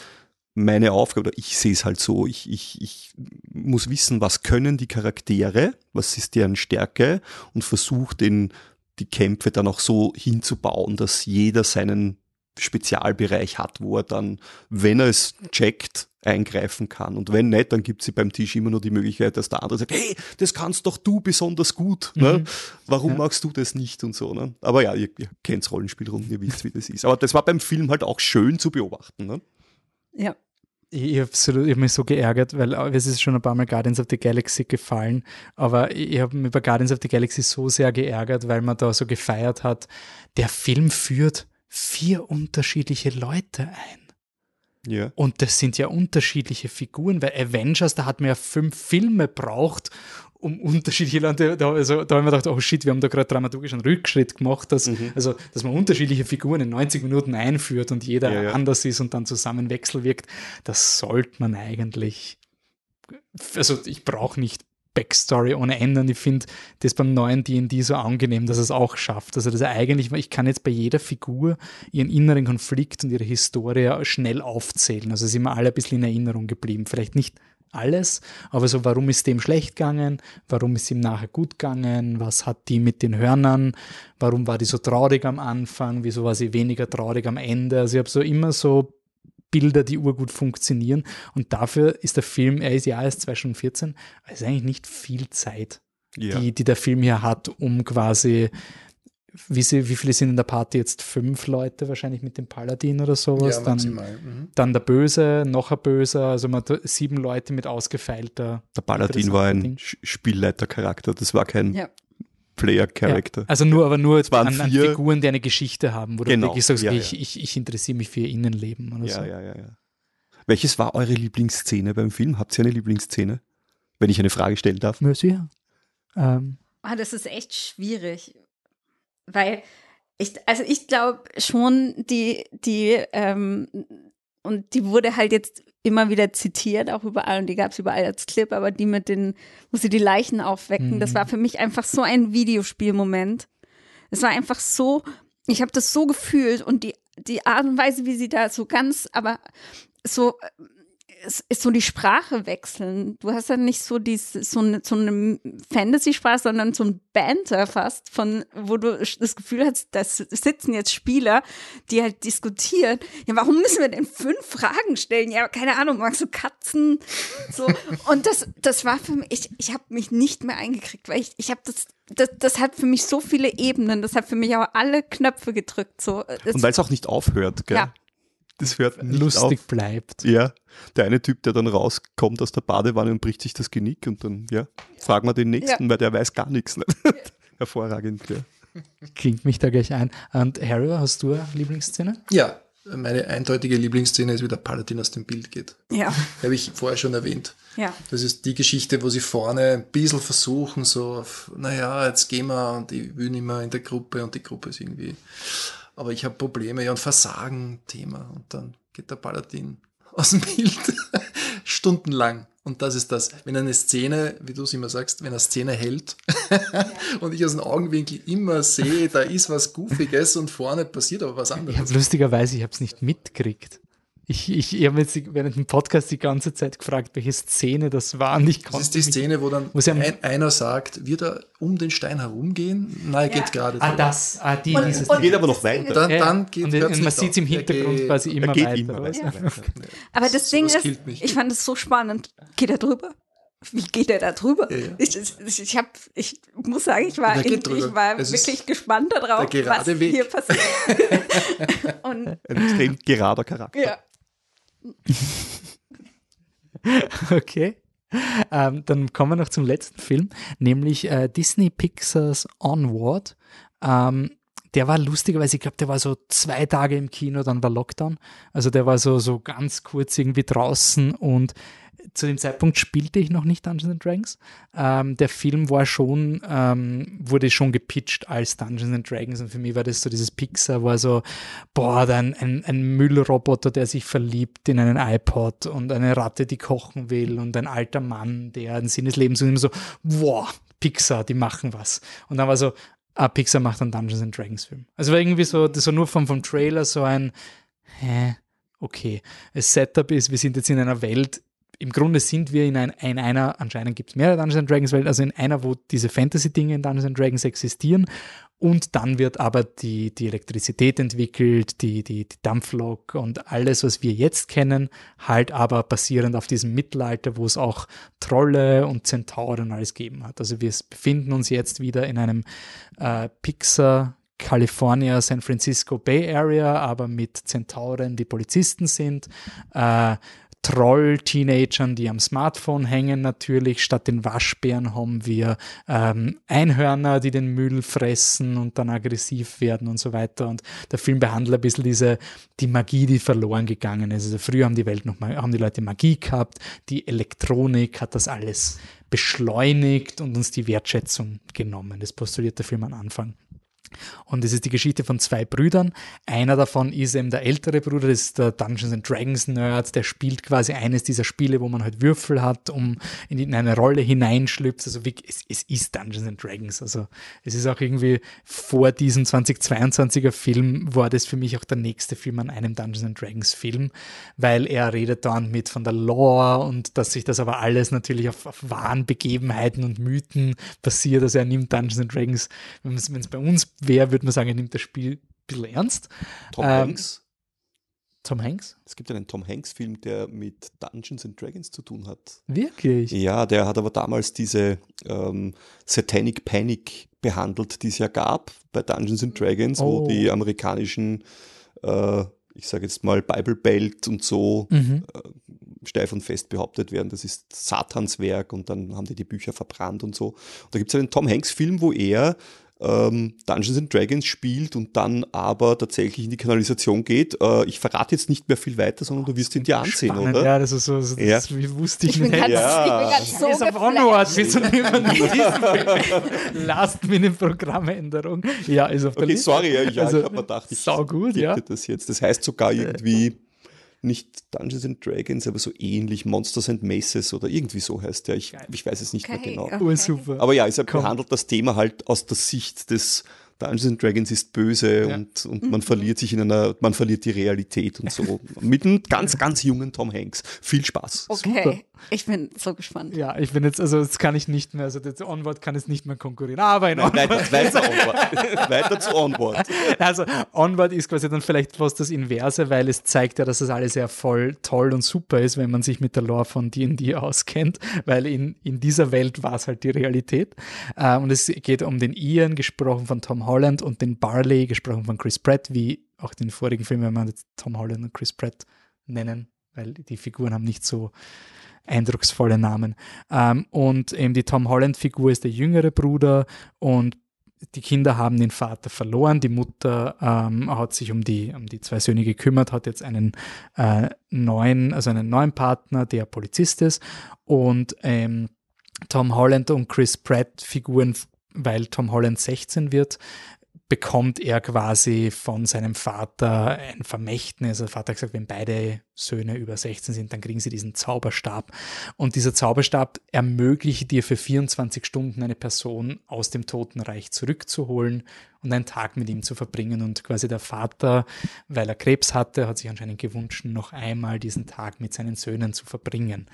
meine Aufgabe, oder ich sehe es halt so, ich, ich, ich muss wissen, was können die Charaktere, was ist deren Stärke und versuche den die Kämpfe dann auch so hinzubauen, dass jeder seinen Spezialbereich hat, wo er dann, wenn er es checkt, eingreifen kann. Und wenn nicht, dann gibt es beim Tisch immer nur die Möglichkeit, dass der andere sagt, hey, das kannst doch du besonders gut. Ne? Mhm. Warum ja. magst du das nicht und so. Ne? Aber ja, ihr, ihr kennt Rollenspielrunden, ihr wisst, wie das ist. Aber das war beim Film halt auch schön zu beobachten. Ne? Ja. Ich, ich habe hab mich so geärgert, weil äh, es ist schon ein paar Mal Guardians of the Galaxy gefallen, aber ich habe mich bei Guardians of the Galaxy so sehr geärgert, weil man da so gefeiert hat. Der Film führt vier unterschiedliche Leute ein. Ja. Und das sind ja unterschiedliche Figuren, weil Avengers, da hat man ja fünf Filme braucht, um unterschiedliche Leute, da, also, da haben wir gedacht, oh shit, wir haben da gerade dramaturgisch einen Rückschritt gemacht, dass, Mhm. also, dass man unterschiedliche Figuren in 90 Minuten einführt und jeder Ja, ja. anders ist und dann zusammen wechselwirkt. Das sollte man eigentlich, also ich brauche nicht Backstory ohne Ende und ich finde das beim neuen D&D so angenehm, dass es auch schafft. Also dass er eigentlich, ich kann jetzt bei jeder Figur ihren inneren Konflikt und ihre Historie schnell aufzählen. Also sind wir alle ein bisschen in Erinnerung geblieben. Vielleicht nicht alles, aber so, warum ist dem schlecht gegangen? Warum ist ihm nachher gut gegangen? Was hat die mit den Hörnern? Warum war die so traurig am Anfang? Wieso war sie weniger traurig am Ende? Also ich habe so immer so Bilder, die urgut funktionieren. Und dafür ist der Film, er ist ja erst 2014, also eigentlich nicht viel Zeit, Ja. die, die der Film hier hat, um quasi, wie, sie, wie viele sind in der Party jetzt? Fünf Leute wahrscheinlich mit dem Paladin oder sowas. ja, dann. Mhm. dann der Böse, noch ein Böser, also man hat sieben Leute mit ausgefeilter. Der Paladin war ein Spielleitercharakter, das war kein Ja. Player-Character. Ja, also nur, aber nur waren an, an vier- Figuren, die eine Geschichte haben, wo Genau, du wirklich sagst, ja. Ich, ich, ich interessiere mich für ihr Innenleben oder Ja, so. ja, ja, ja. Welches war eure Lieblingsszene beim Film? Habt ihr eine Lieblingsszene? Wenn ich eine Frage stellen darf. Ja, sicher. Ähm, Ah, das ist echt schwierig, weil ich, also ich glaube schon, die, die, ähm, und die wurde halt jetzt immer wieder zitiert, auch überall, und die gab es überall als Clip, aber die mit den, wo sie die Leichen aufwecken, das Mhm. war für mich einfach so ein Videospielmoment. Es war einfach so, ich habe das so gefühlt und die, die Art und Weise, wie sie da so ganz, aber so, es ist so die Sprache wechseln. Du hast ja nicht so dieses, so eine, so eine Fantasy-Sprache, sondern so ein Banter fast, von, wo du das Gefühl hast, das sitzen jetzt Spieler, die halt diskutieren. Ja, warum müssen wir denn fünf Fragen stellen? Ja, keine Ahnung, magst du Katzen? So. Und das, das war für mich, ich, ich habe mich nicht mehr eingekriegt, weil ich, ich habe das, das, das hat für mich so viele Ebenen, das hat für mich auch alle Knöpfe gedrückt. So. Das, Und weil es auch nicht aufhört, gell? Ja. Das hört nicht lustig auf. bleibt. Ja, der eine Typ, der dann rauskommt aus der Badewanne und bricht sich das Genick und dann, ja, fragen wir den nächsten, weil der weiß gar nichts. Ne? Hervorragend, ja. Klingt mich da gleich ein. Und Harry, hast du eine Lieblingsszene? Ja, meine eindeutige Lieblingsszene ist, wie der Paladin aus dem Bild geht. ja, Habe ich vorher schon erwähnt. ja. Das ist die Geschichte, wo sie vorne ein bisschen versuchen, so, auf, naja, jetzt gehen wir und ich will nicht mehr in der Gruppe und die Gruppe ist irgendwie, aber ich habe Probleme, ja, und Versagen, Thema. Und dann geht der Paladin aus dem Bild stundenlang. Und das ist das, wenn eine Szene, wie du es immer sagst, wenn eine Szene hält und ich aus dem Augenwinkel immer sehe, da ist was Goofiges und vorne passiert aber was Ich anderes. habe lustigerweise, ich habe es nicht mitgekriegt. Ich, ich, ich habe jetzt während dem Podcast die ganze Zeit gefragt, welche Szene das war. Und ich Das ist die Szene, wo dann ein, einer sagt, wird er um den Stein herumgehen? Nein, er Ja. geht gerade. Ah, das, ah, die, Und- dieses und- Geht aber noch weiter. Dann, Ja, dann geht und, und man sieht es im. Er Hintergrund geht- quasi immer geht weiter. immer weiter. Aber das Ding Sowas ist, ich fand es so spannend. Geht er drüber? Wie geht er da drüber? Ja, ja. Ich, ich, ich, hab, ich muss sagen, ich war, in, ich war Es wirklich gespannt darauf, was Weg. hier passiert. Und Ein extrem gerader Charakter. ja, Okay. Ähm, dann kommen wir noch zum letzten Film, nämlich äh, Disney Pixars Onward. Ähm, der war lustigerweise, ich glaube, der war so zwei Tage im Kino, dann war Lockdown. Also der war so, so ganz kurz irgendwie draußen und zu dem Zeitpunkt spielte ich noch nicht Dungeons and Dragons. Ähm, der Film war schon, ähm, wurde schon gepitcht als Dungeons and Dragons und für mich war das so dieses Pixar, war so, boah, da ein, ein, ein Müllroboter, der sich verliebt in einen iPod und eine Ratte, die kochen will und ein alter Mann, der einen Sinn des Lebens und immer so, boah, Pixar, die machen was. Und dann war so, ah, Pixar macht einen Dungeons and Dragons Film. Also war irgendwie so, das war nur vom, vom Trailer so ein, hä, okay. Das Setup ist, wir sind jetzt in einer Welt, im Grunde sind wir in, ein, in einer, anscheinend gibt es mehrere Dungeons Dragons Welt, also in einer, wo diese Fantasy-Dinge in Dungeons Dragons existieren. Und dann wird aber die, die Elektrizität entwickelt, die, die, die Dampflok und alles, was wir jetzt kennen, halt aber basierend auf diesem Mittelalter, wo es auch Trolle und Zentauren alles gegeben hat. Also wir befinden uns jetzt wieder in einem äh, Pixar California, San Francisco Bay Area, aber mit Zentauren, die Polizisten sind. Äh, Troll-Teenagern, die am Smartphone hängen natürlich. Statt den Waschbären haben wir ähm, Einhörner, die den Müll fressen und dann aggressiv werden und so weiter. Und der Film behandelt ein bisschen diese, die Magie, die verloren gegangen ist. Also früher haben die Welt noch mal, haben die Leute Magie gehabt. Die Elektronik hat das alles beschleunigt und uns die Wertschätzung genommen. Das postuliert der Film am Anfang. Und es ist die Geschichte von zwei Brüdern. Einer davon ist eben der ältere Bruder, das ist der Dungeons and Dragons Nerd, der spielt quasi eines dieser Spiele, wo man halt Würfel hat, um in eine Rolle hineinschlüpft. Also wie, es, es ist Dungeons and Dragons. Also es ist auch irgendwie vor diesem 2022er Film war das für mich auch der nächste Film an einem Dungeons and Dragons Film, weil er redet dann mit von der Lore und dass sich das aber alles natürlich auf, auf wahren Begebenheiten und Mythen basiert. Also er nimmt Dungeons and Dragons, wenn es bei uns wer, würde man sagen, er nimmt das Spiel ein bisschen ernst. Tom ähm, Hanks. Tom Hanks? Es gibt einen Tom Hanks-Film, der mit Dungeons and Dragons zu tun hat. Wirklich? Ja, der hat aber damals diese ähm, Satanic Panic behandelt, die es ja gab bei Dungeons and Dragons, oh. wo die amerikanischen, äh, ich sage jetzt mal, Bible Belt und so mhm. äh, steif und fest behauptet werden, das ist Satans Werk und dann haben die die Bücher verbrannt und so. Und da gibt es einen Tom Hanks-Film, wo er ähm, Dungeons and Dragons spielt und dann aber tatsächlich in die Kanalisation geht. Äh, ich verrate jetzt nicht mehr viel weiter, sondern du wirst ihn dir ansehen, Spannend, oder? Ja, das ist so, das ja. ist, wie wusste ich, ich nicht. Ganz, ja. Ich bin ganz so ist auf Onward, wieso Last Minute Programmänderung. Ja, ist auf der okay, Liste. sorry, ja, ja also, ich habe mir gedacht, ich sau gut, ja. das jetzt. Das heißt sogar irgendwie nicht Dungeons and Dragons, aber so ähnlich Monsters and Maces oder irgendwie so heißt der. Ich, ich weiß es nicht okay, mehr genau. Okay. Oh, super. Aber ja, es behandelt das Thema halt aus der Sicht des Dungeons and Dragons ist böse ja. und, und man mhm. verliert sich in einer, man verliert die Realität und so. Mit einem ganz, ganz jungen Tom Hanks. Viel Spaß. Okay. Super. Ich bin so gespannt. Ja, ich bin jetzt, also jetzt kann ich nicht mehr, also das Onward kann es nicht mehr konkurrieren. Aber in Onward. Nein, weiter, Onward. weiter zu Onward. Also Onward ist quasi dann vielleicht fast das Inverse, weil es zeigt ja, dass das alles ja voll toll und super ist, wenn man sich mit der Lore von D&D auskennt, weil in, in dieser Welt war es halt die Realität. Äh, und es geht um den Ian, gesprochen von Tom Holland, und den Barley, gesprochen von Chris Pratt, wie auch den vorigen Film, wenn man Tom Holland und Chris Pratt nennen, weil die Figuren haben nicht so eindrucksvolle Namen. Ähm, und eben die Tom Holland-Figur ist der jüngere Bruder und die Kinder haben den Vater verloren. Die Mutter ähm, hat sich um die, um die zwei Söhne gekümmert, hat jetzt einen äh, neuen, also einen neuen Partner, der Polizist ist. Und ähm, Tom Holland und Chris Pratt Figuren, weil Tom Holland 16 wird, bekommt er quasi von seinem Vater ein Vermächtnis. Der Vater hat gesagt, wenn beide Söhne über 16 sind, dann kriegen sie diesen Zauberstab. Und dieser Zauberstab ermöglicht dir für 24 Stunden eine Person aus dem Totenreich zurückzuholen und einen Tag mit ihm zu verbringen. Und quasi der Vater, weil er Krebs hatte, hat sich anscheinend gewünscht, noch einmal diesen Tag mit seinen Söhnen zu verbringen.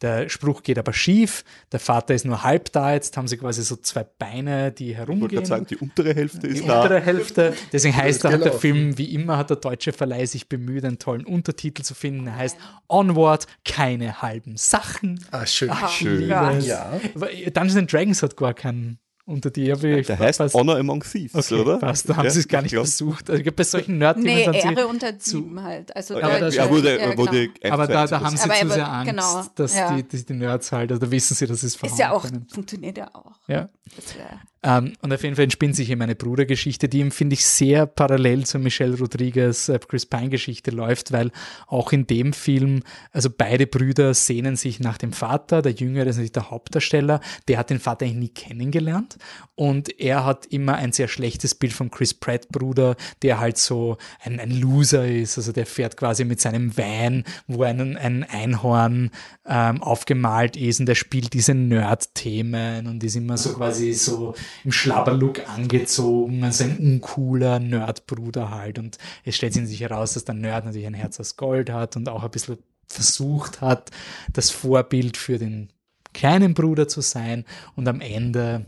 Der Spruch geht aber schief. Der Vater ist nur halb da. Jetzt haben sie quasi so zwei Beine, die herumgehen. Ich wollte sagen, die untere Hälfte ist die da. Die untere Hälfte. Deswegen heißt genau. der Film, wie immer hat der deutsche Verleih sich bemüht, einen tollen Untertitel zu finden. Er heißt Onward, keine halben Sachen. Ah, schön. Ah, schön. Ja. Dungeons Dragons hat gar keinen unter die Ehre. Der heißt passt. Honor Among Thieves, okay, oder? Passt, da haben ja, sie es gar nicht versucht. Also bei solchen nerd Nee, Ehre unter Sieben halt. Also aber, Deutsche, wurde, ja, wurde aber da, da haben sie aber zu sehr Angst, genau, dass ja. die, die, die, Nerds halt, also da wissen sie, dass es Ist ja auch, können. funktioniert ja auch. Ja. Um, und auf jeden Fall entspinnt sich hier meine Brudergeschichte, die ihm, finde ich, sehr parallel zur Michelle Rodriguez äh, Chris Pine Geschichte läuft, weil auch in dem Film, also beide Brüder sehnen sich nach dem Vater, der Jüngere ist natürlich der Hauptdarsteller, der hat den Vater eigentlich nie kennengelernt und er hat immer ein sehr schlechtes Bild vom Chris Pratt Bruder, der halt so ein, ein Loser ist, also der fährt quasi mit seinem Van, wo ein, ein Einhorn ähm, aufgemalt ist und der spielt diese Nerd-Themen und ist immer so quasi so im Schlabberlook angezogen, also ein uncooler Nerdbruder halt. Und es stellt sich heraus, dass der Nerd natürlich ein Herz aus Gold hat und auch ein bisschen versucht hat, das Vorbild für den kleinen Bruder zu sein. Und am Ende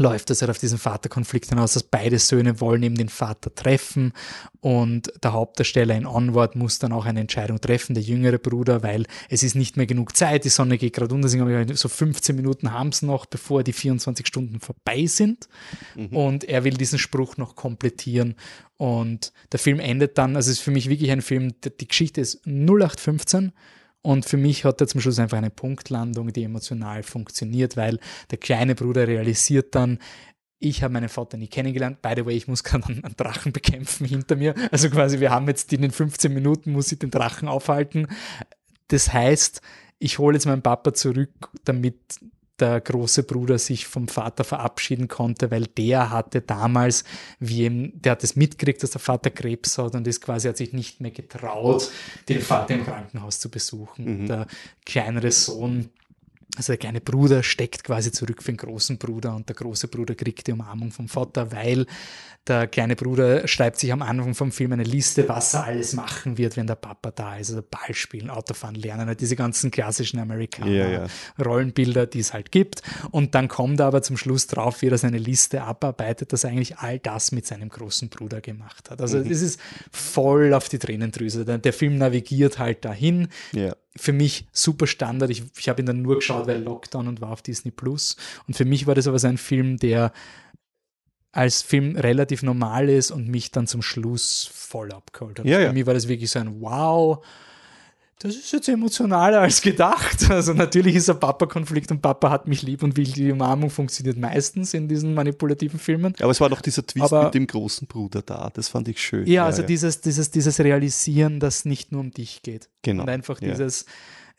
läuft es halt auf diesen Vaterkonflikt hinaus, dass beide Söhne wollen eben den Vater treffen und der Hauptdarsteller in Onward muss dann auch eine Entscheidung treffen, der jüngere Bruder, weil es ist nicht mehr genug Zeit, die Sonne geht gerade unter, so 15 Minuten haben es noch, bevor die 24 Stunden vorbei sind mhm. und er will diesen Spruch noch komplettieren und der Film endet dann, also es ist für mich wirklich ein Film, die Geschichte ist 0815 und für mich hat er zum Schluss einfach eine Punktlandung, die emotional funktioniert, weil der kleine Bruder realisiert dann, ich habe meinen Vater nie kennengelernt. By the way, ich muss gerade einen, Drachen bekämpfen hinter mir. Also quasi, wir haben jetzt in den 15 Minuten, muss ich den Drachen aufhalten. Das heißt, ich hole jetzt meinen Papa zurück, damit der große Bruder sich vom Vater verabschieden konnte, weil der hatte damals, wie ihm, der hat es mitgekriegt, dass der Vater Krebs hat und ist quasi, hat sich nicht mehr getraut, den Vater im Krankenhaus zu besuchen. Mhm. Der kleinere Sohn also der kleine Bruder steckt quasi zurück für den großen Bruder und der große Bruder kriegt die Umarmung vom Vater, weil der kleine Bruder schreibt sich am Anfang vom Film eine Liste, was er alles machen wird, wenn der Papa da ist. Also Ball spielen, Autofahren lernen, halt diese ganzen klassischen Amerikaner ja, ja. Rollenbilder, die es halt gibt. Und dann kommt er aber zum Schluss drauf, wie er seine Liste abarbeitet, dass er eigentlich all das mit seinem großen Bruder gemacht hat. Also mhm. das ist voll auf die Tränendrüse. Der, der Film navigiert halt dahin. Ja für mich super Standard. Ich, ich habe ihn dann nur geschaut, weil Lockdown und war auf Disney Plus. Und für mich war das aber so ein Film, der als Film relativ normal ist und mich dann zum Schluss voll abgeholt hat. Ja, ja. Für mich war das wirklich so ein Wow, das ist jetzt emotionaler als gedacht. Also natürlich ist ein Papa-Konflikt und Papa hat mich lieb und will die Umarmung funktioniert meistens in diesen manipulativen Filmen. Aber es war doch dieser Twist Aber, mit dem großen Bruder da, das fand ich schön. Ja, ja also ja. Dieses, dieses, dieses Realisieren, dass nicht nur um dich geht. Genau. Und einfach dieses,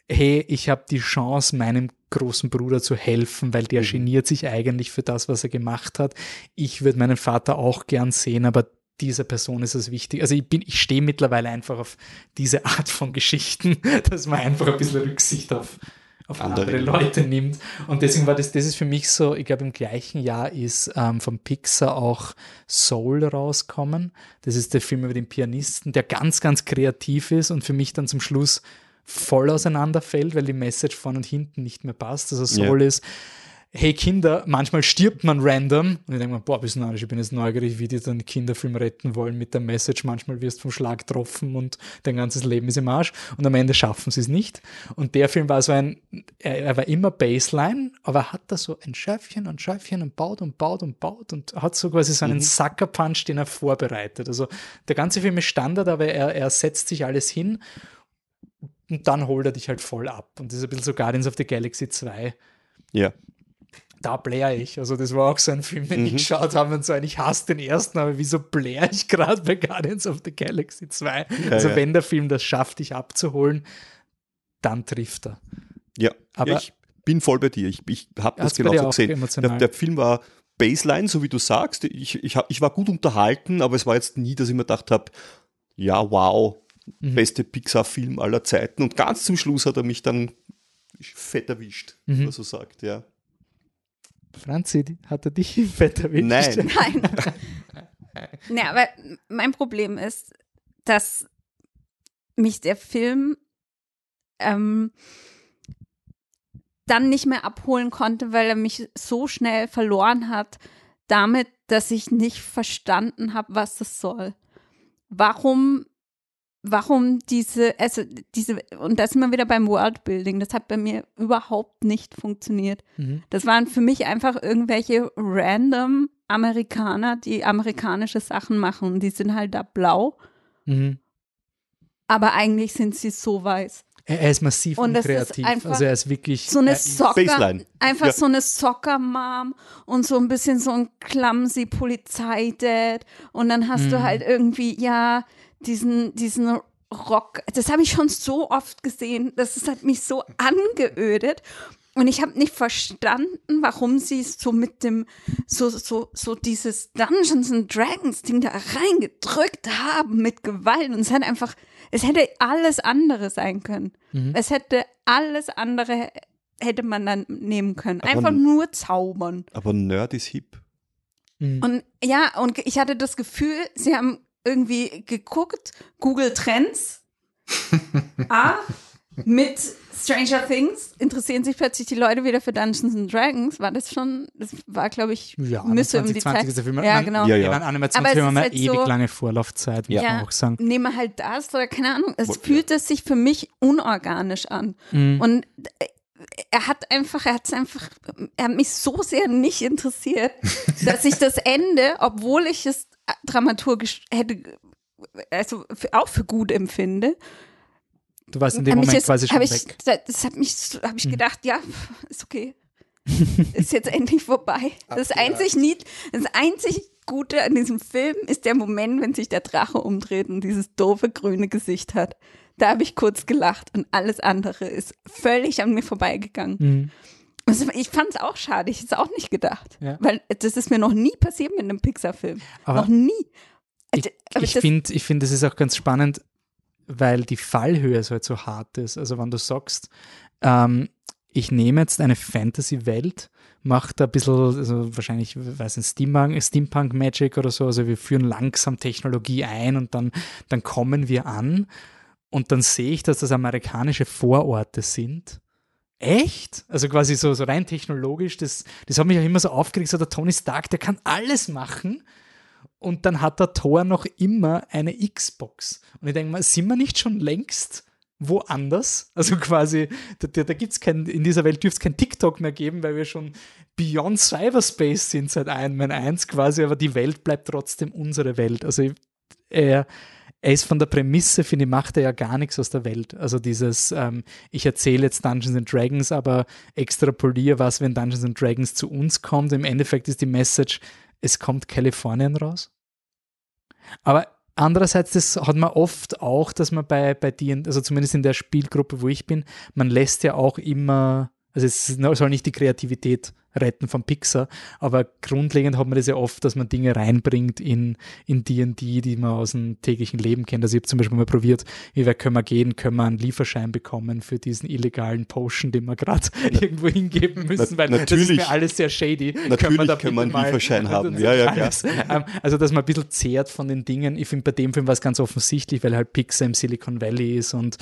hey, ich habe die Chance, meinem großen Bruder zu helfen, weil der mhm. geniert sich eigentlich für das, was er gemacht hat. Ich würde meinen Vater auch gern sehen, aber dieser Person ist es wichtig. Also ich bin, ich stehe mittlerweile einfach auf diese Art von Geschichten, dass man einfach ein bisschen Rücksicht auf, auf andere. andere. Leute nimmt. Und deswegen war das, das ist für mich so, ich glaube im gleichen Jahr ist ähm, vom Pixar auch Soul rauskommen. Das ist der Film über den Pianisten, der ganz, ganz kreativ ist und für mich dann zum Schluss voll auseinanderfällt, weil die Message vorn und hinten nicht mehr passt. Also Soul ja. ist, hey Kinder, manchmal stirbt man random. Und ich denke mir, boah, bist narrisch, ich bin jetzt neugierig, wie die dann Kinderfilm retten wollen mit der Message. Manchmal wirst du vom Schlag getroffen und dein ganzes Leben ist im Arsch. Und am Ende schaffen sie es nicht. Und der Film war so ein, er, war immer Baseline, aber er hat da so ein Schäfchen und Schäfchen und baut und baut und baut und hat so quasi so einen mhm. Sucker Punch, den er vorbereitet. Also der ganze Film ist Standard, aber er, er setzt sich alles hin und dann holt er dich halt voll ab. Und das ist ein bisschen so Guardians of the Galaxy 2. Ja. Da bläre ich. Also, das war auch so ein Film, den mhm. ich geschaut habe und so ein, ich hasse den ersten, aber wieso bläre ich gerade bei Guardians of the Galaxy 2? Ja, also, ja. wenn der Film das schafft, dich abzuholen, dann trifft er. Ja, aber ja, ich bin voll bei dir. Ich, ich habe das genauso gesehen. Der, der, Film war Baseline, so wie du sagst. Ich, ich, ich war gut unterhalten, aber es war jetzt nie, dass ich mir gedacht habe, ja, wow, mhm. beste Pixar-Film aller Zeiten. Und ganz zum Schluss hat er mich dann fett erwischt, mhm. was er so sagt, ja. Franzi, hat er dich fett erwischt? Nein. Nein. ja, aber mein Problem ist, dass mich der Film ähm, dann nicht mehr abholen konnte, weil er mich so schnell verloren hat, damit, dass ich nicht verstanden habe, was das soll. Warum warum diese, also diese, und da sind wir wieder beim Worldbuilding, das hat bei mir überhaupt nicht funktioniert. Mhm. Das waren für mich einfach irgendwelche random Amerikaner, die amerikanische Sachen machen. Die sind halt da blau. Mhm. Aber eigentlich sind sie so weiß. Er ist massiv und kreativ. also er ist wirklich so eine Soccer, Baseline. einfach ja. so eine Soccer-Mom und so ein bisschen so ein clumsy Polizei-Dad. Und dann hast mhm. du halt irgendwie, ja, diesen, diesen Rock, das habe ich schon so oft gesehen, das hat mich so angeödet. Und ich habe nicht verstanden, warum sie so mit dem, so, so, so dieses Dungeons and Dragons Ding da reingedrückt haben mit Gewalt. Und es hat einfach, es hätte alles andere sein können. Mhm. Es hätte alles andere, hätte man dann nehmen können. Aber einfach nur zaubern. Aber Nerd ist hip. Mhm. Und ja, und ich hatte das Gefühl, sie haben irgendwie geguckt, Google Trends. ah, mit Stranger Things interessieren sich plötzlich die Leute wieder für Dungeons and Dragons. War das schon, das war, glaube ich, Ja, müsste um die 2020 Zeit. ist. Ja, Man- genau. Ja, Ja, ja. ja. Aber es Animationsfilme haben halt ewig so- lange Vorlaufzeit, muss man auch sagen. Nehme halt das oder keine Ahnung. Es fühlt es sich für mich unorganisch an. Mhm. Und er hat einfach, er hat es einfach, er hat mich so sehr nicht interessiert, dass ich das Ende, obwohl ich es dramaturgisch hätte, also für, auch für gut empfinde, Du warst in dem Moment jetzt- quasi schon ich, weg. Das, das hat mich, habe ich Hm. gedacht, ja, ist okay. ist jetzt endlich vorbei. Das einzig nicht, das einzig Gute an diesem Film ist der Moment, wenn sich der Drache umdreht und dieses doofe grüne Gesicht hat. Da habe ich kurz gelacht und alles andere ist völlig an mir vorbeigegangen. Mhm. Also ich fand es auch schade, ich hätte es auch nicht gedacht. Ja. Weil das ist mir noch nie passiert mit einem Pixar-Film. Noch nie. Ich, Aber ich finde, ich find, das ist auch ganz spannend, weil die Fallhöhe so halt so hart ist. Also wenn du sagst, ähm, ich nehme jetzt eine Fantasy-Welt, mache da ein bisschen, also wahrscheinlich, weiß nicht, Steampunk, Steampunk Magic oder so, also wir führen langsam Technologie ein und dann, dann kommen wir an und dann sehe ich, dass das amerikanische Vororte sind. Echt? Also quasi so, so rein technologisch, das, das hat mich auch immer so aufgeregt, so der Tony Stark, der kann alles machen und dann hat der Thor noch immer eine Xbox. Und ich denke mal, sind wir nicht schon längst woanders? Also quasi, da, da, gibt's kein, in dieser Welt dürfte es kein TikTok mehr geben, weil wir schon beyond Cyberspace sind seit Iron Man 1 quasi, aber die Welt bleibt trotzdem unsere Welt. Also er, er ist von der Prämisse, finde ich, macht er ja gar nichts aus der Welt. Also dieses, ähm, ich erzähle jetzt Dungeons and Dragons, aber extrapoliere was, wenn Dungeons and Dragons zu uns kommt. Im Endeffekt ist die Message, es kommt Kalifornien raus. Aber andererseits, das hat man oft auch, dass man bei, bei dir, also zumindest in der Spielgruppe, wo ich bin, man lässt ja auch immer, also es soll nicht die Kreativität retten von Pixar, aber grundlegend hat man das ja oft, dass man Dinge reinbringt in in D&D, die man aus dem täglichen Leben kennt. Also ich habe zum Beispiel mal probiert, wie weit können wir gehen, können wir einen Lieferschein bekommen für diesen illegalen Potion, den wir gerade irgendwo hingeben müssen, weil das ist natürlich. mir alles sehr shady. Natürlich da können wir einen Lieferschein haben. Ja, ja, alles. Ähm, Also, dass man ein bisschen zehrt von den Dingen. Ich finde, bei dem Film war es ganz offensichtlich, weil halt Pixar im Silicon Valley ist und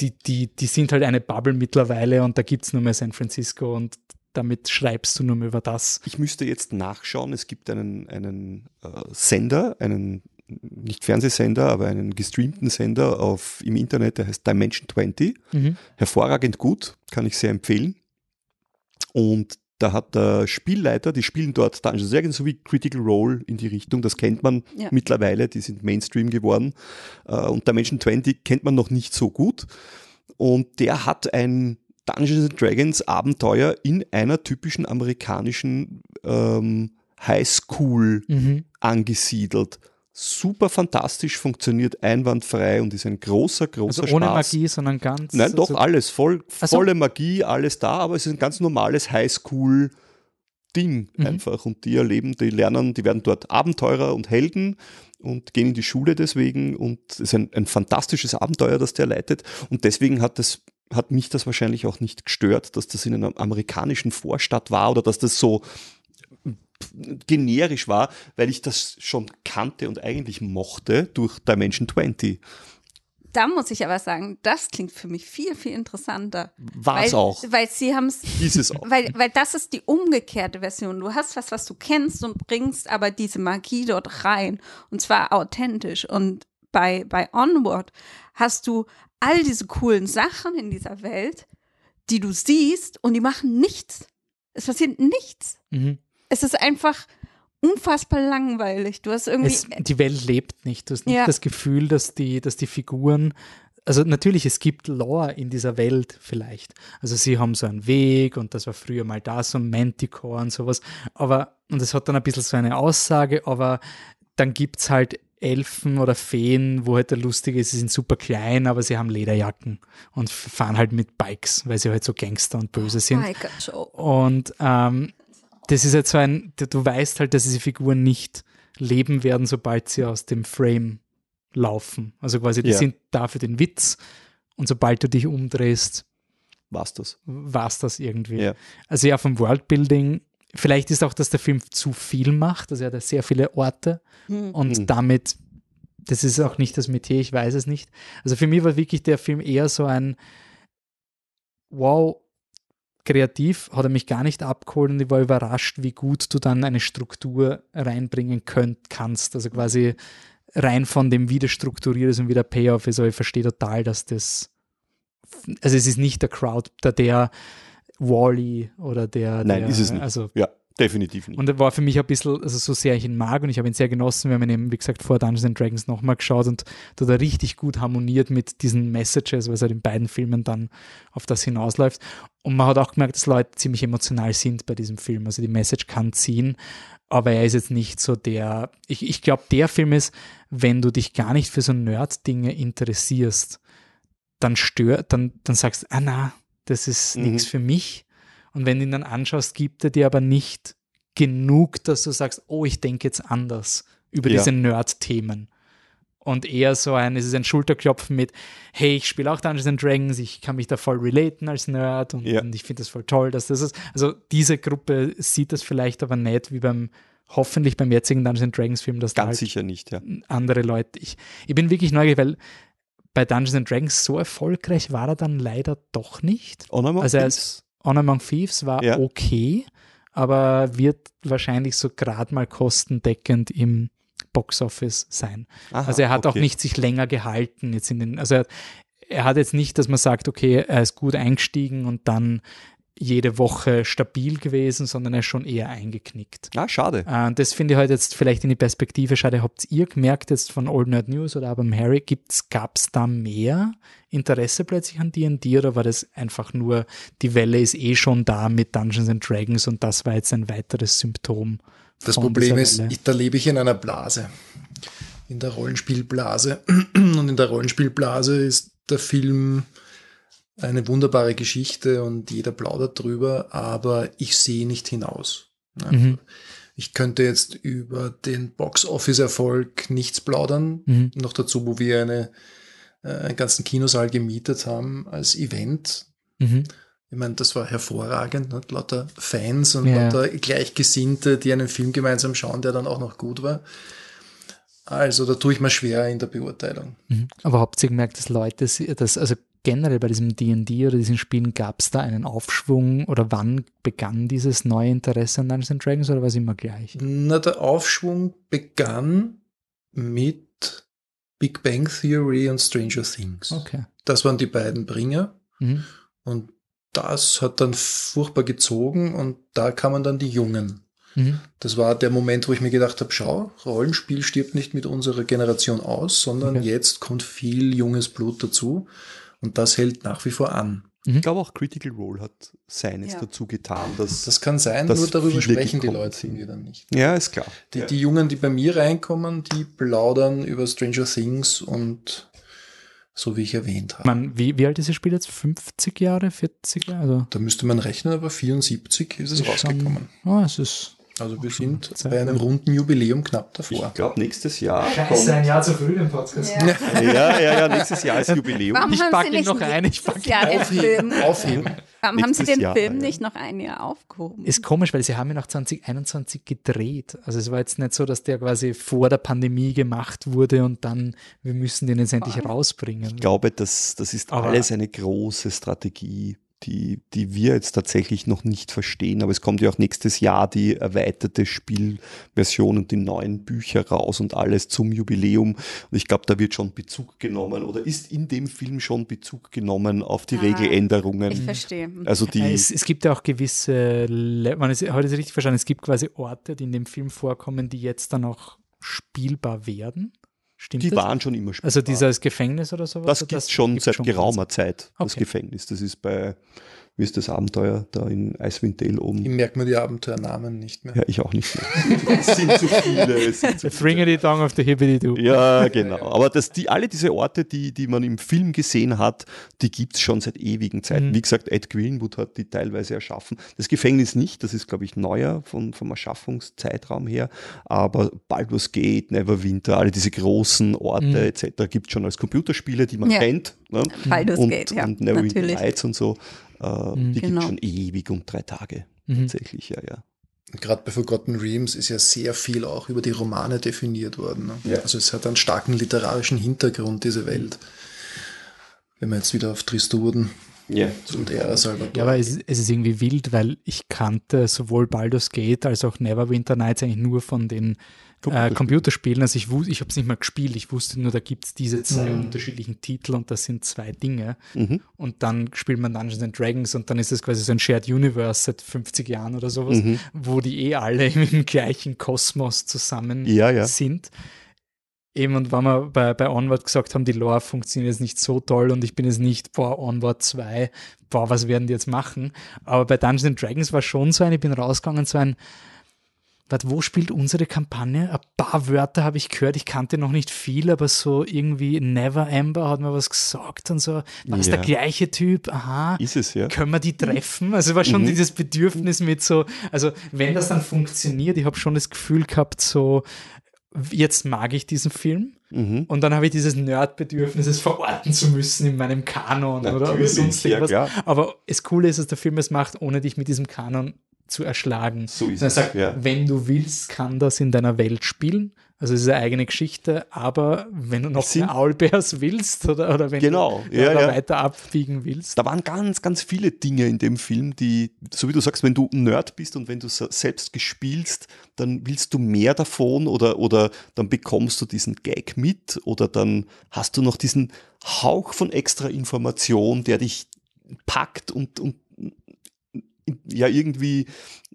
die, die, die sind halt eine Bubble mittlerweile und da gibt es nur mehr San Francisco und damit schreibst du nur mehr über das. Ich müsste jetzt nachschauen. Es gibt einen, einen äh, Sender, einen nicht Fernsehsender, aber einen gestreamten Sender auf, im Internet, der heißt Dimension 20. Mhm. Hervorragend gut, kann ich sehr empfehlen. Und da hat der Spielleiter, die spielen dort Dungeons Dragons sowie Critical Role in die Richtung, das kennt man Ja. mittlerweile, die sind Mainstream geworden. Äh, Und Dimension 20 kennt man noch nicht so gut. Und der hat ein Dungeons and Dragons Abenteuer in einer typischen amerikanischen ähm, Highschool Mhm. angesiedelt. Super fantastisch, funktioniert einwandfrei und ist ein großer, großer Also ohne Spaß. Magie, sondern ganz. Nein, doch, also, alles. Voll, volle Magie, alles da, aber es ist ein ganz normales Highschool-Ding Mhm. einfach. Und die erleben, die lernen, die werden dort Abenteurer und Helden und gehen in die Schule deswegen. Und es ist ein, ein fantastisches Abenteuer, das der leitet. Und deswegen hat das hat mich das wahrscheinlich auch nicht gestört, dass das in einer amerikanischen Vorstadt war oder dass das so generisch war, weil ich das schon kannte und eigentlich mochte durch Dimension 20. Da muss ich aber sagen, das klingt für mich viel, viel interessanter. War es weil, auch. Weil sie haben es auch. Weil, weil das ist die umgekehrte Version. Du hast was, was du kennst und bringst aber diese Magie dort rein. Und zwar authentisch. Und bei, bei Onward hast du all diese coolen Sachen in dieser Welt, die du siehst und die machen nichts. Es passiert nichts. Mhm. Es ist einfach unfassbar langweilig. Du hast irgendwie. Es, die Welt lebt nicht. Du hast nicht Ja. das Gefühl, dass die, dass die Figuren, also natürlich, es gibt Lore in dieser Welt vielleicht. Also sie haben so einen Weg und das war früher mal da, so ein Manticore und sowas. Aber, und es hat dann ein bisschen so eine Aussage, aber dann gibt es halt Elfen oder Feen, wo halt der Lustige ist, sie sind super klein, aber sie haben Lederjacken und fahren halt mit Bikes, weil sie halt so Gangster und böse sind. Biker Joe. Und ähm, das ist halt so ein, du- du weißt halt, dass diese Figuren nicht leben werden, sobald sie aus dem Frame laufen. Also quasi, die Ja. sind da für den Witz und sobald du dich umdrehst, War's das? war's das irgendwie. Ja. Also ja, vom Worldbuilding, vielleicht ist auch, dass der Film zu viel macht, also er hat ja sehr viele Orte und Hm. damit, das ist auch nicht das Metier, ich weiß es nicht. Also für mich war wirklich der Film eher so ein, wow, kreativ hat er mich gar nicht abgeholt und ich war überrascht, wie gut du dann eine Struktur reinbringen könnt, kannst. Also quasi rein von dem, wie das strukturiert ist und wie der Payoff ist. Aber ich verstehe total, dass das, also es ist nicht der Crowd, der, der Wally oder der. Nein, der, ist es nicht. Also ja, definitiv nicht. und er war für mich ein bisschen, also so sehr ich ihn mag und ich habe ihn sehr genossen. Wir haben ihn eben, wie gesagt, vor Dungeons and Dragons nochmal geschaut und da hat er richtig gut harmoniert mit diesen Messages, was halt in beiden Filmen dann auf das hinausläuft. Und man hat auch gemerkt, dass Leute ziemlich emotional sind bei diesem Film. Also die Message kann ziehen, aber er ist jetzt nicht so der, ich, ich glaube, der Film ist, wenn du dich gar nicht für so Nerd-Dinge interessierst, dann stört, dann, dann sagst du, ah na, das ist Mhm. nichts für mich. Und wenn du ihn dann anschaust, gibt er dir aber nicht genug, dass du sagst, oh, ich denke jetzt anders über Ja. diese Nerd-Themen. Und eher so ein, es ist ein Schulterklopfen mit, hey, ich spiele auch Dungeons and Dragons, ich kann mich da voll relaten als Nerd und, Ja. und ich finde das voll toll, dass das ist. Also diese Gruppe sieht das vielleicht aber nicht wie beim, hoffentlich beim jetzigen Dungeons and Dragons Film, dass da Ganz halt sicher nicht, ja. andere Leute. Ich, ich bin wirklich neugierig, weil bei Dungeons and Dragons so erfolgreich war er dann leider doch nicht. Honor Among Also Thieves? Honor Among Thieves war Ja. okay, aber wird wahrscheinlich so gerade mal kostendeckend im Boxoffice sein. Aha, also er hat auch okay. nicht sich länger gehalten jetzt in den, also er, er hat jetzt nicht, dass man sagt, okay, er ist gut eingestiegen und dann jede Woche stabil gewesen, sondern er ist schon eher eingeknickt. Ah, schade. Äh, Und das finde ich halt jetzt vielleicht in die Perspektive schade. Habt ihr gemerkt jetzt von Old Nerd News oder aber Harry, gab es da mehr Interesse plötzlich an D&D oder war das einfach nur, die Welle ist eh schon da mit Dungeons and Dragons und das war jetzt ein weiteres Symptom? Das Problem ist, ich, da lebe ich in einer Blase. In der Rollenspielblase. Und in der Rollenspielblase ist der Film eine wunderbare Geschichte und jeder plaudert drüber, aber ich sehe nicht hinaus. Ja. Mhm. Ich könnte jetzt über den Box-Office-Erfolg nichts plaudern. Mhm. Noch dazu, wo wir eine, äh, einen ganzen Kinosaal gemietet haben als Event. Mhm. Ich meine, das war hervorragend, ne? lauter Fans und Ja. lauter Gleichgesinnte, die einen Film gemeinsam schauen, der dann auch noch gut war. Also da tue ich mir schwer in der Beurteilung. Mhm. Aber habt ihr gemerkt, dass Leute, dass, also generell bei diesem D&D oder diesen Spielen gab es da einen Aufschwung oder wann begann dieses neue Interesse an Dungeons and Dragons oder war es immer gleich? Na, der Aufschwung begann mit Big Bang Theory und Stranger Things. Okay. Das waren die beiden Bringer Mhm. und das hat dann furchtbar gezogen und da kamen dann die Jungen. Mhm. Das war der Moment, wo ich mir gedacht habe, schau, Rollenspiel stirbt nicht mit unserer Generation aus, sondern Okay. jetzt kommt viel junges Blut dazu und das hält nach wie vor an. Ich glaube auch Critical Role hat seines Ja. dazu getan, dass. Das kann sein, Dass nur darüber sprechen die Leute sind. mir dann nicht. ja, ist klar. Die, ja. die Jungen, die bei mir reinkommen, die plaudern über Stranger Things und so wie ich erwähnt habe. Man, wie, wie alt ist das Spiel jetzt? 50 Jahre, 40 Jahre? Also, Da müsste man rechnen, aber 74 ist es ist schon- rausgekommen. Oh, es ist Also wir sind Zeit, bei einem ja. runden Jubiläum knapp davor. Ich glaube, nächstes Jahr Jahr zu früh, den Podcast. Ja. Ja, ja, ja, nächstes Jahr ist Jubiläum. Warum Ich haben pack Sie ihn nicht noch ein, ich nächstes pack Jahr den Film? Aufheben. Aufheben. Warum haben Sie den Jahr, Film ja. nicht noch ein Jahr aufgehoben? Ist komisch, weil sie haben ihn auch 2021 gedreht. Also es war jetzt nicht so, dass der quasi vor der Pandemie gemacht wurde und dann, wir müssen den jetzt endlich rausbringen. Ich glaube, das, das ist Aber- alles eine große Strategie, die, die wir jetzt tatsächlich noch nicht verstehen. Aber es kommt ja auch nächstes Jahr die erweiterte Spielversion und die neuen Bücher raus und alles zum Jubiläum. Und ich glaube, da wird schon Bezug genommen oder ist in dem Film schon Bezug genommen auf die Ah, Regeländerungen. Ich verstehe. Also die, Es, es gibt ja auch gewisse, man ist, heute ist richtig verstanden, es gibt quasi Orte, die in dem Film vorkommen, die jetzt dann auch spielbar werden. Stimmt die das? waren schon immer spielbar. also dieses Gefängnis oder sowas? Das gibt schon gibt's seit schon geraumer Zeit, das Okay. Gefängnis. Das ist bei, wie ist das Abenteuer da in Icewind Dale Ich oben? merke mir die Abenteuernamen nicht mehr. Ja, ich auch nicht mehr. es sind zu viele. Es sind zu The Fringity Dong of the Hibbity Doo. Ja, genau. Aber das, die, alle diese Orte, die, die man im Film gesehen hat, die gibt's schon seit ewigen Zeiten. Mhm. Wie gesagt, Ed Greenwood hat die teilweise erschaffen. Das Gefängnis nicht, das ist, glaube ich, neuer vom, vom Erschaffungszeitraum her. Aber Baldur's Gate, Neverwinter, alle diese großen Orte Mhm. etc. gibt's schon als Computerspiele, die man Ja. kennt. Ne? Baldur's und, Gate, ja, und Neverwinter. Nights und so. Äh, Mhm. Die Genau. gibt's schon ewig und drei Tage. Mhm. Tatsächlich, ja, ja. Gerade bei Forgotten Realms ist ja sehr viel auch über die Romane definiert worden. Ne? Ja. Also es hat einen starken literarischen Hintergrund, diese Welt. Wenn wir jetzt wieder auf Tristurden Ja. Zum der Salvador. Ja, aber es, es ist irgendwie wild, weil ich kannte sowohl Baldur's Gate als auch Neverwinter Nights eigentlich nur von den äh, Computerspielen. Also ich, ich habe es nicht mal gespielt, ich wusste nur, da gibt es diese zwei unterschiedlichen Titel und das sind zwei Dinge. Mhm. Und dann spielt man Dungeons and Dragons und dann ist es quasi so ein Shared Universe seit 50 Jahren oder sowas, Mhm. wo die eh alle im gleichen Kosmos zusammen Ja, ja. sind. Eben, und wenn wir bei, bei Onward gesagt haben, die Lore funktioniert jetzt nicht so toll und ich bin jetzt nicht, boah, Onward 2, boah, was werden die jetzt machen? Aber bei Dungeons and Dragons war schon so ein, ich bin rausgegangen, so ein, warte, wo spielt unsere Kampagne? Ein paar Wörter habe ich gehört, ich kannte noch nicht viel, aber so irgendwie Never Amber hat mir was gesagt und so, war das Ja. der gleiche Typ? Aha Ist es, ja. können wir die treffen? Also war schon Mhm. dieses Bedürfnis mit so, also wenn das dann funktioniert, ich habe schon das Gefühl gehabt, so jetzt mag ich diesen Film Mhm. und dann habe ich dieses Nerd-Bedürfnis, es verorten zu müssen in meinem Kanon oder, oder Natürlich, sonst ja, irgendwas. klar. Aber das Coole ist, dass der Film es macht, ohne dich mit diesem Kanon zu erschlagen. So ist es, sagt, ja. wenn du willst, kann das in deiner Welt spielen. Also es ist eine eigene Geschichte, aber wenn du noch Sind- mehr Owlbears willst oder, oder wenn Genau, du ja, ja. weiter abbiegen willst. Da waren ganz, ganz viele Dinge in dem Film, die, so wie du sagst, wenn du ein Nerd bist und wenn du se- selbst gespielst, dann willst du mehr davon oder, oder dann bekommst du diesen Gag mit oder dann hast du noch diesen Hauch von extra Information, der dich packt und, und ja irgendwie,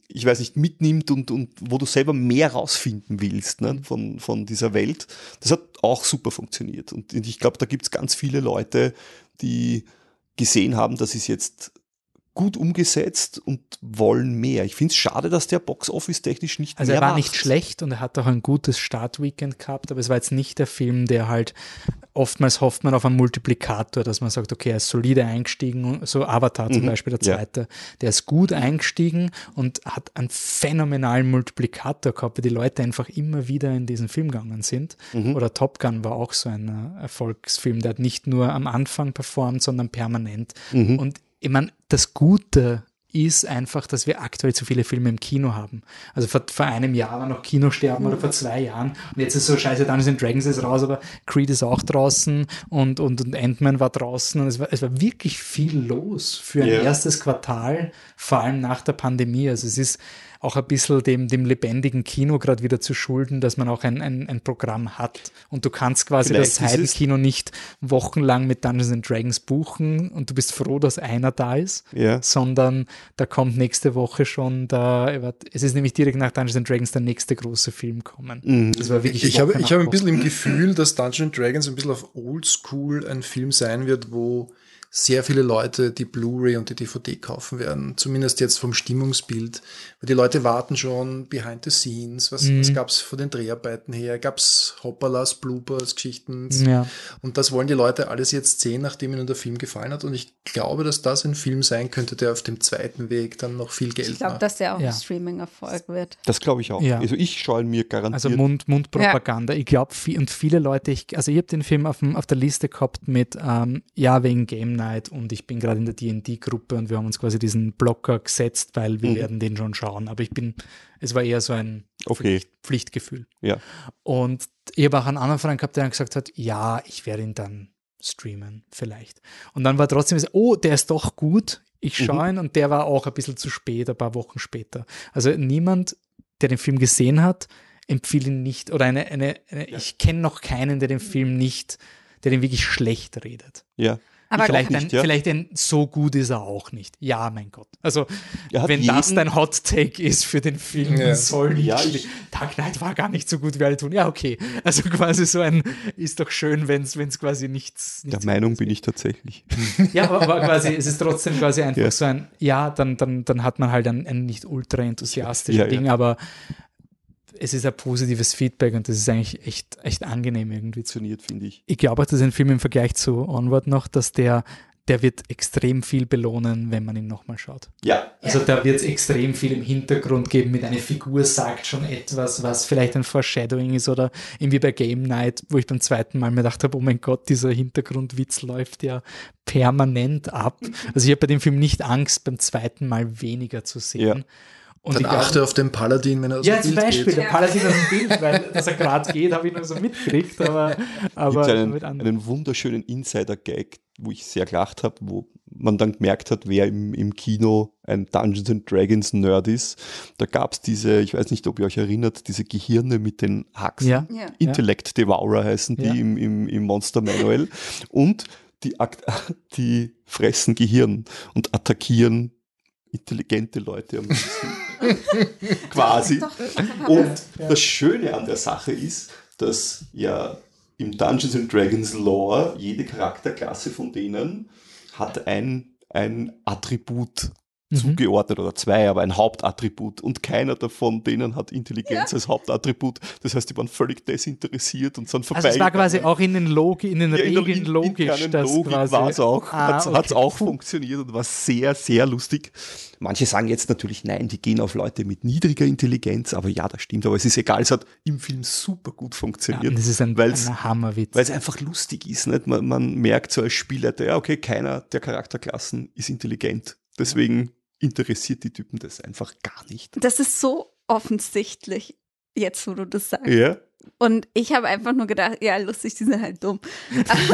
ich weiß nicht, mitnimmt und, und wo du selber mehr rausfinden willst ne, von, von dieser Welt. Das hat auch super funktioniert. Und ich glaube, da gibt es ganz viele Leute, die gesehen haben, das ist jetzt gut umgesetzt und wollen mehr. Ich finde es schade, dass der Box-Office technisch nicht Also mehr er war macht. nicht schlecht und er hat auch ein gutes Startweekend gehabt, aber es war jetzt nicht der Film, der halt oftmals hofft man auf einen Multiplikator, dass man sagt, okay, er ist solide eingestiegen, so Avatar zum Mhm, Beispiel, der ja. zweite, der ist gut eingestiegen und hat einen phänomenalen Multiplikator gehabt, weil die Leute einfach immer wieder in diesen Film gegangen sind. Mhm. Oder Top Gun war auch so ein äh, Erfolgsfilm, der hat nicht nur am Anfang performt, sondern permanent. Mhm. Und ich meine, das Gute ist einfach, dass wir aktuell zu viele Filme im Kino haben. Also vor, vor einem Jahr war noch Kinosterben oder vor zwei Jahren. Und jetzt ist so scheiße, Dungeons and Dragons ist raus, aber Creed ist auch draußen und, und, und Ant-Man war draußen. Und es war, es war wirklich viel los für ein Ja. erstes Quartal, vor allem nach der Pandemie. Also es ist auch ein bisschen dem, dem lebendigen Kino gerade wieder zu schulden, dass man auch ein, ein, ein Programm hat. Und du kannst quasi Vielleicht das Heidenkino nicht wochenlang mit Dungeons and Dragons buchen und du bist froh, dass einer da ist, Ja. sondern da kommt nächste Woche schon da, es ist nämlich direkt nach Dungeons and Dragons der nächste große Film kommen. Mhm. Das war wirklich Ich habe, ich habe ein bisschen im Gefühl, dass Dungeons Dragons ein bisschen auf Oldschool ein Film sein wird, wo sehr viele Leute die Blu-ray und die DVD kaufen werden. Zumindest jetzt vom Stimmungsbild. Weil die Leute warten schon behind the scenes. Was, Mhm. was gab es von den Dreharbeiten her? Gab es Hoppalas, Bloopers, Geschichten? Ja. Und das wollen die Leute alles jetzt sehen, nachdem ihnen der Film gefallen hat. Und ich glaube, dass das ein Film sein könnte, der auf dem zweiten Weg dann noch viel Geld Ich glaube, macht. dass der auch Ja. ein Streaming-Erfolg wird. Das glaube ich auch. Ja. Also ich schaue mir garantiert. Also Mund, Mundpropaganda. Ich glaube, und viele Leute, ich, also ich habe den Film auf, auf der Liste gehabt mit, ähm, ja, wegen Game Night und ich bin gerade in der D&D-Gruppe und wir haben uns quasi diesen Blocker gesetzt, weil wir Mhm. werden den schon schauen. Aber ich bin, es war eher so ein Okay. Pflicht, Pflichtgefühl. ja. Und ich habe auch einen anderen Freund gehabt, der dann gesagt hat, ja, ich werde ihn dann streamen, vielleicht. Und dann war trotzdem so, oh, der ist doch gut, ich schaue ihn und der war auch ein bisschen zu spät, ein paar Wochen später. Also niemand, der den Film gesehen hat, empfiehlt ihn nicht, oder eine, eine, eine ich kenne noch keinen, der den Film nicht, der den wirklich schlecht redet. Ja. Aber vielleicht, nicht, ein, ja. vielleicht ein, so gut ist er auch nicht. Ja, mein Gott. Also, wenn das dein Hot Take ist für den Film, Ja. dann soll nicht Ja, ich- Dark Knight war gar nicht so gut wie alle tun. Ja, okay. Also quasi so ein, ist doch schön, wenn es quasi nichts, Der nichts Meinung bin ich tatsächlich. Ja, aber, aber quasi, es ist trotzdem quasi einfach Ja. so ein, ja, dann, dann, dann hat man halt ein, ein nicht ultra enthusiastisches Ja, ja. Ding, aber es ist ein positives Feedback und das ist eigentlich echt, echt angenehm irgendwie Funktioniert, finde ich. ich glaube auch, dass ein Film im Vergleich zu Onward noch, dass der, der wird extrem viel belohnen, wenn man ihn nochmal schaut. Ja. Also da wird es extrem viel im Hintergrund geben, mit einer Figur sagt schon etwas, was vielleicht ein Foreshadowing ist oder irgendwie bei Game Night, wo ich beim zweiten Mal mir gedacht habe, oh mein Gott, dieser Hintergrundwitz läuft ja permanent ab. Also ich habe bei dem Film nicht Angst, beim zweiten Mal weniger zu sehen. Ja. Und Dann ich achte auf den Paladin, wenn er aus ja, dem zum Bild Beispiel, geht. der Paladin aus dem Bild, weil dass er gerade geht, habe ich nur so mitgekriegt, aber, aber Gibt einen, mit anderen- einen wunderschönen Insider-Gag, wo ich sehr gelacht habe, wo man dann gemerkt hat, wer im, im Kino ein Dungeons and Dragons Nerd ist. Da gab es diese, ich weiß nicht, ob ihr euch erinnert, diese Gehirne mit den Haxen. Ja. Ja. Intellect Devourer heißen die Ja. im, im, im Monster Manual. Und die, die fressen Gehirn und attackieren intelligente Leute am liebsten. Quasi. Und das Schöne an der Sache ist, dass ja im Dungeons and Dragons Lore jede Charakterklasse von denen hat ein, ein Attribut Mhm. zugeordnet oder zwei, aber ein Hauptattribut und keiner davon denen hat Intelligenz als Hauptattribut. Das heißt, die waren völlig desinteressiert und sind vorbei. Also es war quasi auch in den, Logi, in den ja, in Regeln in- logisch, internen dass Logik quasi... war es auch, Ah, hat's, okay. hat's auch funktioniert und war sehr, sehr lustig. Manche sagen jetzt natürlich, nein, die gehen auf Leute mit niedriger Intelligenz, aber ja, das stimmt, aber es ist egal, es hat im Film super gut Ja, funktioniert. das ist ein, ein Hammerwitz. weil es einfach lustig ist. Nicht? Man, man merkt so als Spielleiter, ja, okay, keiner der Charakterklassen ist intelligent. Deswegen interessiert die Typen das einfach gar nicht. Das ist so offensichtlich, jetzt wo du das sagst. Ja, Und ich habe einfach nur gedacht, ja, lustig, die sind halt dumm.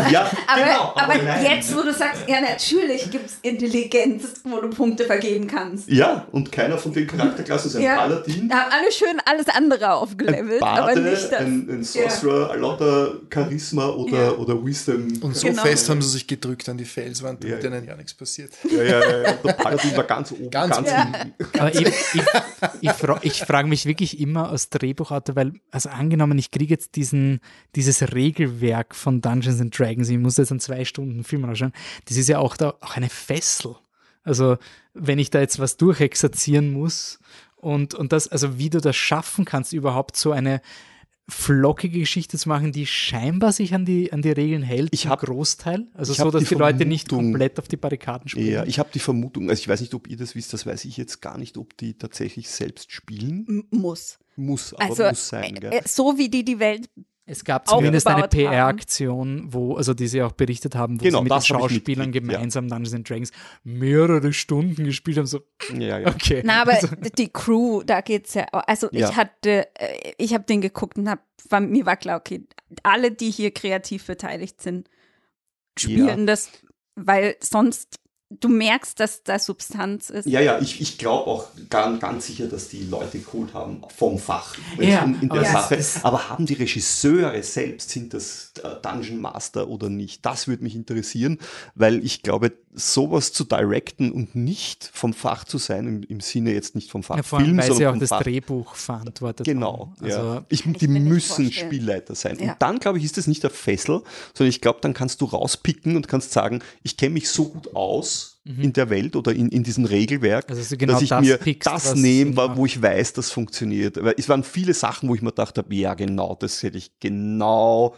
ja Aber, genau. aber nein. jetzt, wo du sagst, ja, natürlich gibt es Intelligenz, wo du Punkte vergeben kannst. Ja, und keiner von den Charakterklassen ist ein Ja. Paladin. Da haben alle schön alles andere Ein aufgelevelt, Bade, aber nicht das. ein, ein Sorcerer, lauter Charisma oder, Ja. oder Wisdom. Und so Genau. fest haben sie sich gedrückt an die Felswand, damit Ja. ihnen ja nichts passiert. ja, ja, ja, ja. Der Paladin war ganz oben, Ganz ganz, Ja. hinten. Aber ich, ich, ich, fra ich frage mich wirklich immer als Drehbuchautor, weil, also angenommen, ich kriege jetzt diesen, dieses Regelwerk von Dungeons and Dragons, ich muss jetzt einen zwei Stunden Film anschauen, das ist ja auch da auch eine Fessel. Also, wenn ich da jetzt was durchexerzieren muss und, und das, also wie du das schaffen kannst, überhaupt so eine flockige Geschichte zu machen, die scheinbar sich an die, an die Regeln hält, Ich zum hab- Großteil. Also ich so, dass die die Leute nicht komplett auf die Barrikaden springen. Ja, ich habe die Vermutung, also ich weiß nicht, ob ihr das wisst, das weiß ich jetzt gar nicht, ob die tatsächlich selbst spielen. M- Muss. Muss, aber Also, muss sein. äh, Gell? äh, so wie die die Welt. Es gab zumindest eine. PR-Aktion, wo, also die sie auch berichtet haben, wo Genau, sie mit den Schauspielern ja. gemeinsam Dungeons and Dragons mehrere Stunden gespielt haben. So, Ja, ja. okay. Na, aber Also, die Crew, da geht's ja. Also Ja. ich hatte, äh, ich habe den geguckt und hab, war, mir war klar, okay, alle, die hier kreativ beteiligt sind, spielen das, weil sonst du merkst, dass da Substanz ist. Ja, ja, ich, ich glaube auch ganz, ganz sicher, dass die Leute geholt haben vom Fach Ja, in, in der aber Sache. aber haben die Regisseure selbst, sind das äh, Dungeon Master oder nicht? Das würde mich interessieren, weil ich glaube, sowas zu directen und nicht vom Fach zu sein, im, im Sinne jetzt nicht vom Fach ja, vor allem, Film, weil sie sondern auch vom das Fach Drehbuch verantwortet Genau, haben. Also, ja. Ich, ich die nicht müssen. Spielleiter sein. Ja. Und dann, glaube ich, ist das nicht der Fessel, sondern ich glaube, dann kannst du rauspicken und kannst sagen, ich kenne mich so gut aus in der Welt oder in, in diesem Regelwerk, Mhm. Also, genau dass ich das mir pickst, das nehme, macht. wo ich weiß, das funktioniert. Weil es waren viele Sachen, wo ich mir gedacht habe, ja genau, das hätte ich genau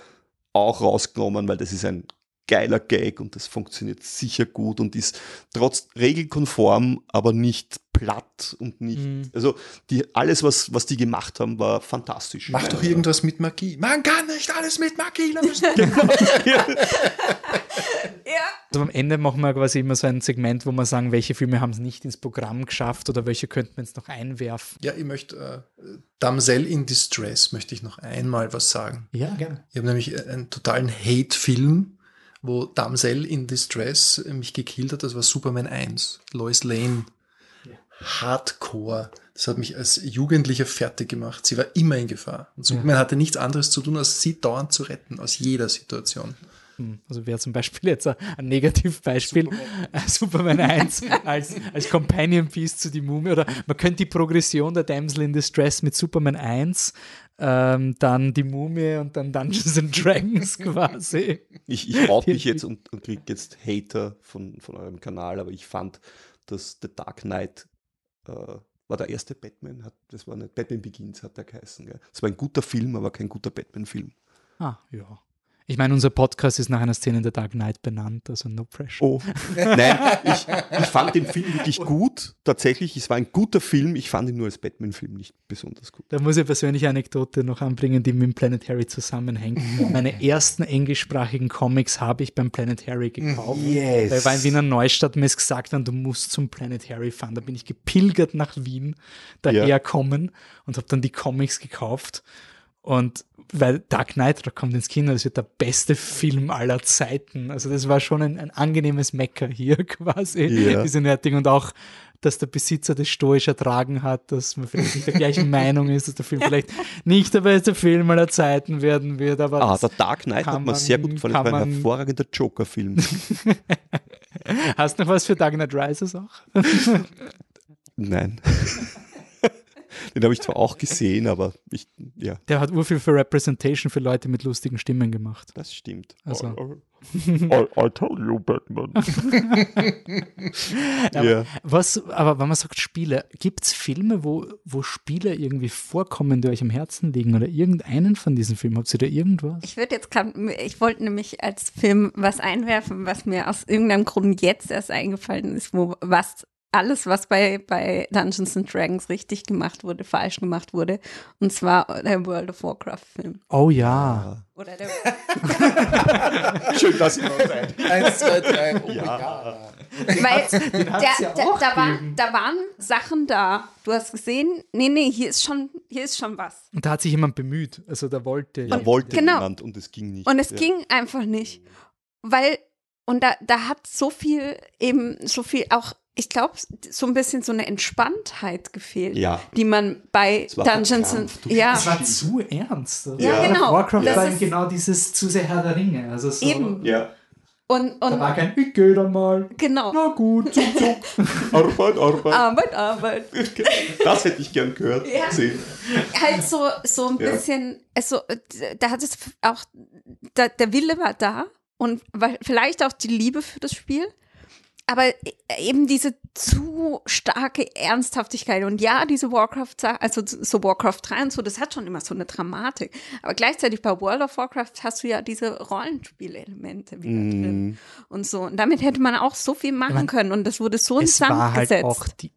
auch rausgenommen, weil das ist ein geiler Gag und das funktioniert sicher gut und ist trotz regelkonform, aber nicht platt und nicht, Mhm. also die, alles, was, was die gemacht haben, war fantastisch. Mach doch irgendwas mit Magie. Man kann nicht alles mit Magie lösen. Ja. Also am Ende machen wir quasi immer so ein Segment, wo wir sagen, welche Filme haben es nicht ins Programm geschafft oder welche könnten wir jetzt noch einwerfen. ja, ich möchte, äh, Damsel in Distress möchte ich noch einmal was sagen. Ja, gerne. Ich habe nämlich einen totalen Hate-Film, wo Damsel in Distress mich gekillt hat. Das war Superman 1, Lois Lane. Hardcore. Das hat mich als Jugendlicher fertig gemacht. Sie war immer in Gefahr. Und Superman hatte nichts anderes zu tun, als sie dauernd zu retten, aus jeder Situation. Hm, Also wäre zum Beispiel jetzt ein, ein Negativbeispiel Superman, Superman 1 als, als Companion Piece zu die Mumie oder man könnte die Progression der Damsel in Distress mit Superman 1 ähm, dann die Mumie und dann Dungeons and Dragons quasi. Ich, ich out mich jetzt und, und kriege jetzt Hater von, von eurem Kanal, aber ich fand, dass The Dark Knight äh, war der erste Batman, hat, das war nicht Batman Begins, hat der geheißen. Gell? Es war ein guter Film, aber kein guter Batman-Film. Ah, ja. Ich meine, unser Podcast ist nach einer Szene in der Dark Knight benannt, also no pressure. Oh. Nein, ich, ich fand den Film wirklich gut. Tatsächlich, es war ein guter Film. Ich fand ihn nur als Batman-Film nicht besonders gut. Da muss ich persönliche Anekdote noch anbringen, die mit dem Planet Harry zusammenhängt. Meine ersten englischsprachigen Comics habe ich beim Planet Harry gekauft. Yes. Weil war in Wiener Neustadt mir ist gesagt worden, du musst zum Planet Harry fahren. Da bin ich gepilgert nach Wien, daherkommen und habe dann die Comics gekauft. Und weil Dark Knight kommt ins Kino, das wird der beste Film aller Zeiten. Also das war schon ein, ein angenehmes Mecker hier quasi, Ja. diese Netting und auch, dass der Besitzer das stoisch ertragen hat, dass man vielleicht nicht der gleichen Meinung ist, dass der Film vielleicht nicht der beste Film aller Zeiten werden wird, aber Ah, der Dark Knight hat mir man- sehr gut gefallen. Das war ein hervorragender Joker-Film. hast du noch was für Dark Knight Rises auch? Nein. Den habe ich zwar auch gesehen, aber ich, ja, Der hat urviel für Representation für Leute mit lustigen Stimmen gemacht. das stimmt. Also. I, I told you, Batman. Aber, ja. was, aber wenn man sagt Spiele, gibt es Filme, wo, wo Spiele irgendwie vorkommen, die euch am Herzen liegen oder irgendeinen von diesen Filmen? Habt ihr da irgendwas? Ich würde jetzt grad, ich wollte nämlich als Film was einwerfen, was mir aus irgendeinem Grund jetzt erst eingefallen ist, wo was alles, was bei, bei Dungeons and Dragons richtig gemacht wurde, falsch gemacht wurde. Und zwar der World of Warcraft-Film. Oh ja. Oder der Schön, dass ihr noch seid. Eins, zwei, drei, oh Ja. Weil der, hat's ja der, auch da, war, da waren Sachen da. Du hast gesehen, nee, nee, hier ist schon, hier ist schon was. Und da hat sich jemand bemüht. Also da wollte. Da wollte Genau. niemand und es ging nicht. Und es ja. ging einfach nicht. Weil, und da, da hat so viel, eben so viel auch, ich glaube, so ein bisschen so eine Entspanntheit gefehlt, Ja. die man bei Es Dungeons and, ja, Das war zu ernst. oder? Ja, genau. Warcraft Das war genau dieses zu sehr Herr der Ringe. Also so, Eben. Ja. und, Da und war kein, ich geh dann mal. genau, Na gut, zuck, zuck. Arbeit, Arbeit. Arbeit, Arbeit. Das hätte ich gern gehört. Ja. Sehen. halt so, so ein Ja. bisschen, also, da hat es auch, da, der Wille war da und vielleicht auch die Liebe für das Spiel, aber eben diese zu starke Ernsthaftigkeit. Und ja, diese Warcraft, also so Warcraft 3 und so, das hat schon immer so eine Dramatik, aber gleichzeitig bei World of Warcraft hast du ja diese Rollenspielelemente wieder drin Mm, und so. Und damit hätte man auch so viel machen meine, können. Und das wurde so Es war halt gesetzt. auch die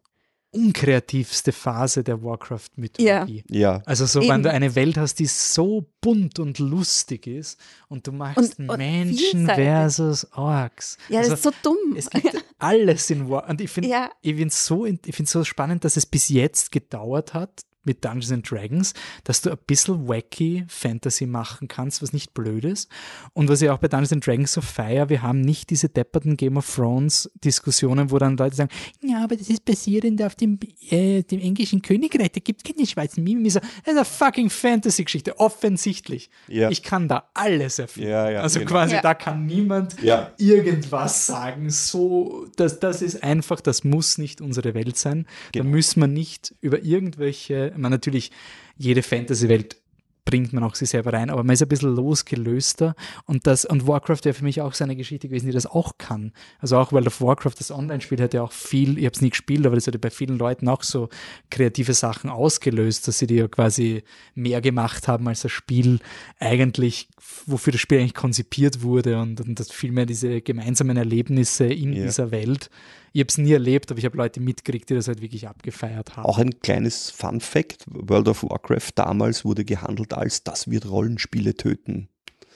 unkreativste Phase der Warcraft-Mythologie. ja. Also so, Eben. wenn du eine Welt hast, die so bunt und lustig ist und du machst Und- und Menschen versus Orks. ja, also, das ist so dumm. es gibt alles in War. Und ich finde Ja. ich find's so, ich so spannend, dass es bis jetzt gedauert hat mit Dungeons and Dragons, dass du ein bisschen wacky Fantasy machen kannst, was nicht blöd ist. Und was ich auch bei Dungeons and Dragons so feier, wir haben nicht diese depperten Game of Thrones Diskussionen, wo dann Leute sagen, ja, aber das ist basierend auf dem, äh, dem englischen Königreich, da gibt keine schwarzen Mimi. So, Das ist eine fucking Fantasy-Geschichte, offensichtlich. Ja. Ich kann da alles erfinden. Ja, ja, also genau. quasi, Ja. da kann niemand Ja. irgendwas sagen. So, das, das ist einfach, das muss nicht unsere Welt sein. Da Genau. müssen wir nicht über irgendwelche, man natürlich, jede Fantasy-Welt bringt man auch sich selber rein, aber man ist ein bisschen losgelöster und das, und Warcraft wäre für mich auch so eine Geschichte gewesen, die das auch kann. Also auch World of Warcraft, das Online-Spiel hat ja auch viel, ich habe es nie gespielt, aber das hat ja bei vielen Leuten auch so kreative Sachen ausgelöst, dass sie die ja quasi mehr gemacht haben als das Spiel eigentlich, wofür das Spiel eigentlich konzipiert wurde und, und das viel mehr diese gemeinsamen Erlebnisse in Ja. dieser Welt. Ich habe es nie erlebt, aber ich habe Leute mitgekriegt, die das halt wirklich abgefeiert haben. Auch ein kleines Fun Fact: World of Warcraft damals wurde gehandelt als das wird Rollenspiele töten.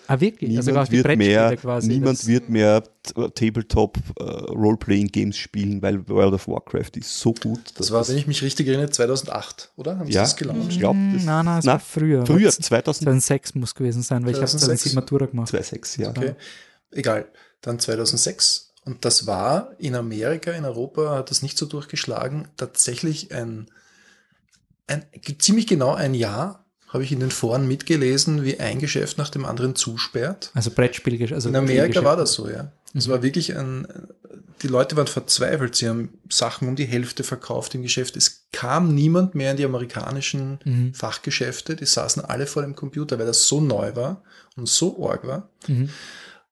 ah, wirklich? also Niemand die wird Brettspiele mehr, quasi. niemand das, wird mehr Tabletop äh, Roleplaying Games spielen, weil World of Warcraft ist so gut. dass Das war, wenn ich mich richtig erinnere, 2008, oder? Haben sie ja, das gelauncht? ich glaube, Hm, das nein, nein, es na, war früher. früher 2006 2006, muss gewesen sein, weil ich habe 2006. 2007 Matura gemacht. 2006, ja. Okay. Egal. Dann 2006. Und das war in Amerika, in Europa hat das nicht so durchgeschlagen. Tatsächlich ein, ein ziemlich genau ein Jahr habe ich in den Foren mitgelesen, wie ein Geschäft nach dem anderen zusperrt. Also Brettspiel, also in Amerika war das so, ja. Es war wirklich ein, die Leute waren verzweifelt. Sie haben Sachen um die Hälfte verkauft im Geschäft. Es kam niemand mehr in die amerikanischen Mhm. Fachgeschäfte. Die saßen alle vor dem Computer, weil das so neu war und so arg war. Mhm.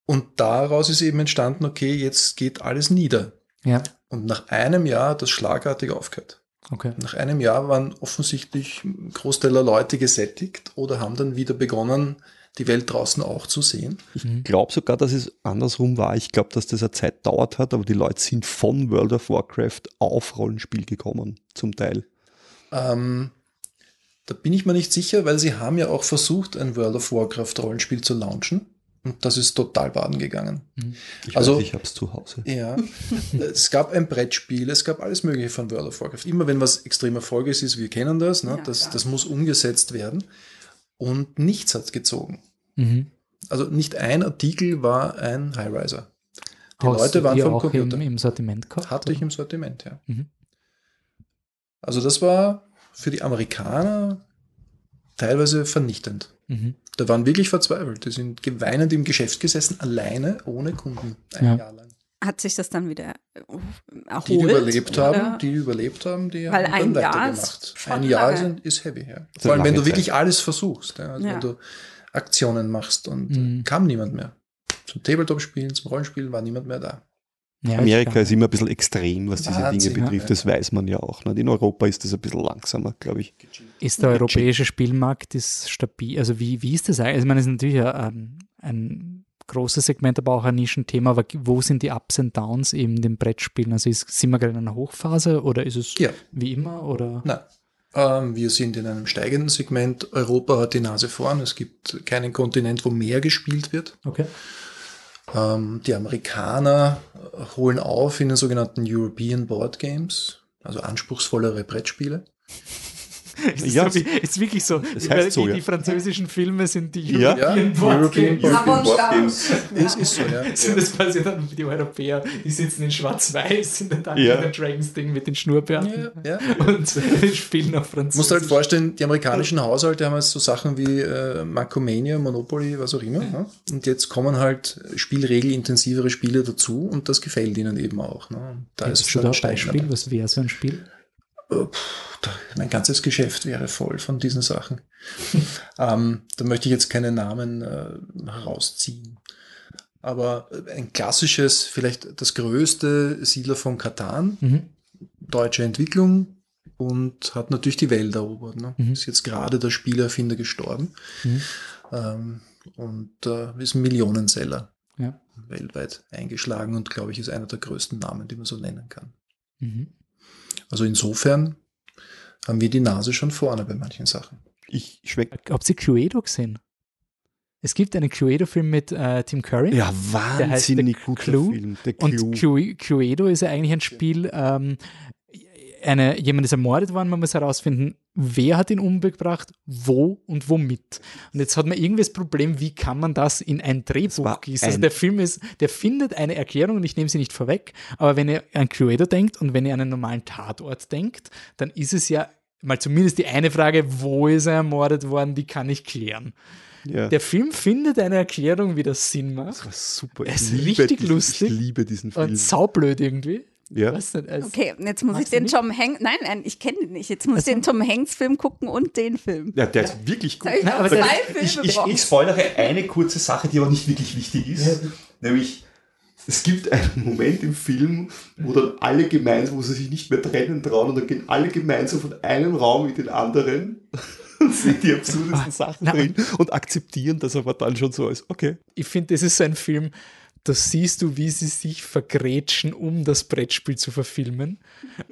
Und daraus ist eben entstanden, okay, jetzt geht alles nieder. Ja, Und nach einem Jahr hat das schlagartig aufgehört. okay. Nach einem Jahr waren offensichtlich ein Großteil der Leute gesättigt oder haben dann wieder begonnen, die Welt draußen auch zu sehen. Ich glaube sogar, dass es andersrum war. Ich glaube, dass das eine Zeit dauert hat, aber die Leute sind von World of Warcraft auf Rollenspiel gekommen, zum Teil. Ähm, da bin ich mir nicht sicher, weil sie haben ja auch versucht, ein World of Warcraft Rollenspiel zu launchen. Und das ist total baden gegangen. Ich Also- weiß, ich habe es zu Hause. Ja, es gab ein Brettspiel, es gab alles Mögliche von World of Warcraft. Immer wenn was extrem Erfolg ist, ist, wir kennen das, ne? Ja, das, klar. das muss umgesetzt werden. und nichts hat gezogen. Mhm. Also nicht ein Artikel war ein High-Riser. Die Hast Leute waren die vom auch Computer. Im, im Sortiment gehabt? Hatte ich oder? im Sortiment, ja. Mhm. Also das war für die Amerikaner teilweise vernichtend. Mhm. Da waren wirklich verzweifelt. Die sind geweinend im Geschäft gesessen, alleine, ohne Kunden, ein Ja. Jahr lang. Hat sich das dann wieder äh, erholt? Die, die überlebt oder? haben, die überlebt haben, die Weil haben ein dann Jahr weitergemacht. Ein Jahr lange. ist, ist heavy, ja. ist Vor allem, wenn du wirklich alles versuchst. Ja. Also Ja. wenn du Aktionen machst und Mhm. kam niemand mehr. Zum Tabletop-Spielen, zum Rollenspielen war niemand mehr da. Ja, Amerika ist immer ein bisschen extrem, was diese Wahnsinn, Dinge betrifft. ja. Das weiß man ja auch. nicht? In Europa ist das ein bisschen langsamer, glaube ich. Ist der europäische Spielmarkt ist stabil? Also wie, wie ist das eigentlich? Also ich meine, es ist natürlich ein, ein großes Segment, aber auch ein Nischenthema. Aber wo sind die Ups und Downs eben in den Brettspielen? Also ist, sind wir gerade in einer Hochphase oder ist es Ja. wie immer? Oder? Nein. Ähm, wir sind in einem steigenden Segment. Europa hat die Nase vorn. Es gibt keinen Kontinent, wo mehr gespielt wird. Okay. Ähm, die Amerikaner holen auf in den sogenannten European Board Games, also anspruchsvollere Brettspiele. Ist, Ja, so wie, ist wirklich so. die, heißt so, die, ja. die französischen Filme sind die Ja, European Board Games. Es ist so, ja. Sind das quasi dann die Europäer, die sitzen in Schwarz-Weiß in der Dungeons Ja. and Dragons Ding mit den Schnurrbärten ja, ja. und spielen auf Du Französisch. musst halt vorstellen, die amerikanischen Haushalte haben jetzt so Sachen wie äh, Markomania, Monopoly, was auch immer. Ne? Und jetzt kommen halt spielregelintensivere Spiele dazu und das gefällt ihnen eben auch. Ne? Da ist du da ein Beispiel? Was wäre so ein Spiel? Äh, mein ganzes Geschäft wäre voll von diesen Sachen. ähm, da möchte ich jetzt keine Namen äh, herausziehen. Aber äh, ein klassisches, vielleicht das größte Siedler von Katan, Mhm. deutsche Entwicklung und hat natürlich die Welt erobert. Ne? Mhm. Ist jetzt gerade der Spielerfinder gestorben Mhm. ähm, und äh, ist ein Millionenseller Ja. weltweit eingeschlagen und glaube ich ist einer der größten Namen, die man so nennen kann. Mhm. Also insofern haben wir die Nase schon vorne bei manchen Sachen. Ich schmecke. Habt ihr Cluedo gesehen? Es gibt einen Cluedo-Film mit äh, Tim Curry. Ja, wahnsinnig guter Clue. Film. Der Und Clue. Clue- Cluedo ist ja eigentlich ein Spiel, ähm, eine, jemand ist ermordet worden, man muss herausfinden, wer hat ihn umgebracht, wo und womit. Und jetzt hat man irgendwie das Problem, wie kann man das in ein Drehbuch gießen. Also der Film ist, der findet eine Erklärung und ich nehme sie nicht vorweg, aber wenn ihr an Cluedo denkt und wenn ihr an einen normalen Tatort denkt, dann ist es ja mal zumindest die eine Frage, wo ist er ermordet worden, die kann ich klären. ja. Der Film findet eine Erklärung, wie das Sinn macht. das war super. Er ist richtig diesen, lustig Ich liebe diesen Film. Und saublöd irgendwie. Ja. Weiß nicht, es- Okay, jetzt muss Magst ich den nicht? Tom Hanks, nein, nein, ich kenne den nicht. Jetzt muss ich den Tom Hanks Film gucken und den Film. ja, der ist wirklich gut. Ich Filme Ich, ich, ich spoilere eine kurze Sache, die aber nicht wirklich wichtig ist. Nämlich, es gibt einen Moment im Film, wo dann alle gemeinsam, wo sie sich nicht mehr trennen trauen und dann gehen alle gemeinsam von einem Raum in den anderen und sehen die absurdesten Sachen na, drin und akzeptieren das aber dann schon so als, okay. ich finde, das ist so ein Film, da siehst du, wie sie sich vergrätschen, um das Brettspiel zu verfilmen.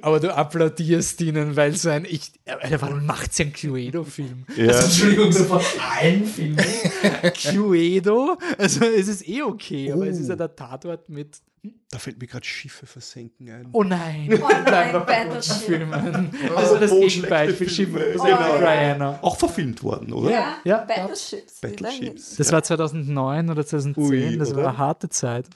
Aber du applaudierst ihnen, weil so ein, ich, Alter, warum macht sie einen Cluedo-Film? Ja. Also, Entschuldigung, so von allen Filmen. Cluedo? Also, es ist eh okay, aber es ist ja der Tatort mit, Da fällt mir gerade Schiffe versenken ein. oh nein, Oh nein, bei. Filmen. Also, das Oh, Gegenbeispiel, schlechte Schiff Filme. mit Oh, ja. Diana. Auch verfilmt worden, oder? Ja, Ja. Battleships. Battleships. Das war 2009 oder 2010, Ui, das war oder? eine harte Zeit,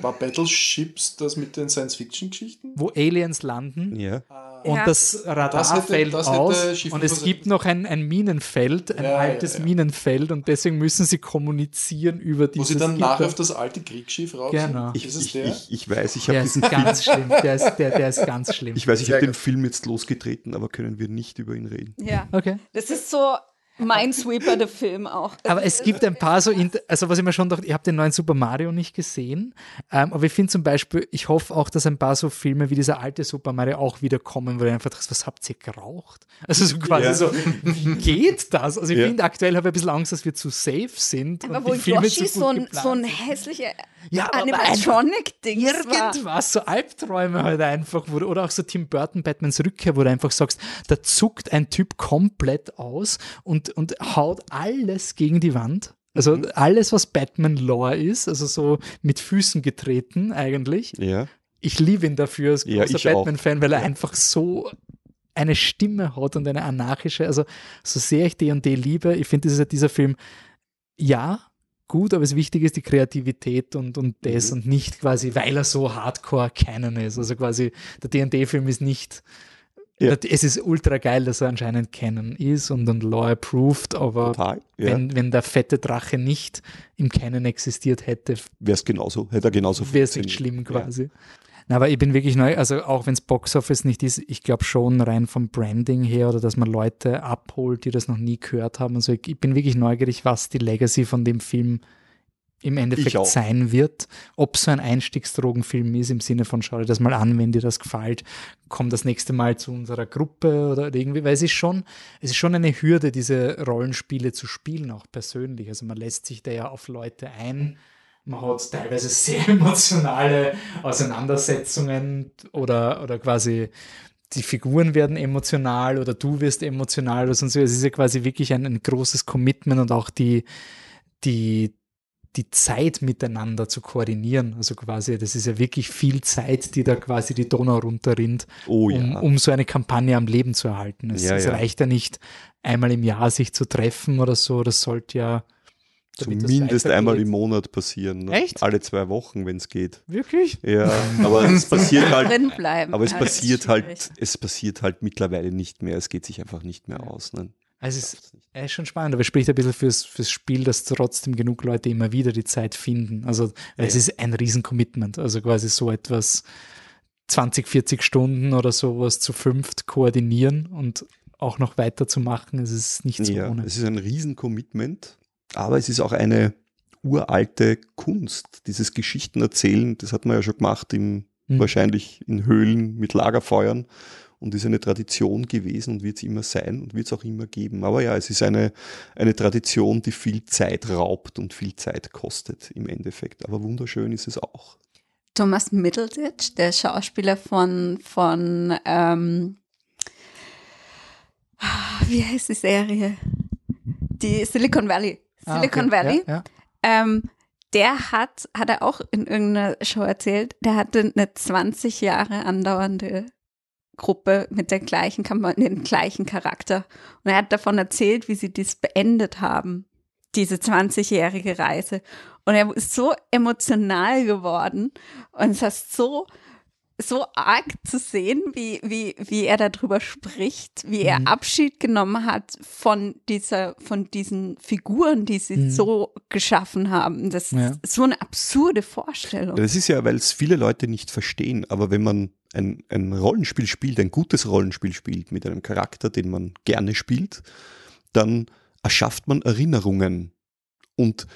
War Battleships das mit den Science-Fiction-Geschichten? wo Aliens landen. Ja. Und Ja. das Radar Das hätte- fällt das aus und es gibt noch ein, ein Minenfeld, ein Ja, altes ja. Minenfeld und deswegen müssen sie kommunizieren über Wo dieses sie dann Gitter. nachher auf das alte Kriegsschiff raus Genau. Ich, Ist ich, der? ich, ich weiß, ich habe ist diesen Film, ganz schlimm, der ist, der, der ist ganz schlimm. ich weiß, ich habe den. Film jetzt losgetreten, aber können wir nicht über ihn reden. Ja, Okay. das ist so Minesweeper, der Film auch. Aber es gibt ein paar so, also was ich mir schon dachte, ich habe den neuen Super Mario nicht gesehen, ähm, aber ich finde zum Beispiel, ich hoffe auch, dass ein paar so Filme wie dieser alte Super Mario auch wieder kommen, wo du einfach denkst, was habt ihr geraucht? Also so quasi Ja. so, wie geht das? Also ich Ja. finde aktuell habe ich ein bisschen Angst, dass wir zu safe sind. Aber und wo die Filme Yoshi so ein, so ein hässlicher Ja, Animatronic-Ding war. Irgendwas, so Albträume halt einfach, wo du, oder auch so Tim Burton Batmans Rückkehr, wo du einfach sagst, da zuckt ein Typ komplett aus und, und haut alles gegen die Wand. Also Mhm. alles, was Batman-Lore ist, also so mit Füßen getreten eigentlich. Ja. Ich liebe ihn dafür als Ja, großer auch. Batman-Fan, weil er einfach so eine Stimme hat und eine anarchische, also so sehr ich D&D liebe, ich finde, ja dieser Film, ja, gut, aber das Wichtige ist die Kreativität und, und das mhm. und nicht quasi, weil er so hardcore Canon ist. Also quasi, der D&D-Film ist nicht, ja. es ist ultra geil, dass er anscheinend Canon ist und, und Law approved, aber Total, ja. wenn, wenn der fette Drache nicht im Canon existiert hätte, wäre es genauso, hätte er genauso Wäre es nicht schlimm quasi. Ja. Na, aber ich bin wirklich neu, also auch wenn es Boxoffice nicht ist, ich glaube schon rein vom Branding her oder dass man Leute abholt, die das noch nie gehört haben. Also ich, ich bin wirklich neugierig, was die Legacy von dem Film im Endeffekt sein wird. Ob so ein Einstiegsdrogenfilm ist, im Sinne von schau dir das mal an, wenn dir das gefällt, komm das nächste Mal zu unserer Gruppe oder irgendwie, weil es ist schon, es ist schon eine Hürde, diese Rollenspiele zu spielen, auch persönlich. Also man lässt sich da ja auf Leute ein man hat teilweise sehr emotionale Auseinandersetzungen oder, oder quasi die Figuren werden emotional oder du wirst emotional oder sonst Es ist ja quasi wirklich ein, ein großes Commitment und auch die, die, die Zeit miteinander zu koordinieren. Also quasi, das ist ja wirklich viel Zeit, die da quasi die Donau runterrinnt, oh, ja. um, um so eine Kampagne am Leben zu erhalten. Es, ja, es reicht ja nicht, einmal im Jahr sich zu treffen oder so. Das sollte ja Zumindest einmal im Monat passieren. Ne? Echt? Alle zwei Wochen, wenn es geht. Wirklich? Ja, aber es passiert halt. Aber es passiert halt, es passiert halt mittlerweile nicht mehr. Es geht sich einfach nicht mehr aus. Ne? Also es ist, es ist schon spannend, aber es spricht ein bisschen fürs, fürs Spiel, dass trotzdem genug Leute immer wieder die Zeit finden. Also ja. es ist ein Riesen-Commitment. Also quasi so etwas 20, 40 Stunden oder sowas zu fünft koordinieren und auch noch weiterzumachen. Es ist nicht so ja, ohne. Es ist ein Riesen-Commitment aber es ist auch eine uralte Kunst, dieses Geschichtenerzählen, das hat man ja schon gemacht, im, mhm. wahrscheinlich in Höhlen mit Lagerfeuern und ist eine Tradition gewesen und wird es immer sein und wird es auch immer geben. Aber ja, es ist eine, eine Tradition, die viel Zeit raubt und viel Zeit kostet im Endeffekt. Aber wunderschön ist es auch. Thomas Middleditch, der Schauspieler von, von ähm, wie heißt die Serie? Die Silicon Valley. Ah, Silicon okay. Valley. Ja, ja. Ähm, der hat, hat er auch in irgendeiner Show erzählt, der hatte eine 20 Jahre andauernde Gruppe mit der gleichen, den gleichen Charakter. Und er hat davon erzählt, wie sie dies beendet haben, diese 20-jährige Reise. Und er ist so emotional geworden und es hat so so arg zu sehen, wie, wie, wie er darüber spricht, wie er mhm. Abschied genommen hat von dieser, von diesen Figuren, die sie mhm. so geschaffen haben. Das ja. ist so eine absurde Vorstellung. Das ist ja, weil es viele Leute nicht verstehen, aber wenn man ein, ein Rollenspiel spielt, ein gutes Rollenspiel spielt mit einem Charakter, den man gerne spielt, dann erschafft man Erinnerungen. Und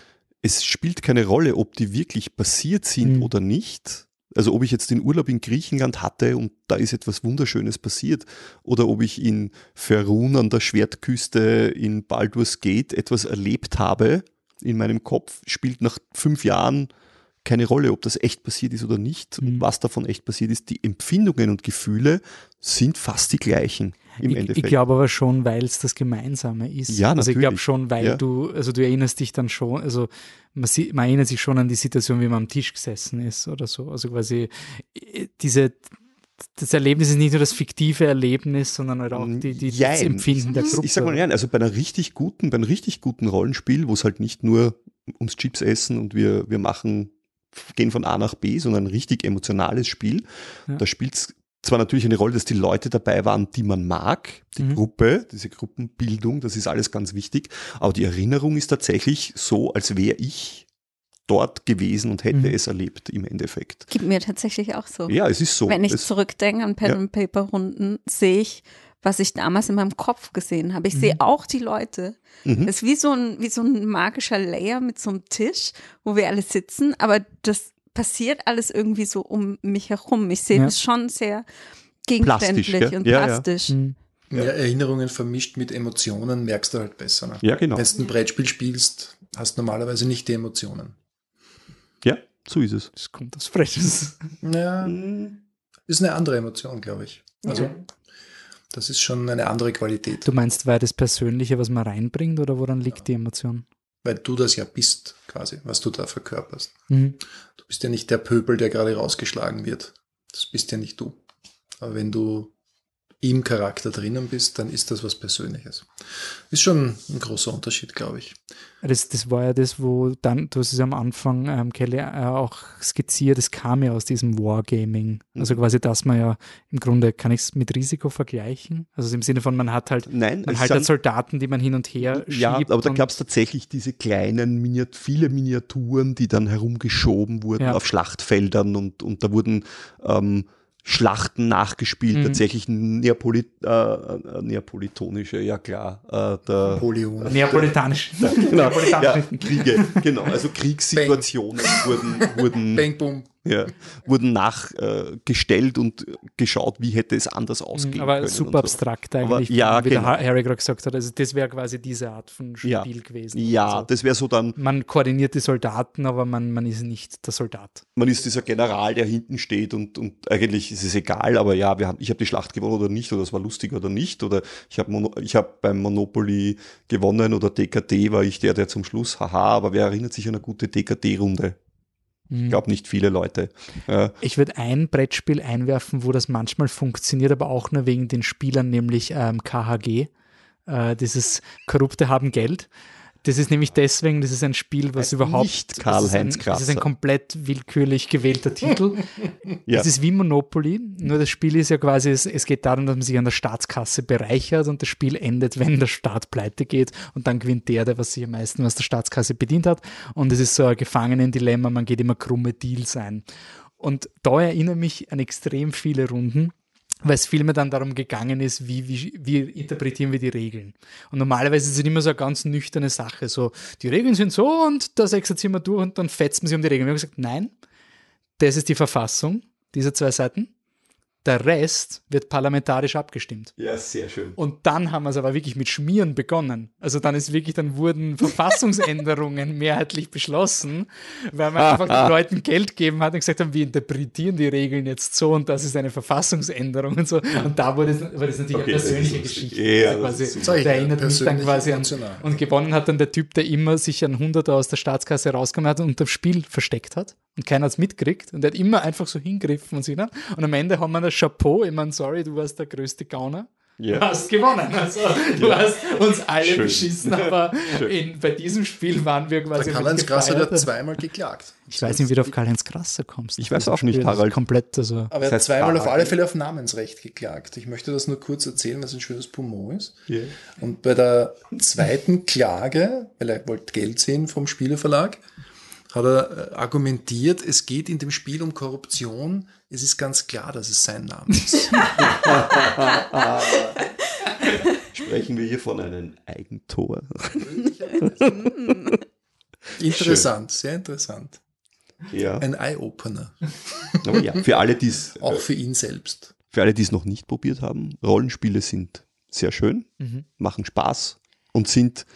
es spielt keine Rolle, ob die wirklich passiert sind mhm. oder nicht also ob ich jetzt den Urlaub in Griechenland hatte und da ist etwas Wunderschönes passiert oder ob ich in Ferun an der Schwertküste in Baldur's Gate etwas erlebt habe in meinem Kopf, spielt nach fünf Jahren keine Rolle, ob das echt passiert ist oder nicht mhm. und was davon echt passiert ist. Die Empfindungen und Gefühle sind fast die gleichen im ich, Endeffekt. Ich glaube aber schon, weil es das Gemeinsame ist. Ja, natürlich. Also ich glaube schon, weil ja. du, also du erinnerst dich dann schon, also man, man, erinnert sich schon an die Situation, wie man am Tisch gesessen ist oder so. Also quasi äh, diese, das Erlebnis ist nicht nur das fiktive Erlebnis, sondern halt auch die, die das Empfinden der Gruppe. Ich sag mal, ja, also bei einer richtig guten, bei einem richtig guten Rollenspiel, wo es halt nicht nur ums Chips essen und wir, wir machen gehen von A nach B, sondern ein richtig emotionales Spiel. Ja. Da spielt es zwar natürlich eine Rolle, dass die Leute dabei waren, die man mag, die mhm. Gruppe, diese Gruppenbildung, das ist alles ganz wichtig, aber die Erinnerung ist tatsächlich so, als wäre ich dort gewesen und hätte mhm. es erlebt im Endeffekt. Gibt mir tatsächlich auch so. Ja, es ist so. Wenn ich es, zurückdenke an Pen ja. and Paper Runden, sehe ich, was ich damals in meinem Kopf gesehen habe. Ich mhm. sehe auch die Leute. Mhm. Es ist wie so ein wie so ein magischer Layer mit so einem Tisch, wo wir alle sitzen, aber das passiert alles irgendwie so um mich herum. Ich sehe ja. das schon sehr gegenständlich plastisch, und ja, plastisch. Ja. Mhm. Ja, Erinnerungen vermischt mit Emotionen merkst du halt besser. Ne? Ja, genau. Wenn du ein Brettspiel spielst, hast du normalerweise nicht die Emotionen. Ja, so ist es. Das kommt aus Freches. Ja, ist eine andere Emotion, glaube ich. Also, ja. das ist schon eine andere Qualität. Du meinst, weil das Persönliche, was man reinbringt, oder woran liegt die Emotion? Weil du das ja bist, quasi, was du da verkörperst. Mhm. Du bist ja nicht der Pöbel, der gerade rausgeschlagen wird. Das bist ja nicht du. Aber wenn du im Charakter drinnen bist, dann ist das was Persönliches. Ist schon ein großer Unterschied, glaube ich. Das, das war ja das, wo dann, du hast es am Anfang, ähm, Kelly, äh, auch skizziert, das kam ja aus diesem Wargaming. Also Mhm. quasi, dass man ja im Grunde, kann ich es mit Risiko vergleichen? Also im Sinne von, man hat halt, Nein, man es halt sind- Soldaten, die man hin und her schiebt. Ja, aber da gab es tatsächlich diese kleinen, Miniat viele Miniaturen, die dann herumgeschoben wurden Ja. auf Schlachtfeldern und, und da wurden ähm, Schlachten nachgespielt, Mhm. tatsächlich Neapoli äh, äh, neapolitonische, ja klar, äh, der, Napoleon. Neapolitanisch. genau, Neapolitanisch. ja, Kriege, genau, also Kriegssituationen wurden, wurden, Bang, boom. Ja, wurden nachgestellt und geschaut, wie hätte es anders ausgehen Mhm, Aber können. super und so. abstrakt Aber eigentlich, ja, wie der genau. Harry gerade gesagt hat. Also das wäre quasi diese Art von Spiel Ja. gewesen. Ja, Also das wäre so dann, man koordiniert die Soldaten, aber man, man ist nicht der Soldat. man ist dieser General, der hinten steht und, und eigentlich ist es egal, aber ja, wir haben, ich habe die Schlacht gewonnen oder nicht, oder es war lustig oder nicht, oder ich habe ich hab beim Monopoly gewonnen oder DKT war ich der, der zum Schluss, haha, aber wer erinnert sich an eine gute DKT-Runde? Mhm. Ich glaube nicht viele Leute. Ich würde ein Brettspiel einwerfen, wo das manchmal funktioniert, aber auch nur wegen den Spielern, nämlich ähm, KHG. Äh, dieses Korrupte haben Geld. Das ist nämlich deswegen, das ist ein Spiel, was Heißt überhaupt. nicht Karl-Heinz das ist ein- Das ist ein Krasser. komplett willkürlich gewählter Titel. Ja. Es ist wie Monopoly, nur das Spiel ist ja quasi, es, es geht darum, dass man sich an der Staatskasse bereichert und das Spiel endet, wenn der Staat pleite geht und dann gewinnt der, der was sich am meisten aus der Staatskasse bedient hat. Und es ist so ein Gefangenendilemma, man geht immer krumme Deals ein. Und da erinnere mich an extrem viele Runden, weil es vielmehr dann darum gegangen ist, wie, wie, wie interpretieren wir die Regeln. Und normalerweise ist es immer so eine ganz nüchterne Sache, so, die Regeln sind so und das exerzieren wir durch und dann fetzt man sich um die Regeln. Wir haben gesagt, nein, das ist die Verfassung, diese zwei Seiten. Der Rest wird parlamentarisch abgestimmt. ja, sehr schön. Und dann haben wir es aber wirklich mit Schmieren begonnen. Also dann ist wirklich, dann wurden Verfassungsänderungen mehrheitlich beschlossen, weil man einfach den Leuten Geld gegeben hat und gesagt haben, wir interpretieren die Regeln jetzt so und das ist eine Verfassungsänderung und so. Und da wurde es, war das natürlich Okay, eine das persönliche. Geschichte. Ja, also das quasi, ja, erinnert mich dann persönlich quasi an. Und gewonnen hat dann der Typ, der immer sich ein Hunderter aus der Staatskasse rausgenommen hat und das Spiel versteckt hat. Und keiner hat es mitgekriegt. Und der hat immer einfach so hingriffen und sich. Ne? Und am Ende haben wir das Chapeau. Ich meine, sorry, du warst der größte Gauner. Du Ja. hast gewonnen. Also, du hast uns alle Schön. beschissen, aber in, bei diesem Spiel waren wir quasi. Karl-Heinz Grasser hat zweimal geklagt. Ich weiß nicht, wie du auf Karl-Heinz Grasser kommst. Ich weiß Das auch nicht, Harald. Komplett, also. Aber er hat zweimal auf Karl- alle Fälle auf Namensrecht geklagt. Ich möchte das nur kurz erzählen, was ein schönes Poumon ist. Ja. Und bei der zweiten Klage, weil er wollte Geld sehen vom Spieleverlag, hat er äh, argumentiert, es geht in dem Spiel um Korruption. Es ist ganz klar, dass es sein Name ist. Sprechen wir hier von einem Eigentor. interessant, sehr interessant. Ja. Ein Eye-Opener, Aber ja, für alle, die es auch für ihn selbst. Für alle, die es noch nicht probiert haben, Rollenspiele sind sehr schön, Mhm. machen Spaß und sind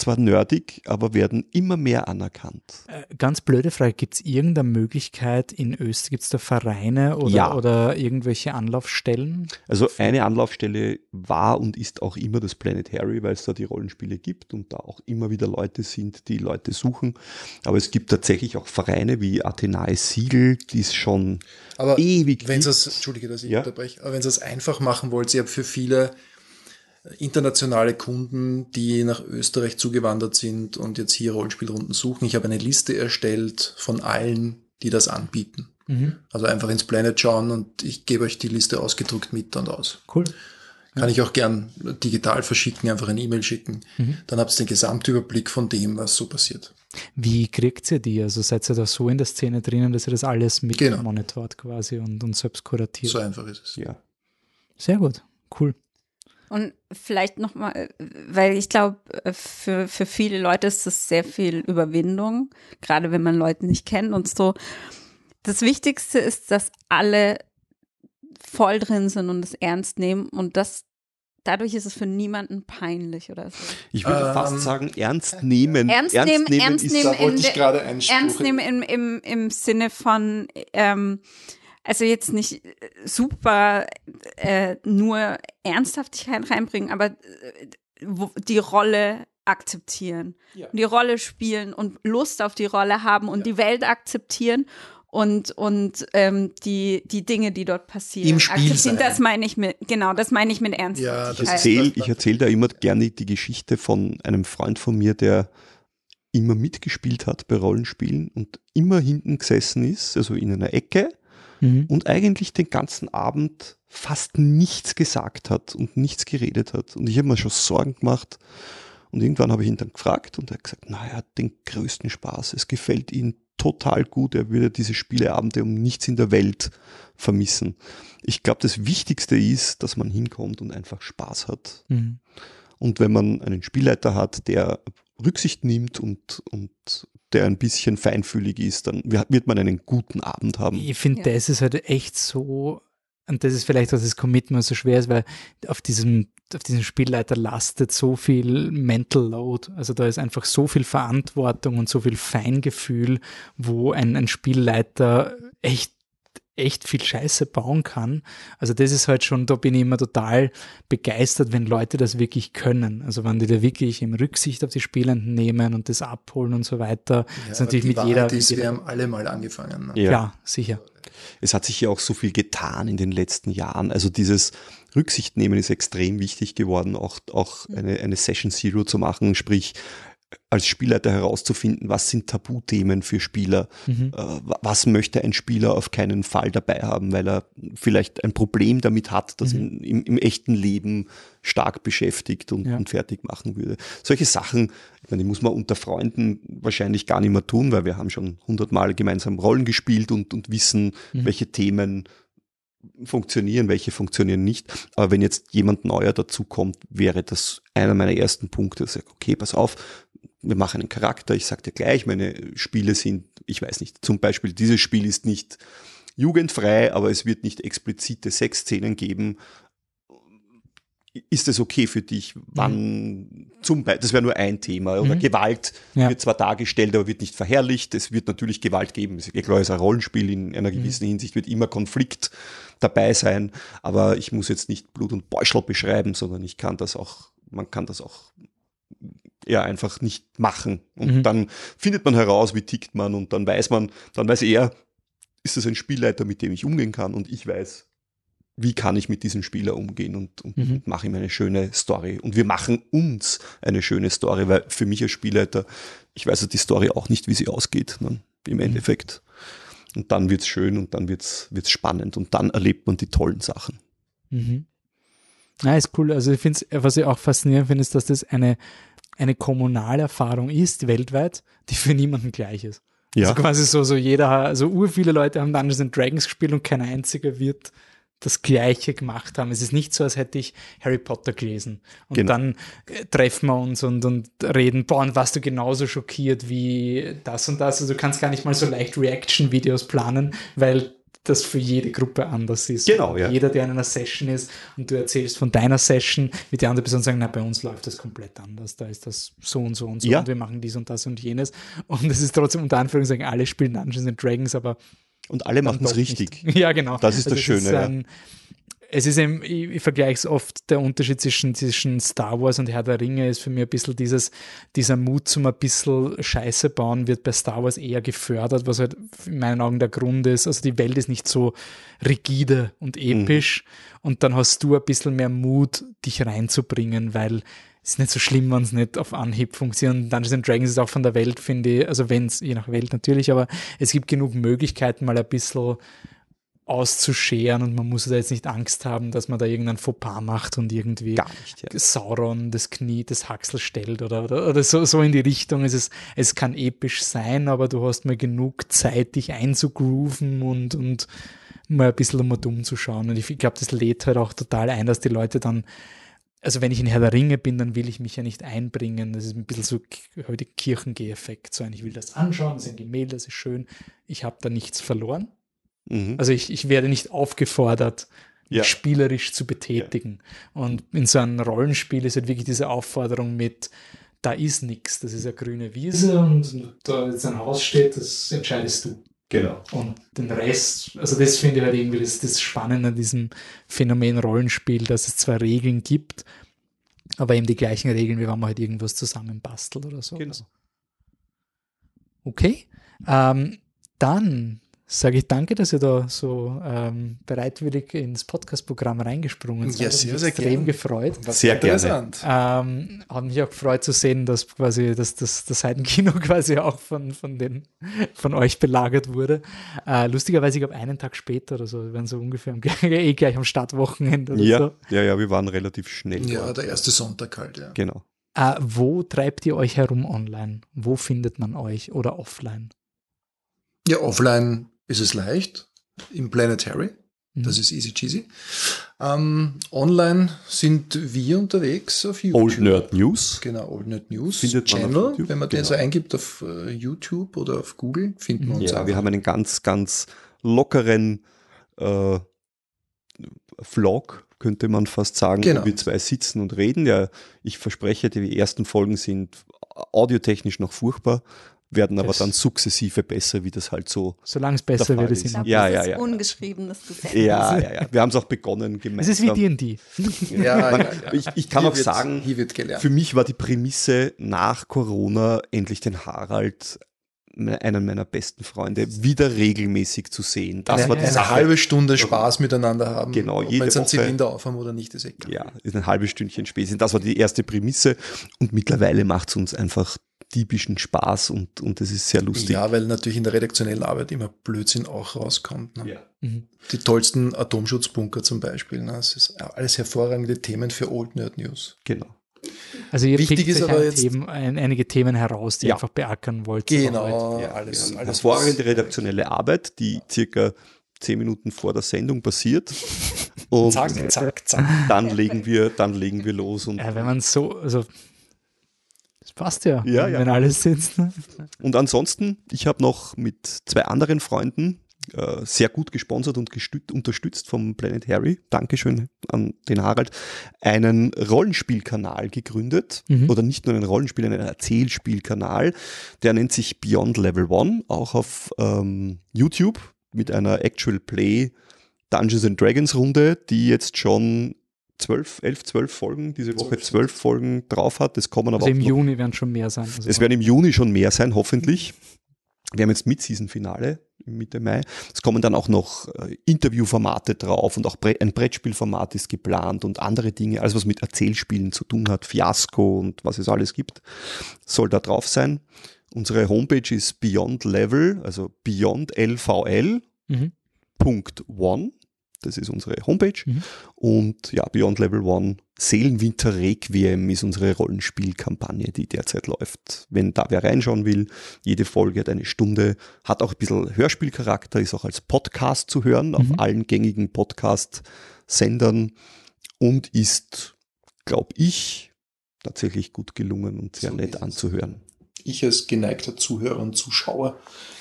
zwar nerdig, aber werden immer mehr anerkannt. Äh, Ganz blöde Frage, gibt es irgendeine Möglichkeit in Österreich, gibt es da Vereine oder, Ja. oder irgendwelche Anlaufstellen? Also eine Anlaufstelle war und ist auch immer das Planet Harry, weil es da die Rollenspiele gibt und da auch immer wieder Leute sind, die Leute suchen. Aber es gibt tatsächlich auch Vereine wie Athenae Siegel, die es schon Aber ewig wenn gibt. es, Entschuldige, dass ich Ja. unterbreche, aber wenn Sie es einfach machen wollt, Sie haben für viele internationale Kunden, die nach Österreich zugewandert sind und jetzt hier Rollenspielrunden suchen. Ich habe eine Liste erstellt von allen, die das anbieten. Mhm. Also einfach ins Planet schauen und ich gebe euch die Liste ausgedruckt mit und aus. Cool. Kann ich auch gern digital verschicken, einfach eine E-Mail schicken. Mhm. Dann habt ihr den Gesamtüberblick von dem, was so passiert. Wie kriegt ihr die? Also seid ihr da so in der Szene drinnen, dass ihr das alles mit Genau. monitort quasi und, und selbst kuratiert? So einfach ist es. ja. Sehr gut, cool. Und vielleicht nochmal, weil ich glaube, für, für viele Leute ist das sehr viel Überwindung, gerade wenn man Leute nicht kennt und so. Das Wichtigste ist, dass alle voll drin sind und es ernst nehmen und das, dadurch ist es für niemanden peinlich oder so. Ich würde Ähm, fast sagen, ernst nehmen. Ernst nehmen, ernst nehmen Da wollte in ich der- gerade einen Spruch Ernst nehmen im, im, im Sinne von, ähm, also jetzt nicht äh, super äh, nur Ernsthaftigkeit reinbringen, aber äh, die Rolle akzeptieren, Ja. die Rolle spielen und Lust auf die Rolle haben und Ja. die Welt akzeptieren und, und ähm, die, die Dinge, die dort passieren. Im Spiel sein. Das meine ich mit, genau, das meine ich mit Ernst. Ja, Ich das erzähle erzähl da immer gerne die Geschichte von einem Freund von mir, der immer mitgespielt hat bei Rollenspielen und immer hinten gesessen ist, also in einer Ecke Mhm. und eigentlich den ganzen Abend fast nichts gesagt hat und nichts geredet hat. Und ich habe mir schon Sorgen gemacht. Und irgendwann habe ich ihn dann gefragt und er hat gesagt, na, er hat den größten Spaß. Es gefällt ihm total gut. Er würde diese Spieleabende um nichts in der Welt vermissen. Ich glaube, das Wichtigste ist, dass man hinkommt und einfach Spaß hat. Mhm. Und wenn man einen Spielleiter hat, der Rücksicht nimmt und, und der ein bisschen feinfühlig ist, dann wird man einen guten Abend haben. Ich finde, Ja. das ist halt echt so, und das ist vielleicht, was das Commitment so schwer ist, weil auf diesem, auf diesem Spielleiter lastet so viel Mental Load. Also da ist einfach so viel Verantwortung und so viel Feingefühl, wo ein, ein Spielleiter echt echt viel Scheiße bauen kann. Also das ist halt schon, da bin ich immer total begeistert, wenn Leute das wirklich können. Also wenn die da wirklich im Rücksicht auf die Spielenden nehmen und das abholen und so weiter. Ja, das ist natürlich die mit Wahrheit jeder, ist, mit wir jeder haben alle mal angefangen. Ne? Ja. ja, sicher. Es hat sich ja auch so viel getan in den letzten Jahren. Also dieses Rücksicht nehmen ist extrem wichtig geworden, auch, auch eine, eine Session Zero zu machen, sprich als Spielleiter herauszufinden, was sind Tabuthemen für Spieler, Mhm. äh, wa- was möchte ein Spieler auf keinen Fall dabei haben, weil er vielleicht ein Problem damit hat, das Mhm. ihn im, im echten Leben stark beschäftigt und, Ja. und fertig machen würde. Solche Sachen, ich meine, die muss man unter Freunden wahrscheinlich gar nicht mehr tun, weil wir haben schon hundertmal gemeinsam Rollen gespielt und, und wissen, Mhm. welche Themen funktionieren, welche funktionieren nicht. Aber wenn jetzt jemand neuer dazukommt, wäre das einer meiner ersten Punkte. Ich sage, okay, pass auf, wir machen einen Charakter. Ich sage dir gleich, meine Spiele sind, ich weiß nicht, zum Beispiel dieses Spiel ist nicht jugendfrei, aber es wird nicht explizite Sexszenen geben. Ist es okay für dich? Wann zum Beispiel, das wäre nur ein Thema. Oder Mhm. Gewalt Ja. wird zwar dargestellt, aber wird nicht verherrlicht. Es wird natürlich Gewalt geben. Es ist eh klar, es ist ein Rollenspiel in einer gewissen Hinsicht wird immer Konflikt dabei sein. Aber ich muss jetzt nicht Blut und Beuschel beschreiben, sondern ich kann das auch, man kann das auch eher einfach nicht machen. Und Mhm. dann findet man heraus, wie tickt man und dann weiß man, dann weiß er, ist das ein Spielleiter, mit dem ich umgehen kann und ich weiß, wie kann ich mit diesem Spieler umgehen und, und, Mhm. und mache ihm eine schöne Story. Und wir machen uns eine schöne Story, weil für mich als Spielleiter, ich weiß ja die Story auch nicht, wie sie ausgeht, ne, im Endeffekt. Und dann wird's schön und dann wird's wird's spannend und dann erlebt man die tollen Sachen. Mhm. Ja, ist cool. Also ich finde was ich auch faszinierend finde, ist, dass das eine, eine Kommunalerfahrung ist, weltweit, die für niemanden gleich ist. Ja, Also quasi so, so jeder, also ur viele Leute haben Dungeons and Dragons gespielt und kein einziger wird das Gleiche gemacht haben. Es ist nicht so, als hätte ich Harry Potter gelesen. Und Genau. dann äh, treffen wir uns und, und reden, boah, und warst du genauso schockiert wie das und das. Also du kannst gar nicht mal so leicht Reaction-Videos planen, weil das für jede Gruppe anders ist. Genau, ja. Jeder, der in einer Session ist und du erzählst von deiner Session, wird die andere Person sagen, na, bei uns läuft das komplett anders. Da ist das so und so und so Ja. und wir machen dies und das und jenes. Und es ist trotzdem unter Anführungszeichen, alle spielen Dungeons and Dragons, aber und alle machen es richtig. nicht. Ja, genau. Das ist das es Schöne, ja. ein, Es ist eben, ich, ich vergleiche es oft, der Unterschied zwischen, zwischen Star Wars und Herr der Ringe ist für mich ein bisschen dieses, dieser Mut zum ein bisschen Scheiße bauen wird bei Star Wars eher gefördert, was halt in meinen Augen der Grund ist. Also die Welt ist nicht so rigide und episch und dann hast du ein bisschen mehr Mut, dich reinzubringen, weil ist nicht so schlimm, wenn es nicht auf Anhieb funktioniert. Dungeons and Dragons ist auch von der Welt, finde ich, also wenn es, je nach Welt natürlich, aber es gibt genug Möglichkeiten, mal ein bisschen auszuscheren und man muss da jetzt nicht Angst haben, dass man da irgendein Fauxpas macht und irgendwie nicht, ja. Sauron das Knie des Haxel stellt oder, oder, oder so, so in die Richtung. Es, ist, es kann episch sein, aber du hast mal genug Zeit, dich einzugrooven und, und mal ein bisschen um um zu schauen. Und ich glaube, das lädt halt auch total ein, dass die Leute dann also wenn ich in Herr der Ringe bin, dann will ich mich ja nicht einbringen. Das ist ein bisschen so heute Kirchengeh-Effekt. So ein, ich will das anschauen, das ist ein Gemälde, das ist schön. Ich habe da nichts verloren. Mhm. Also ich, ich werde nicht aufgefordert, Ja. spielerisch zu betätigen. Und in so einem Rollenspiel ist halt wirklich diese Aufforderung mit, da ist nichts, das ist eine grüne Wiese und da jetzt ein Haus steht, das entscheidest du. Genau. Und den Rest, also das finde ich halt irgendwie das, das Spannende an diesem Phänomen Rollenspiel, dass es zwar Regeln gibt, aber eben die gleichen Regeln, wie wenn man halt irgendwas zusammenbastelt oder so. Genau. Okay. Ähm, dann sage ich danke, dass ihr da so ähm, bereitwillig ins Podcast-Programm reingesprungen seid. Ja, sehr, sehr extrem gern. gefreut. Was Sehr gerne. interessant. Ähm, hat mich auch gefreut zu sehen, dass quasi dass das, das Seitenkino quasi auch von, von, den, von euch belagert wurde. Äh, lustigerweise, ich glaube, einen Tag später oder so, wir waren so ungefähr am, eh gleich am Startwochenende oder Ja, so. ja, ja, wir waren relativ schnell. Ja, dort. der erste Sonntag halt, ja. Genau. Äh, wo treibt ihr euch herum online? Wo findet man euch oder offline? Ja, offline ist es leicht, im Planetary. Mhm. Das ist easy cheesy. Ähm, online sind wir unterwegs auf YouTube. Old Nerd News. Genau, Old Nerd News Findet man Channel. YouTube, Wenn man den genau. so eingibt auf äh, YouTube oder auf Google, finden wir uns Ja, einfach. wir haben einen ganz, ganz lockeren äh, Vlog, könnte man fast sagen, Genau. wo wir zwei sitzen und reden. Ja, ich verspreche, die ersten Folgen sind audiotechnisch noch furchtbar, werden aber Das- dann sukzessive besser, wie das halt so. Solange es besser wird, ist immer. Ja, das ja, ist ja. ungeschriebenes Gesetz. Ja, ja, ja. Wir haben es auch begonnen Es gemeinsam. ist wie D&D. ja, ja, ja. Ich, ich kann Hier auch wird- sagen, hier wird gelernt. für mich war die Prämisse nach Corona endlich den Harald, einen meiner besten Freunde, wieder regelmäßig zu sehen. Das eine, war die eine Sache. halbe Stunde Spaß miteinander haben. Genau, Ob wir jede jetzt einen Woche. Zylinder aufhaben oder nicht, ist egal. Ja, ist ein halbes Stündchen Späßchen. Das war die erste Prämisse und mittlerweile macht es uns einfach diebischen Spaß und, und es ist sehr lustig. Ja, weil natürlich in der redaktionellen Arbeit immer Blödsinn auch rauskommt. Ne? Ja. Mhm. Die tollsten Atomschutzbunker zum Beispiel. Ne? Das ist alles hervorragende Themen für Old Nerd News. Genau. Also ihr Wichtig pickt ist euch aber ein jetzt- Themen, ein, einige Themen heraus, die ihr Ja. einfach beackern wollt. Genau, Ja, alles hervorragende redaktionelle Arbeit, die circa zehn Minuten vor der Sendung passiert. Und Zack, zack, zack. dann legen wir, dann legen wir los und Ja, wenn man so, also passt ja, Ja, wenn, ja. alles sitzt. Und ansonsten, ich habe noch mit zwei anderen Freunden äh, sehr gut gesponsert und unterstützt vom Planet Harry, Dankeschön an den Harald, einen Rollenspielkanal gegründet. Mhm. Oder nicht nur einen Rollenspiel, einen Erzählspielkanal. Der nennt sich Beyond Level One, auch auf ähm, YouTube mit einer Actual Play Dungeons and Dragons Runde, die jetzt schon zwölf, elf, zwölf Folgen, diese Woche zwölf Folgen drauf hat. Es kommen aber Also im noch Juni werden schon mehr sein. Also es werden im Juni schon mehr sein, hoffentlich. Wir haben jetzt Mid-Season-Finale Mitte Mai. Es kommen dann auch noch äh, Interviewformate drauf und auch Bre ein Brettspielformat ist geplant und andere Dinge, alles was mit Erzählspielen zu tun hat, Fiasco und was es alles gibt, soll da drauf sein. Unsere Homepage ist Beyond Level, also Beyond LVL. mhm. Punkt One. Das ist unsere Homepage. Mhm. Und ja, Beyond Level One, Seelenwinter Requiem ist unsere Rollenspielkampagne, die derzeit läuft. Wenn da wer reinschauen will, jede Folge hat eine Stunde, hat auch ein bisschen Hörspielcharakter, ist auch als Podcast zu hören auf Mhm. allen gängigen Podcast-Sendern und ist, glaube ich, tatsächlich gut gelungen und sehr So nett anzuhören. Ich als geneigter Zuhörer und Zuschauer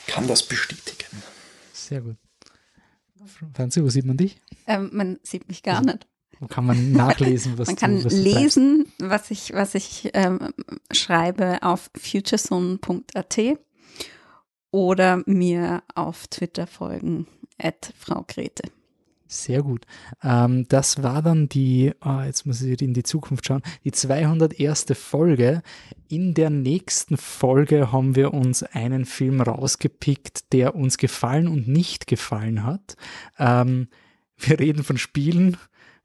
kann das bestätigen. Sehr gut. Franzi, wo sieht man dich? Ähm, man sieht mich gar nicht. Wo kann man nachlesen, was Man kann du, was du treibst? lesen, was ich, was ich ähm, schreibe auf futurezone.at oder mir auf Twitter folgen, at Frau Grete. Sehr gut. Ähm, das war dann die, ah, jetzt muss ich in die Zukunft schauen, die 201. Folge. In der nächsten Folge haben wir uns einen Film rausgepickt, der uns gefallen und nicht gefallen hat. Ähm, wir reden von Spielen.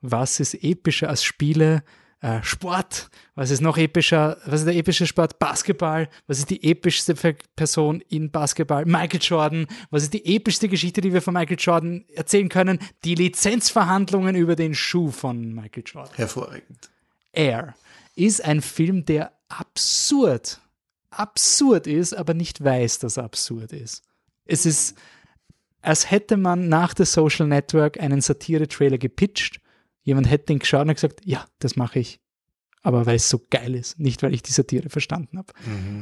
Was ist epischer als Spiele? Äh, Sport. Was ist noch epischer? Was ist der epische Sport? Basketball. Was ist die epischste Pe- Person in Basketball? Michael Jordan. Was ist die epischste Geschichte, die wir von Michael Jordan erzählen können? Die Lizenzverhandlungen über den Schuh von Michael Jordan. Hervorragend. Air ist ein Film, der absurd, absurd ist, aber nicht weiß, dass er absurd ist. Es ist, als hätte man nach der Social Network einen Satire-Trailer gepitcht. Jemand hätte den geschaut und gesagt, ja, das mache ich. Aber weil es so geil ist, nicht weil ich die Satire verstanden habe.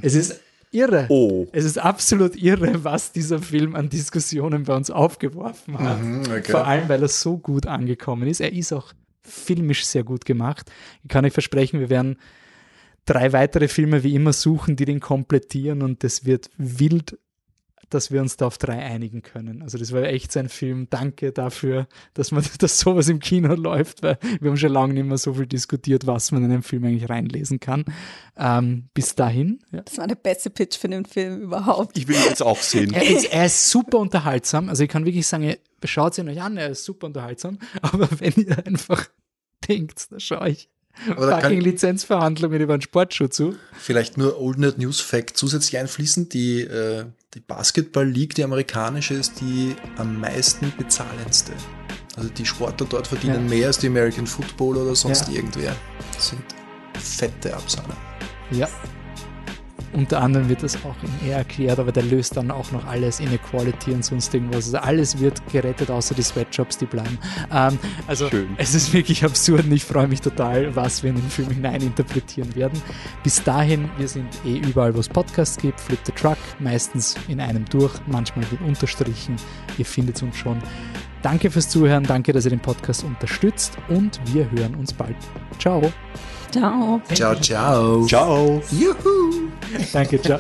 Es ist irre. Oh, Es ist absolut irre, was dieser Film an Diskussionen bei uns aufgeworfen hat. Mhm, okay. Vor allem, weil er so gut angekommen ist. Er ist auch filmisch sehr gut gemacht. Ich kann euch versprechen, wir werden drei weitere Filme wie immer suchen, die den komplettieren und das wird wild dass wir uns da auf drei einigen können. Also das war echt so ein Film. Danke dafür, dass man, dass sowas im Kino läuft, weil wir haben schon lange nicht mehr so viel diskutiert, was man in einem Film eigentlich reinlesen kann. Ähm, bis dahin. Ja. Das war der beste Pitch für den Film überhaupt. Ich will ihn jetzt auch sehen. Er ist, er ist super unterhaltsam. Also ich kann wirklich sagen, schaut ihn euch an, er ist super unterhaltsam. Aber wenn ihr einfach denkt, da schaue ich aber fucking Lizenzverhandlungen über einen Sportschuh zu. Vielleicht nur Old Nerd News Fact zusätzlich einfließen. Die, äh, die Basketball League, die amerikanische, ist die am meisten bezahlendste. Also die Sportler dort verdienen ja. mehr als die American Football oder sonst ja. irgendwer. Das sind fette Absahner. Ja, unter anderem wird das auch in eher erklärt, aber der löst dann auch noch alles, Inequality und sonst irgendwas. Also alles wird gerettet, außer die Sweatshops, die bleiben. Ähm, also Schön. es ist wirklich absurd und ich freue mich total, was wir in den Film hineininterpretieren werden. Bis dahin, wir sind eh überall, wo es Podcasts gibt, Flip the Truck, meistens in einem durch, manchmal mit Unterstrichen. Ihr findet uns schon. Danke fürs Zuhören, danke, dass ihr den Podcast unterstützt und wir hören uns bald. Ciao. Ciao. Ciao, ciao. Ciao. Juhu. Danke, ciao.